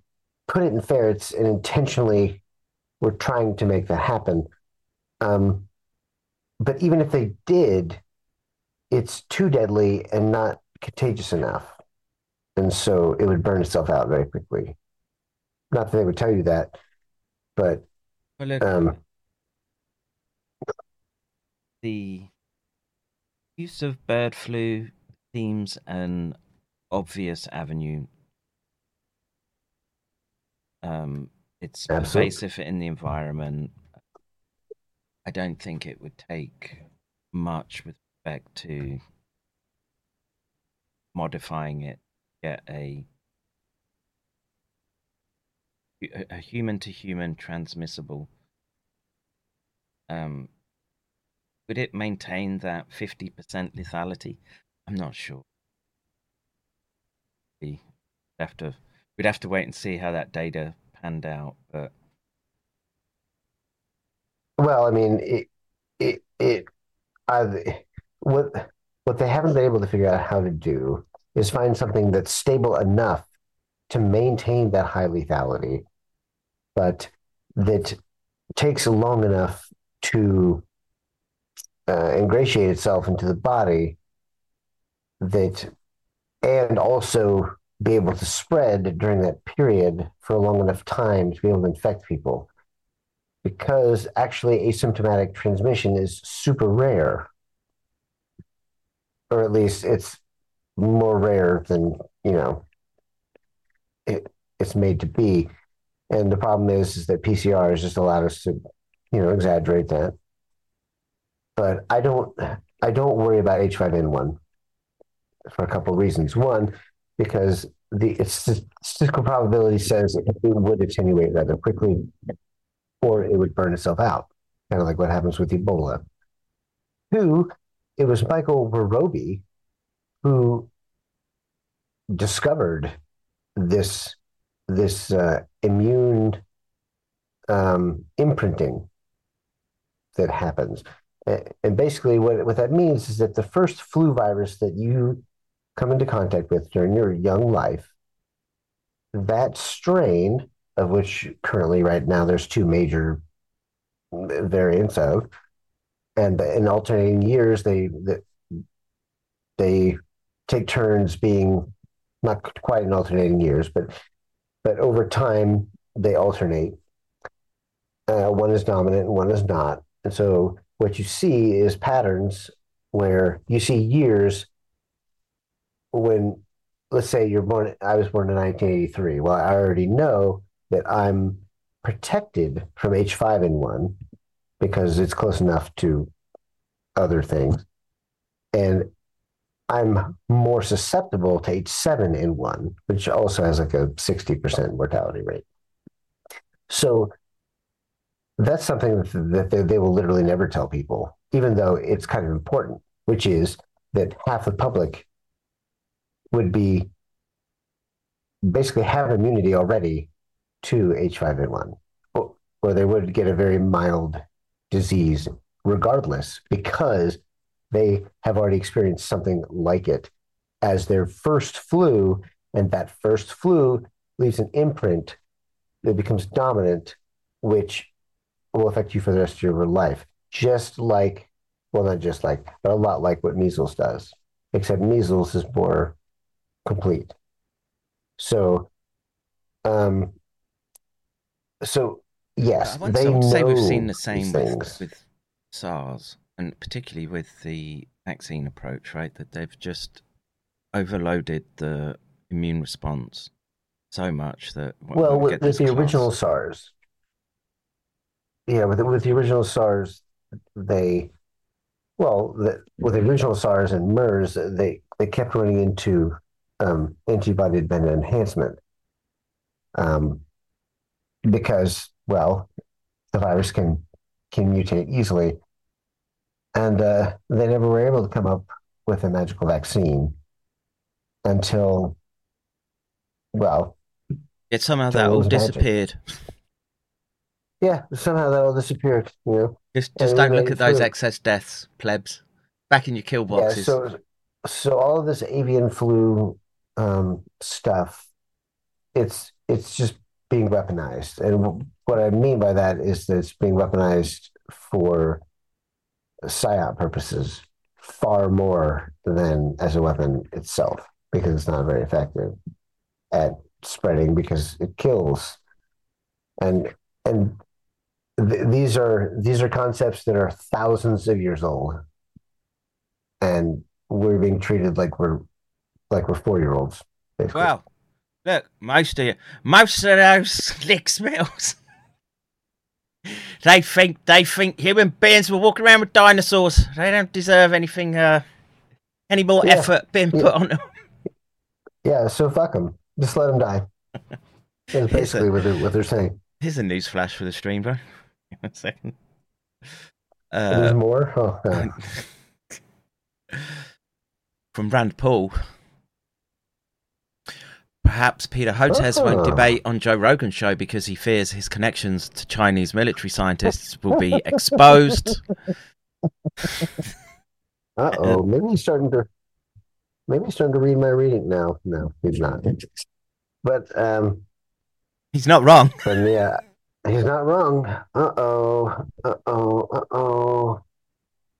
put it in ferrets and intentionally were trying to make that happen. Um, but even if they did, it's too deadly and not contagious enough, and so it would burn itself out very quickly. Not that they would tell you that, but Well, um, the use of bird flu seems an obvious avenue. Um, it's Absolutely. pervasive in the environment. I don't think it would take much with respect to modifying it, get a a human to human transmissible. Um, would it maintain that 50% lethality? I'm not sure. We have to we'd have to wait and see how that data panned out, but well, I mean, it, it, it, uh, what, what they haven't been able to figure out how to do is find something that's stable enough to maintain that high lethality, but that takes long enough to uh, ingratiate itself into the body that, and also be able to spread during that period for a long enough time to be able to infect people. Because actually asymptomatic transmission is super rare or at least it's more rare than you know it, it's made to be. And the problem is, is that pcr has just allowed us to you know exaggerate that. But i don't i don't worry about h5n1 for a couple of reasons. One because the statistical probability says it would attenuate rather quickly or it would burn itself out, kind of like what happens with Ebola. Two, it was Michael Werobe who discovered this this uh, immune um, imprinting that happens. And basically, what, what that means is that the first flu virus that you come into contact with during your young life, that strain of which currently right now there's two major variants of and in alternating years they they take turns being not quite in alternating years but but over time they alternate. Uh, one is dominant and one is not. And so what you see is patterns where you see years when let's say you're born i was born in 1983 well i already know that I'm protected from H5N1 because it's close enough to other things. And I'm more susceptible to H7N1, which also has like a 60% mortality rate. So that's something that they, they will literally never tell people, even though it's kind of important, which is that half the public would be basically have immunity already to H5N1, or, or they would get a very mild disease regardless because they have already experienced something like it as their first flu, and that first flu leaves an imprint that becomes dominant, which will affect you for the rest of your life. Just like, well, not just like, but a lot like what measles does, except measles is more complete. So, um, so yes, I they say we've seen the same things. with, with SARS, and particularly with the vaccine approach, right? That they've just overloaded the immune response so much that well, with, with the original SARS, yeah, with the, with the original SARS, they well, the, with the original SARS and MERS, they they kept running into um, antibody dependent enhancement um, because well, the virus can can mutate easily, and uh, they never were able to come up with a magical vaccine until well, yet somehow that all disappeared. Magic. Yeah, somehow that all disappeared. You know, just just don't look at those excess deaths, plebs. Back in your kill boxes. Yeah, so so all of this avian flu um, stuff, it's it's just being weaponized, and what I mean by that is that it's being weaponized for psyop purposes far more than as a weapon itself because it's not very effective at spreading because it kills. And and th- these are these are concepts that are thousands of years old. And we're being treated like we're like we're four year olds well look most of you most of those slick smells they think they think human beings will walk around with dinosaurs they don't deserve anything uh any more yeah. effort being put on them yeah so fuck them just let them die that's basically a, what, they're, what they're saying here's a news flash for the stream bro one second. Uh, There's more? Oh, yeah. from Rand Paul. Perhaps Peter Hotez oh. won't debate on Joe Rogan's show because he fears his connections to Chinese military scientists will be exposed. Uh oh, maybe he's starting to maybe he's starting to read my reading now. No, he's not. But um he's not wrong. But yeah, He's not wrong. Uh oh. Uh oh. Uh oh.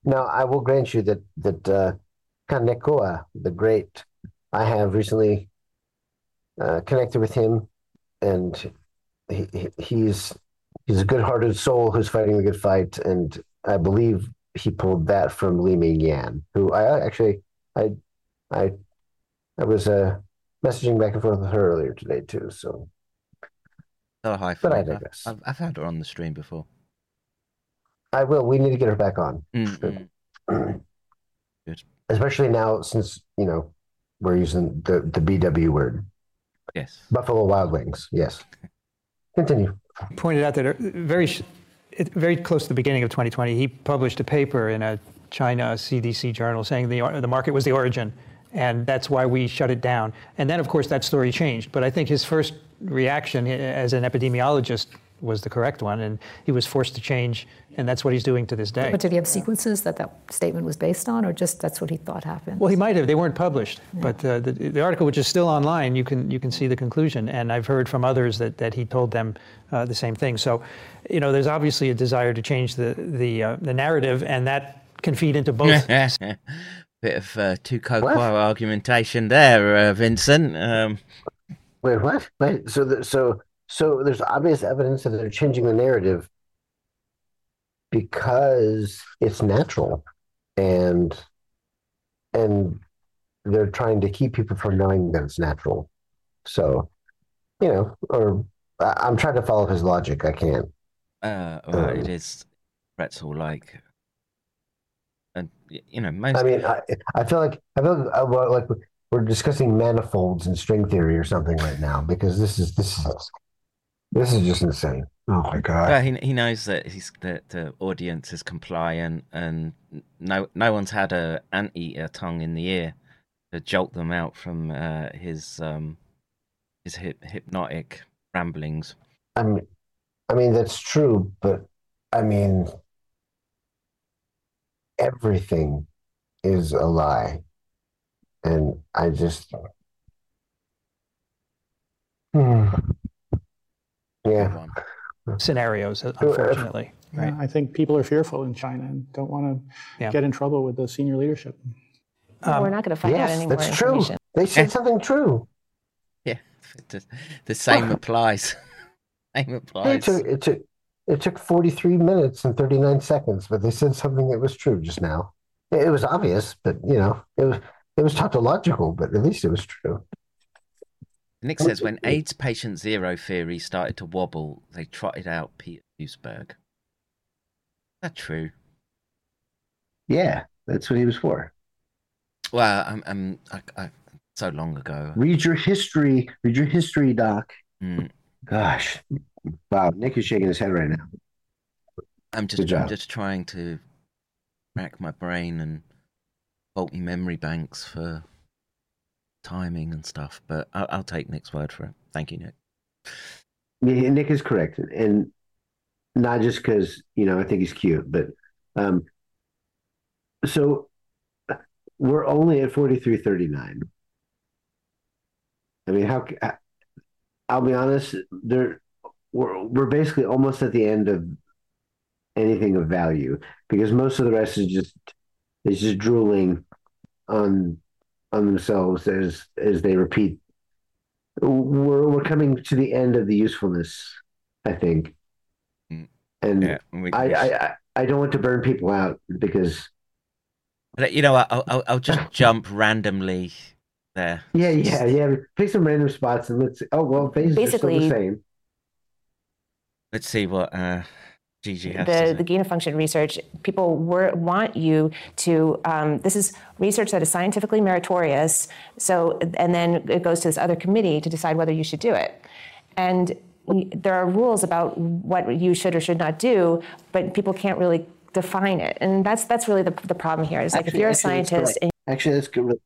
Now I will grant you that that uh, Kaneko, the great, I have recently uh, connected with him, and he, he's he's a good-hearted soul who's fighting the good fight, and I believe he pulled that from Li Ming Yan, who I actually I I I was uh, messaging back and forth with her earlier today too. So Oh, hi, but I digress. I've, I've had her on the stream before. I will. We need to get her back on. Mm-hmm. Especially now, since you know we're using the the BW word. Yes. Buffalo Wild Wings. Yes. Continue. Pointed out that uh, very, very close to the beginning of 2020, he published a paper in a China CDC journal saying the the market was the origin, and that's why we shut it down. And then, of course, that story changed. But I think his first reaction as an epidemiologist was the correct one, and he was forced to change, and that's what he's doing to this day. But did he have sequences that that statement was based on, or just that's what he thought happened? Well, he might have. They weren't published, yeah. but uh, the, the, article, which is still online, you can you can see the conclusion, and I've heard from others that, that he told them uh, the same thing. So, you know, there's obviously a desire to change the the uh, the narrative, and that can feed into both. Bit of uh, tu quo argumentation there, uh, Vincent. Um, Wait, what? Wait, so the, so so there's obvious evidence that they're changing the narrative because it's natural and and they're trying to keep people from knowing that it's natural. So, you know, or I, am trying to follow his logic. I can't. Uh, well, um, it is pretzel like, and you know, most. I mean, I, I feel like I feel like, uh, like we're discussing manifolds and string theory or something right now because this is this is this is just insane. Oh my god! Yeah, he he knows that he's that the audience is compliant and no no one's had a anteater tongue in the ear to jolt them out from uh, his um his hip, hypnotic ramblings. I mean, I mean that's true, but I mean everything is a lie and I just, hmm. yeah, scenarios, unfortunately. Yeah, right? I think people are fearful in China and don't want to yeah. get in trouble with the senior leadership. Um, we're not going to find yes, out any more that's true. They said something true. Yeah, the same applies. same applies. It took, it took it took 43 minutes and 39 seconds, but they said something that was true just now. It was obvious, but you know, it was it was tautological, but at least it was true. Nick says when AIDS patient zero theory started to wobble, they trotted out Peter Duesberg. Is that true? Yeah, that's what he was for. Well, I'm, I'm I, I, so long ago. Read your history. Read your history, Doc. Mm. Gosh, wow. Nick is shaking his head right now. I'm just I'm just trying to rack my brain and faulty memory banks for timing and stuff, but I'll, I'll take Nick's word for it. Thank you, Nick. Yeah, Nick is correct, and not just because you know I think he's cute, but um, so we're only at forty three thirty nine. I mean, how? I'll be honest. There, we're we're basically almost at the end of anything of value because most of the rest is just is just drooling on on themselves as as they repeat. We're we're coming to the end of the usefulness, I think, Mm. and Yeah, we- I, I I I don't want to burn people out because But, You know, I'll, I'll I'll just jump randomly there. yeah yeah yeah pick some random spots and let's oh well phases are still the same. Let's see what uh, To the, the gain of function research, people were, want you to, um, this is research that is scientifically meritorious. So, and then it goes to this other committee to decide whether you should do it. And we, there are rules about what you should or should not do, but people can't really define it. And that's, that's really the, the problem here. Is like if you're a actually, that's scientist and Actually, that's good.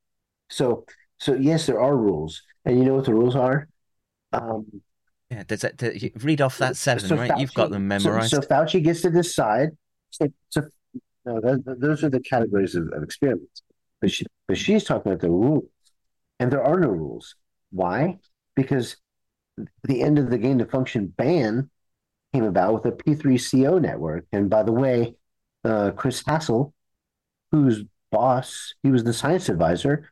So, so yes, there are rules, and you know what the rules are. Um, Yeah, does that, do- you- read off that seven, so right? You've got them Fauci- so- memorized. So, Fauci gets to decide. So, so no, th- th- those are the categories of, of experiments. But she, but she's talking about the rules, and there are no rules. Why? Because the end of the gain of function ban came about with a P3CO network. And by the way, uh, Chris Hassel, whose boss, he was the science advisor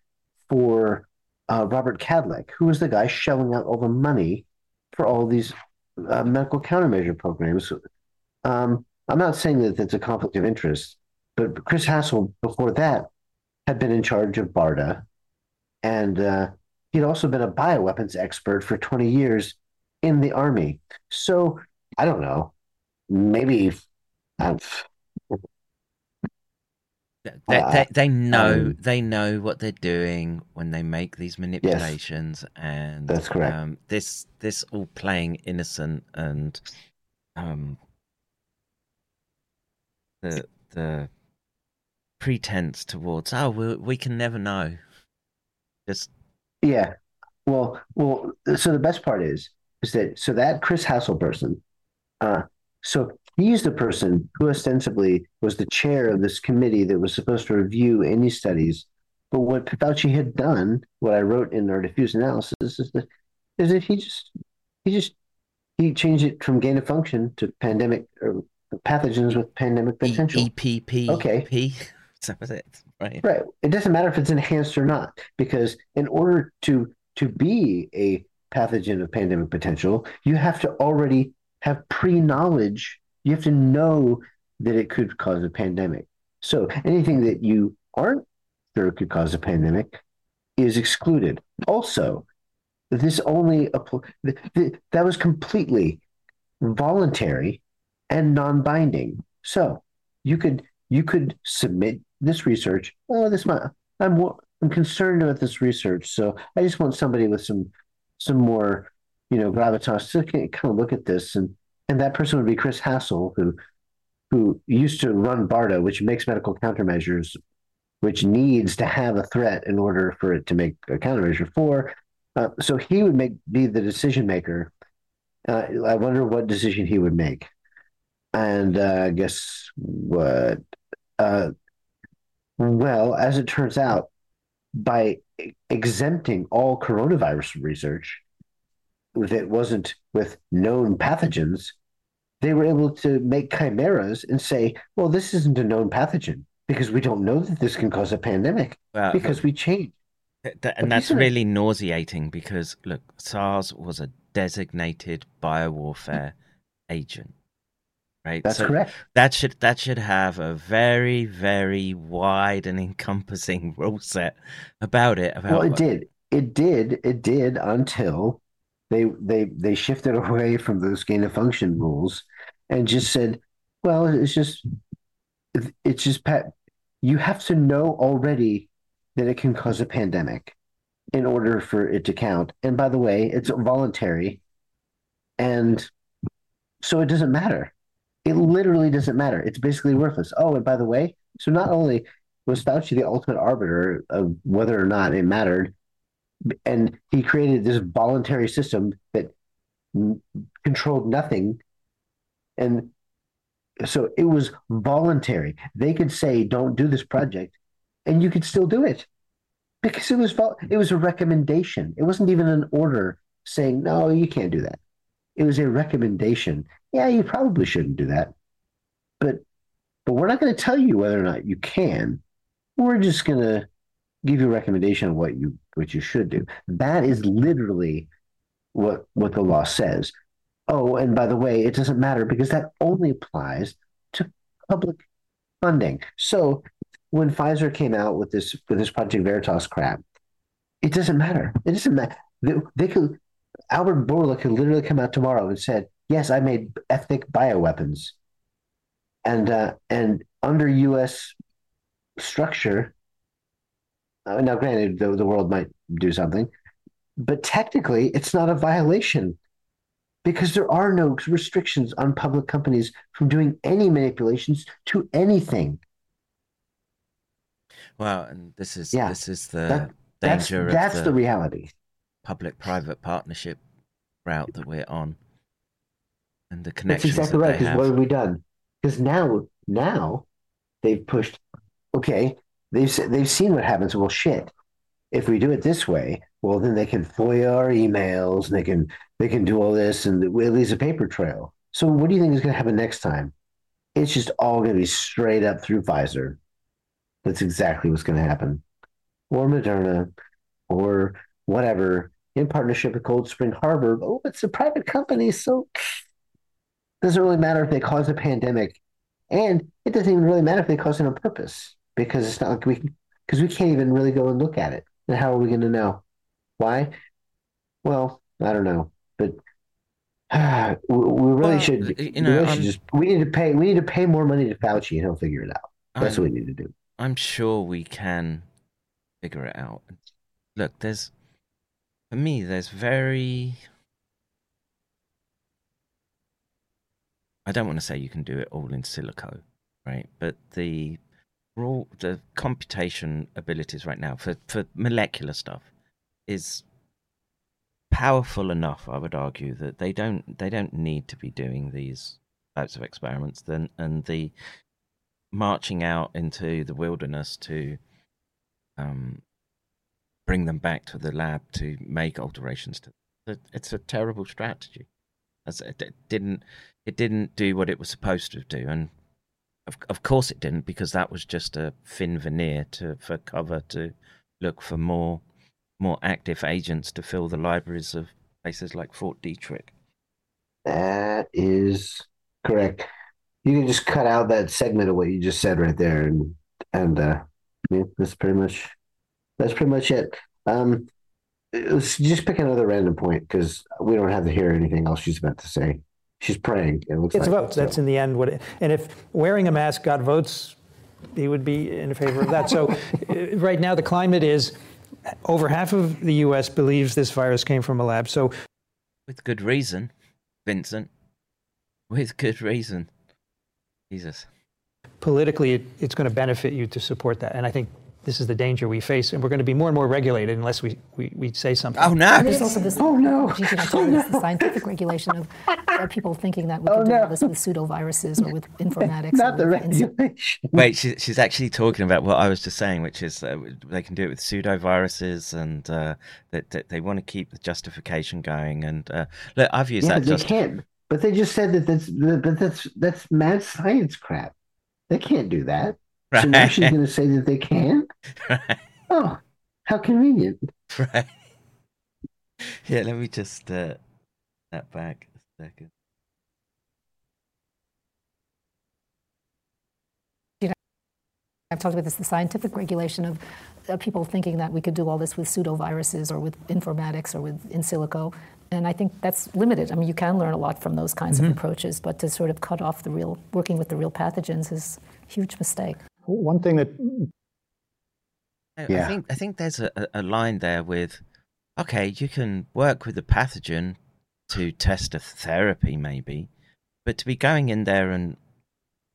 for uh, Robert Cadlick, who was the guy shelling out all the money for all these uh, medical countermeasure programs. Um, I'm not saying that it's a conflict of interest, but Chris Hassel, before that, had been in charge of BARDA, and uh, he'd also been a bioweapons expert for 20 years in the Army. So I don't know, maybe. I've, They, they, they know um, they know what they're doing when they make these manipulations, and That's correct. Um, this this all playing innocent and um, the the pretense towards oh we we can never know. Just Yeah. Well, well. So the best part is, is that so that Chris Hassel person, uh, so he's the person who ostensibly was the chair of this committee that was supposed to review any studies. But what Fauci had done, what I wrote in our diffuse analysis, is that is that he just he just he changed it from gain of function to pandemic or pathogens with pandemic potential. EPP. Okay. P. That was it, right? Right. It doesn't matter if it's enhanced or not, because in order to to be a pathogen of pandemic potential, you have to already have pre-knowledge. You have to know that it could cause a pandemic. So anything that you aren't sure could cause a pandemic is excluded. Also, this only th- that was completely voluntary and non-binding. So you could you could submit this research. Oh, this might I'm I'm concerned about this research, so I just want somebody with some some more you know gravitas to kind of look at this, and and that person would be Chris Hassel, who who used to run BARDA, which makes medical countermeasures, which needs to have a threat in order for it to make a countermeasure for. Uh, so he would make be the decision maker. Uh, I wonder what decision he would make. And uh, guess what? Uh, well, as it turns out, by exempting all coronavirus research that wasn't with known pathogens, they were able to make chimeras and say, well, this isn't a known pathogen because we don't know that this can cause a pandemic because we changed. Th- th- But and that's are- really nauseating because look, SARS was a designated biowarfare agent, right? That's correct. That should that should have a very very wide and encompassing rule set about it. About Well, it did. it did. It did until they they they shifted away from those gain of function rules and just said, well, it's just it's just pet. You have to know already that it can cause a pandemic in order for it to count. And by the way, it's voluntary, and so it doesn't matter. It literally doesn't matter. It's basically worthless. Oh, and by the way, so not only was Fauci the ultimate arbiter of whether or not it mattered, and he created this voluntary system that n- controlled nothing, and so it was voluntary. They could say, "Don't do this project," and you could still do it because it was it was a recommendation. It wasn't even an order saying, "No, you can't do that." It was a recommendation. Yeah, you probably shouldn't do that, but but we're not going to tell you whether or not you can. We're just going to give you a recommendation of what you what you should do. That is literally what what the law says. Oh, and by the way, it doesn't matter because that only applies to public funding. So when Pfizer came out with this with this Project Veritas crap, it doesn't matter. It doesn't matter. They, they could Albert Bourla could literally come out tomorrow and said, "Yes, I made ethnic bioweapons," and uh, and under U.S. structure. Uh, now, granted, the, the world might do something, but technically, it's not a violation because there are no restrictions on public companies from doing any manipulations to anything. Well, and this is Yeah, this is the that- that's- danger that's of the reality. Public-private partnership route that we're on, and the connection That's exactly that right. Because what have we done? Because now, now they've pushed. Okay, they've they've seen what happens. Well, shit. If we do it this way, well, then they can FOIA our emails, and they can they can do all this, and it leaves a paper trail. So, what do you think is going to happen next time? It's just all going to be straight up through Pfizer. That's exactly what's going to happen, or Moderna, or whatever, in partnership with Cold Spring Harbor. Oh, it's a private company, so doesn't really matter if they cause a pandemic, and it doesn't even really matter if they cause it on purpose because it's not like we because we can't even really go and look at it. And how are we going to know? Why? Well, I don't know, but we, we really Well, should. you we really should just we need to pay. We need to pay more money to Fauci, and he'll figure it out. That's what we need to do. I'm sure we can figure it out. Look, there's for me, there's very. I don't want to say you can do it all in silico, right? But the raw, the computation abilities right now for for molecular stuff is powerful enough. I would argue that they don't they don't need to be doing these types of experiments. Then and the marching out into the wilderness to um, bring them back to the lab to make alterations to it's a terrible strategy As it it didn't it didn't do what it was supposed to do and of, of course it didn't because that was just a thin veneer to for cover to look for more more active agents to fill the libraries of places like Fort Detrick That is correct. You can just cut out that segment of what you just said right there, and and uh, yeah, that's pretty much that's pretty much it. Um, let's just pick another random point because we don't have to hear anything else she's about to say. She's praying. It looks It's like a vote. That's in the end what. It, and if wearing a mask got votes, he would be in favor of that. So uh, right now the climate is over half of the U.S. believes this virus came from a lab. So with good reason, Vincent. With good reason. Jesus. politically, it, it's going to benefit you to support that. And I think this is the danger we face. And we're going to be more and more regulated unless we, we, we say something. Oh, And there's also this. Oh no! Gigi, I told you this, the scientific regulation of uh, people thinking that we can do all this with pseudoviruses or with informatics. Not the with regulation. Wait, she, she's actually talking about what I was just saying, which is uh, they can do it with pseudoviruses, and uh, that, that they want to keep the justification going. And uh, look, I've used Yeah, that but they can't. But they just said that that's but that's that's mad science crap. They can't do that. So now she's going to say that they can. Oh, how convenient! right. Yeah, let me just uh, that back a second. I've talked about this, the scientific regulation of uh, people thinking that we could do all this with pseudoviruses or with informatics or with in silico. And I think that's limited. I mean, you can learn a lot from those kinds Mhm. of approaches, but to sort of cut off the real, working with the real pathogens is a huge mistake. One thing that I, I Yeah. think I think there's a, a a line there with, okay, you can work with the pathogen to test a therapy maybe, but to be going in there and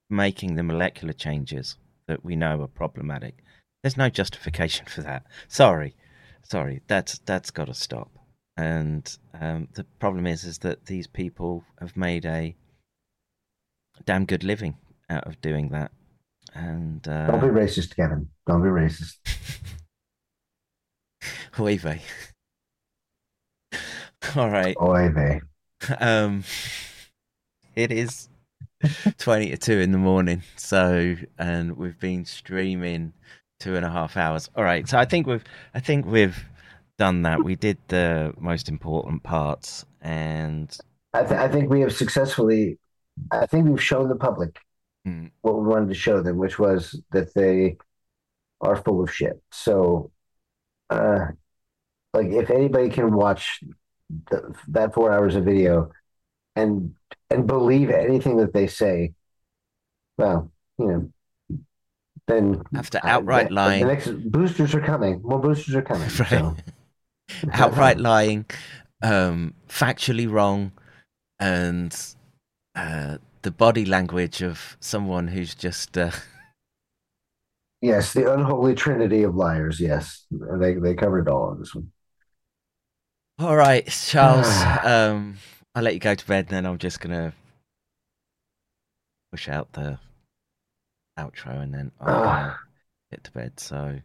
making the molecular changes that we know are problematic, there's no justification for that. Sorry, sorry, that's that's got to stop. And um, the problem is, is that these people have made a damn good living out of doing that. And uh, Don't be racist, Kevin. Don't be racist. Oy vey. All right. Oy vey. Um, it is 20 to 2 in the morning. So, and we've been streaming two and a half hours. All right. So I think we've, I think we've done that. We did the most important parts and I, th- I think we have successfully. I think we've shown the public Hmm. what we wanted to show them, which was that they are full of shit. So, uh, like if anybody can watch the, that four hours of video and and believe anything that they say, well, you know, then After I- outright the- lying. the next boosters are coming. More boosters are coming. So. outright lying, um, factually wrong, and uh, the body language of someone who's just uh, Yes, the unholy trinity of liars. Yes, they they covered all of this one. All right, Charles. um, I'll let you go to bed, and then I'm just gonna push out the outro, and then I'll Ah. get to bed. So,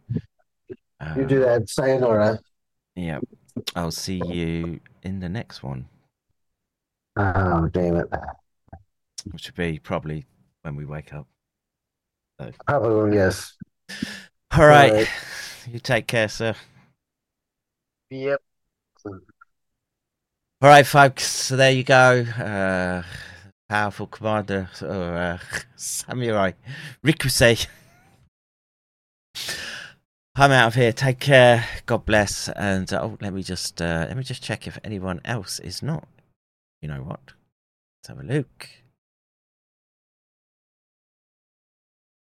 uh, You do that, sayonara. yeah, I'll see you in the next one, Oh, damn it! Which will be probably when we wake up. So, Probably yes. all right, All right. you take care, sir. Yep. All right, folks. So there you go. Uh, powerful commander or uh, samurai Ricochet. I'm out of here. Take care. God bless. And uh, oh, let me just uh, let me just check if anyone else is not. You know what? Let's have a look.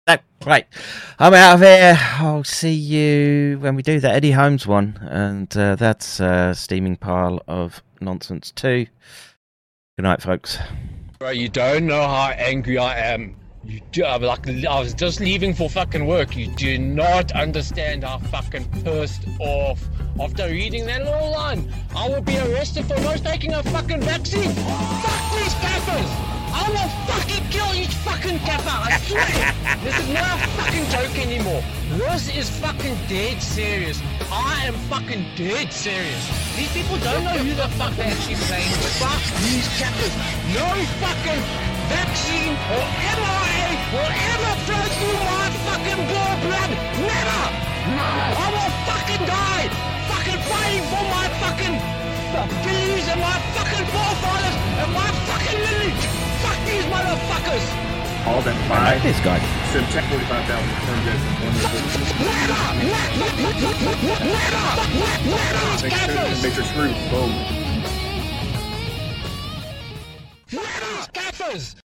No, right. I'm out of here. I'll see you when we do the Eddie Holmes one, and uh, that's a steaming pile of nonsense too. Good night, folks. Bro, you don't know how angry I am. You do, I'm like, I was just leaving for fucking work. You do not understand how fucking pissed off. After reading that little line, I will be arrested for not taking a fucking vaccine. Fuck these cappers! I will fucking kill each fucking kappa, I swear! this is not a fucking joke anymore. This is fucking dead serious. I am fucking dead serious. These people don't know who the fuck they're actually playing with. Fuck these cappers. No fucking vaccine or mRNA will ever flow through my fucking blood. Never! I will fucking die! Fucking fighting for my fucking beliefs and my fucking forefathers and my fucking lineage! Fuck these motherfuckers! All that I like this guy. Sim Tech 45,000 confirmed as one of. Make sure, make sure screw. Boom. Scaffers!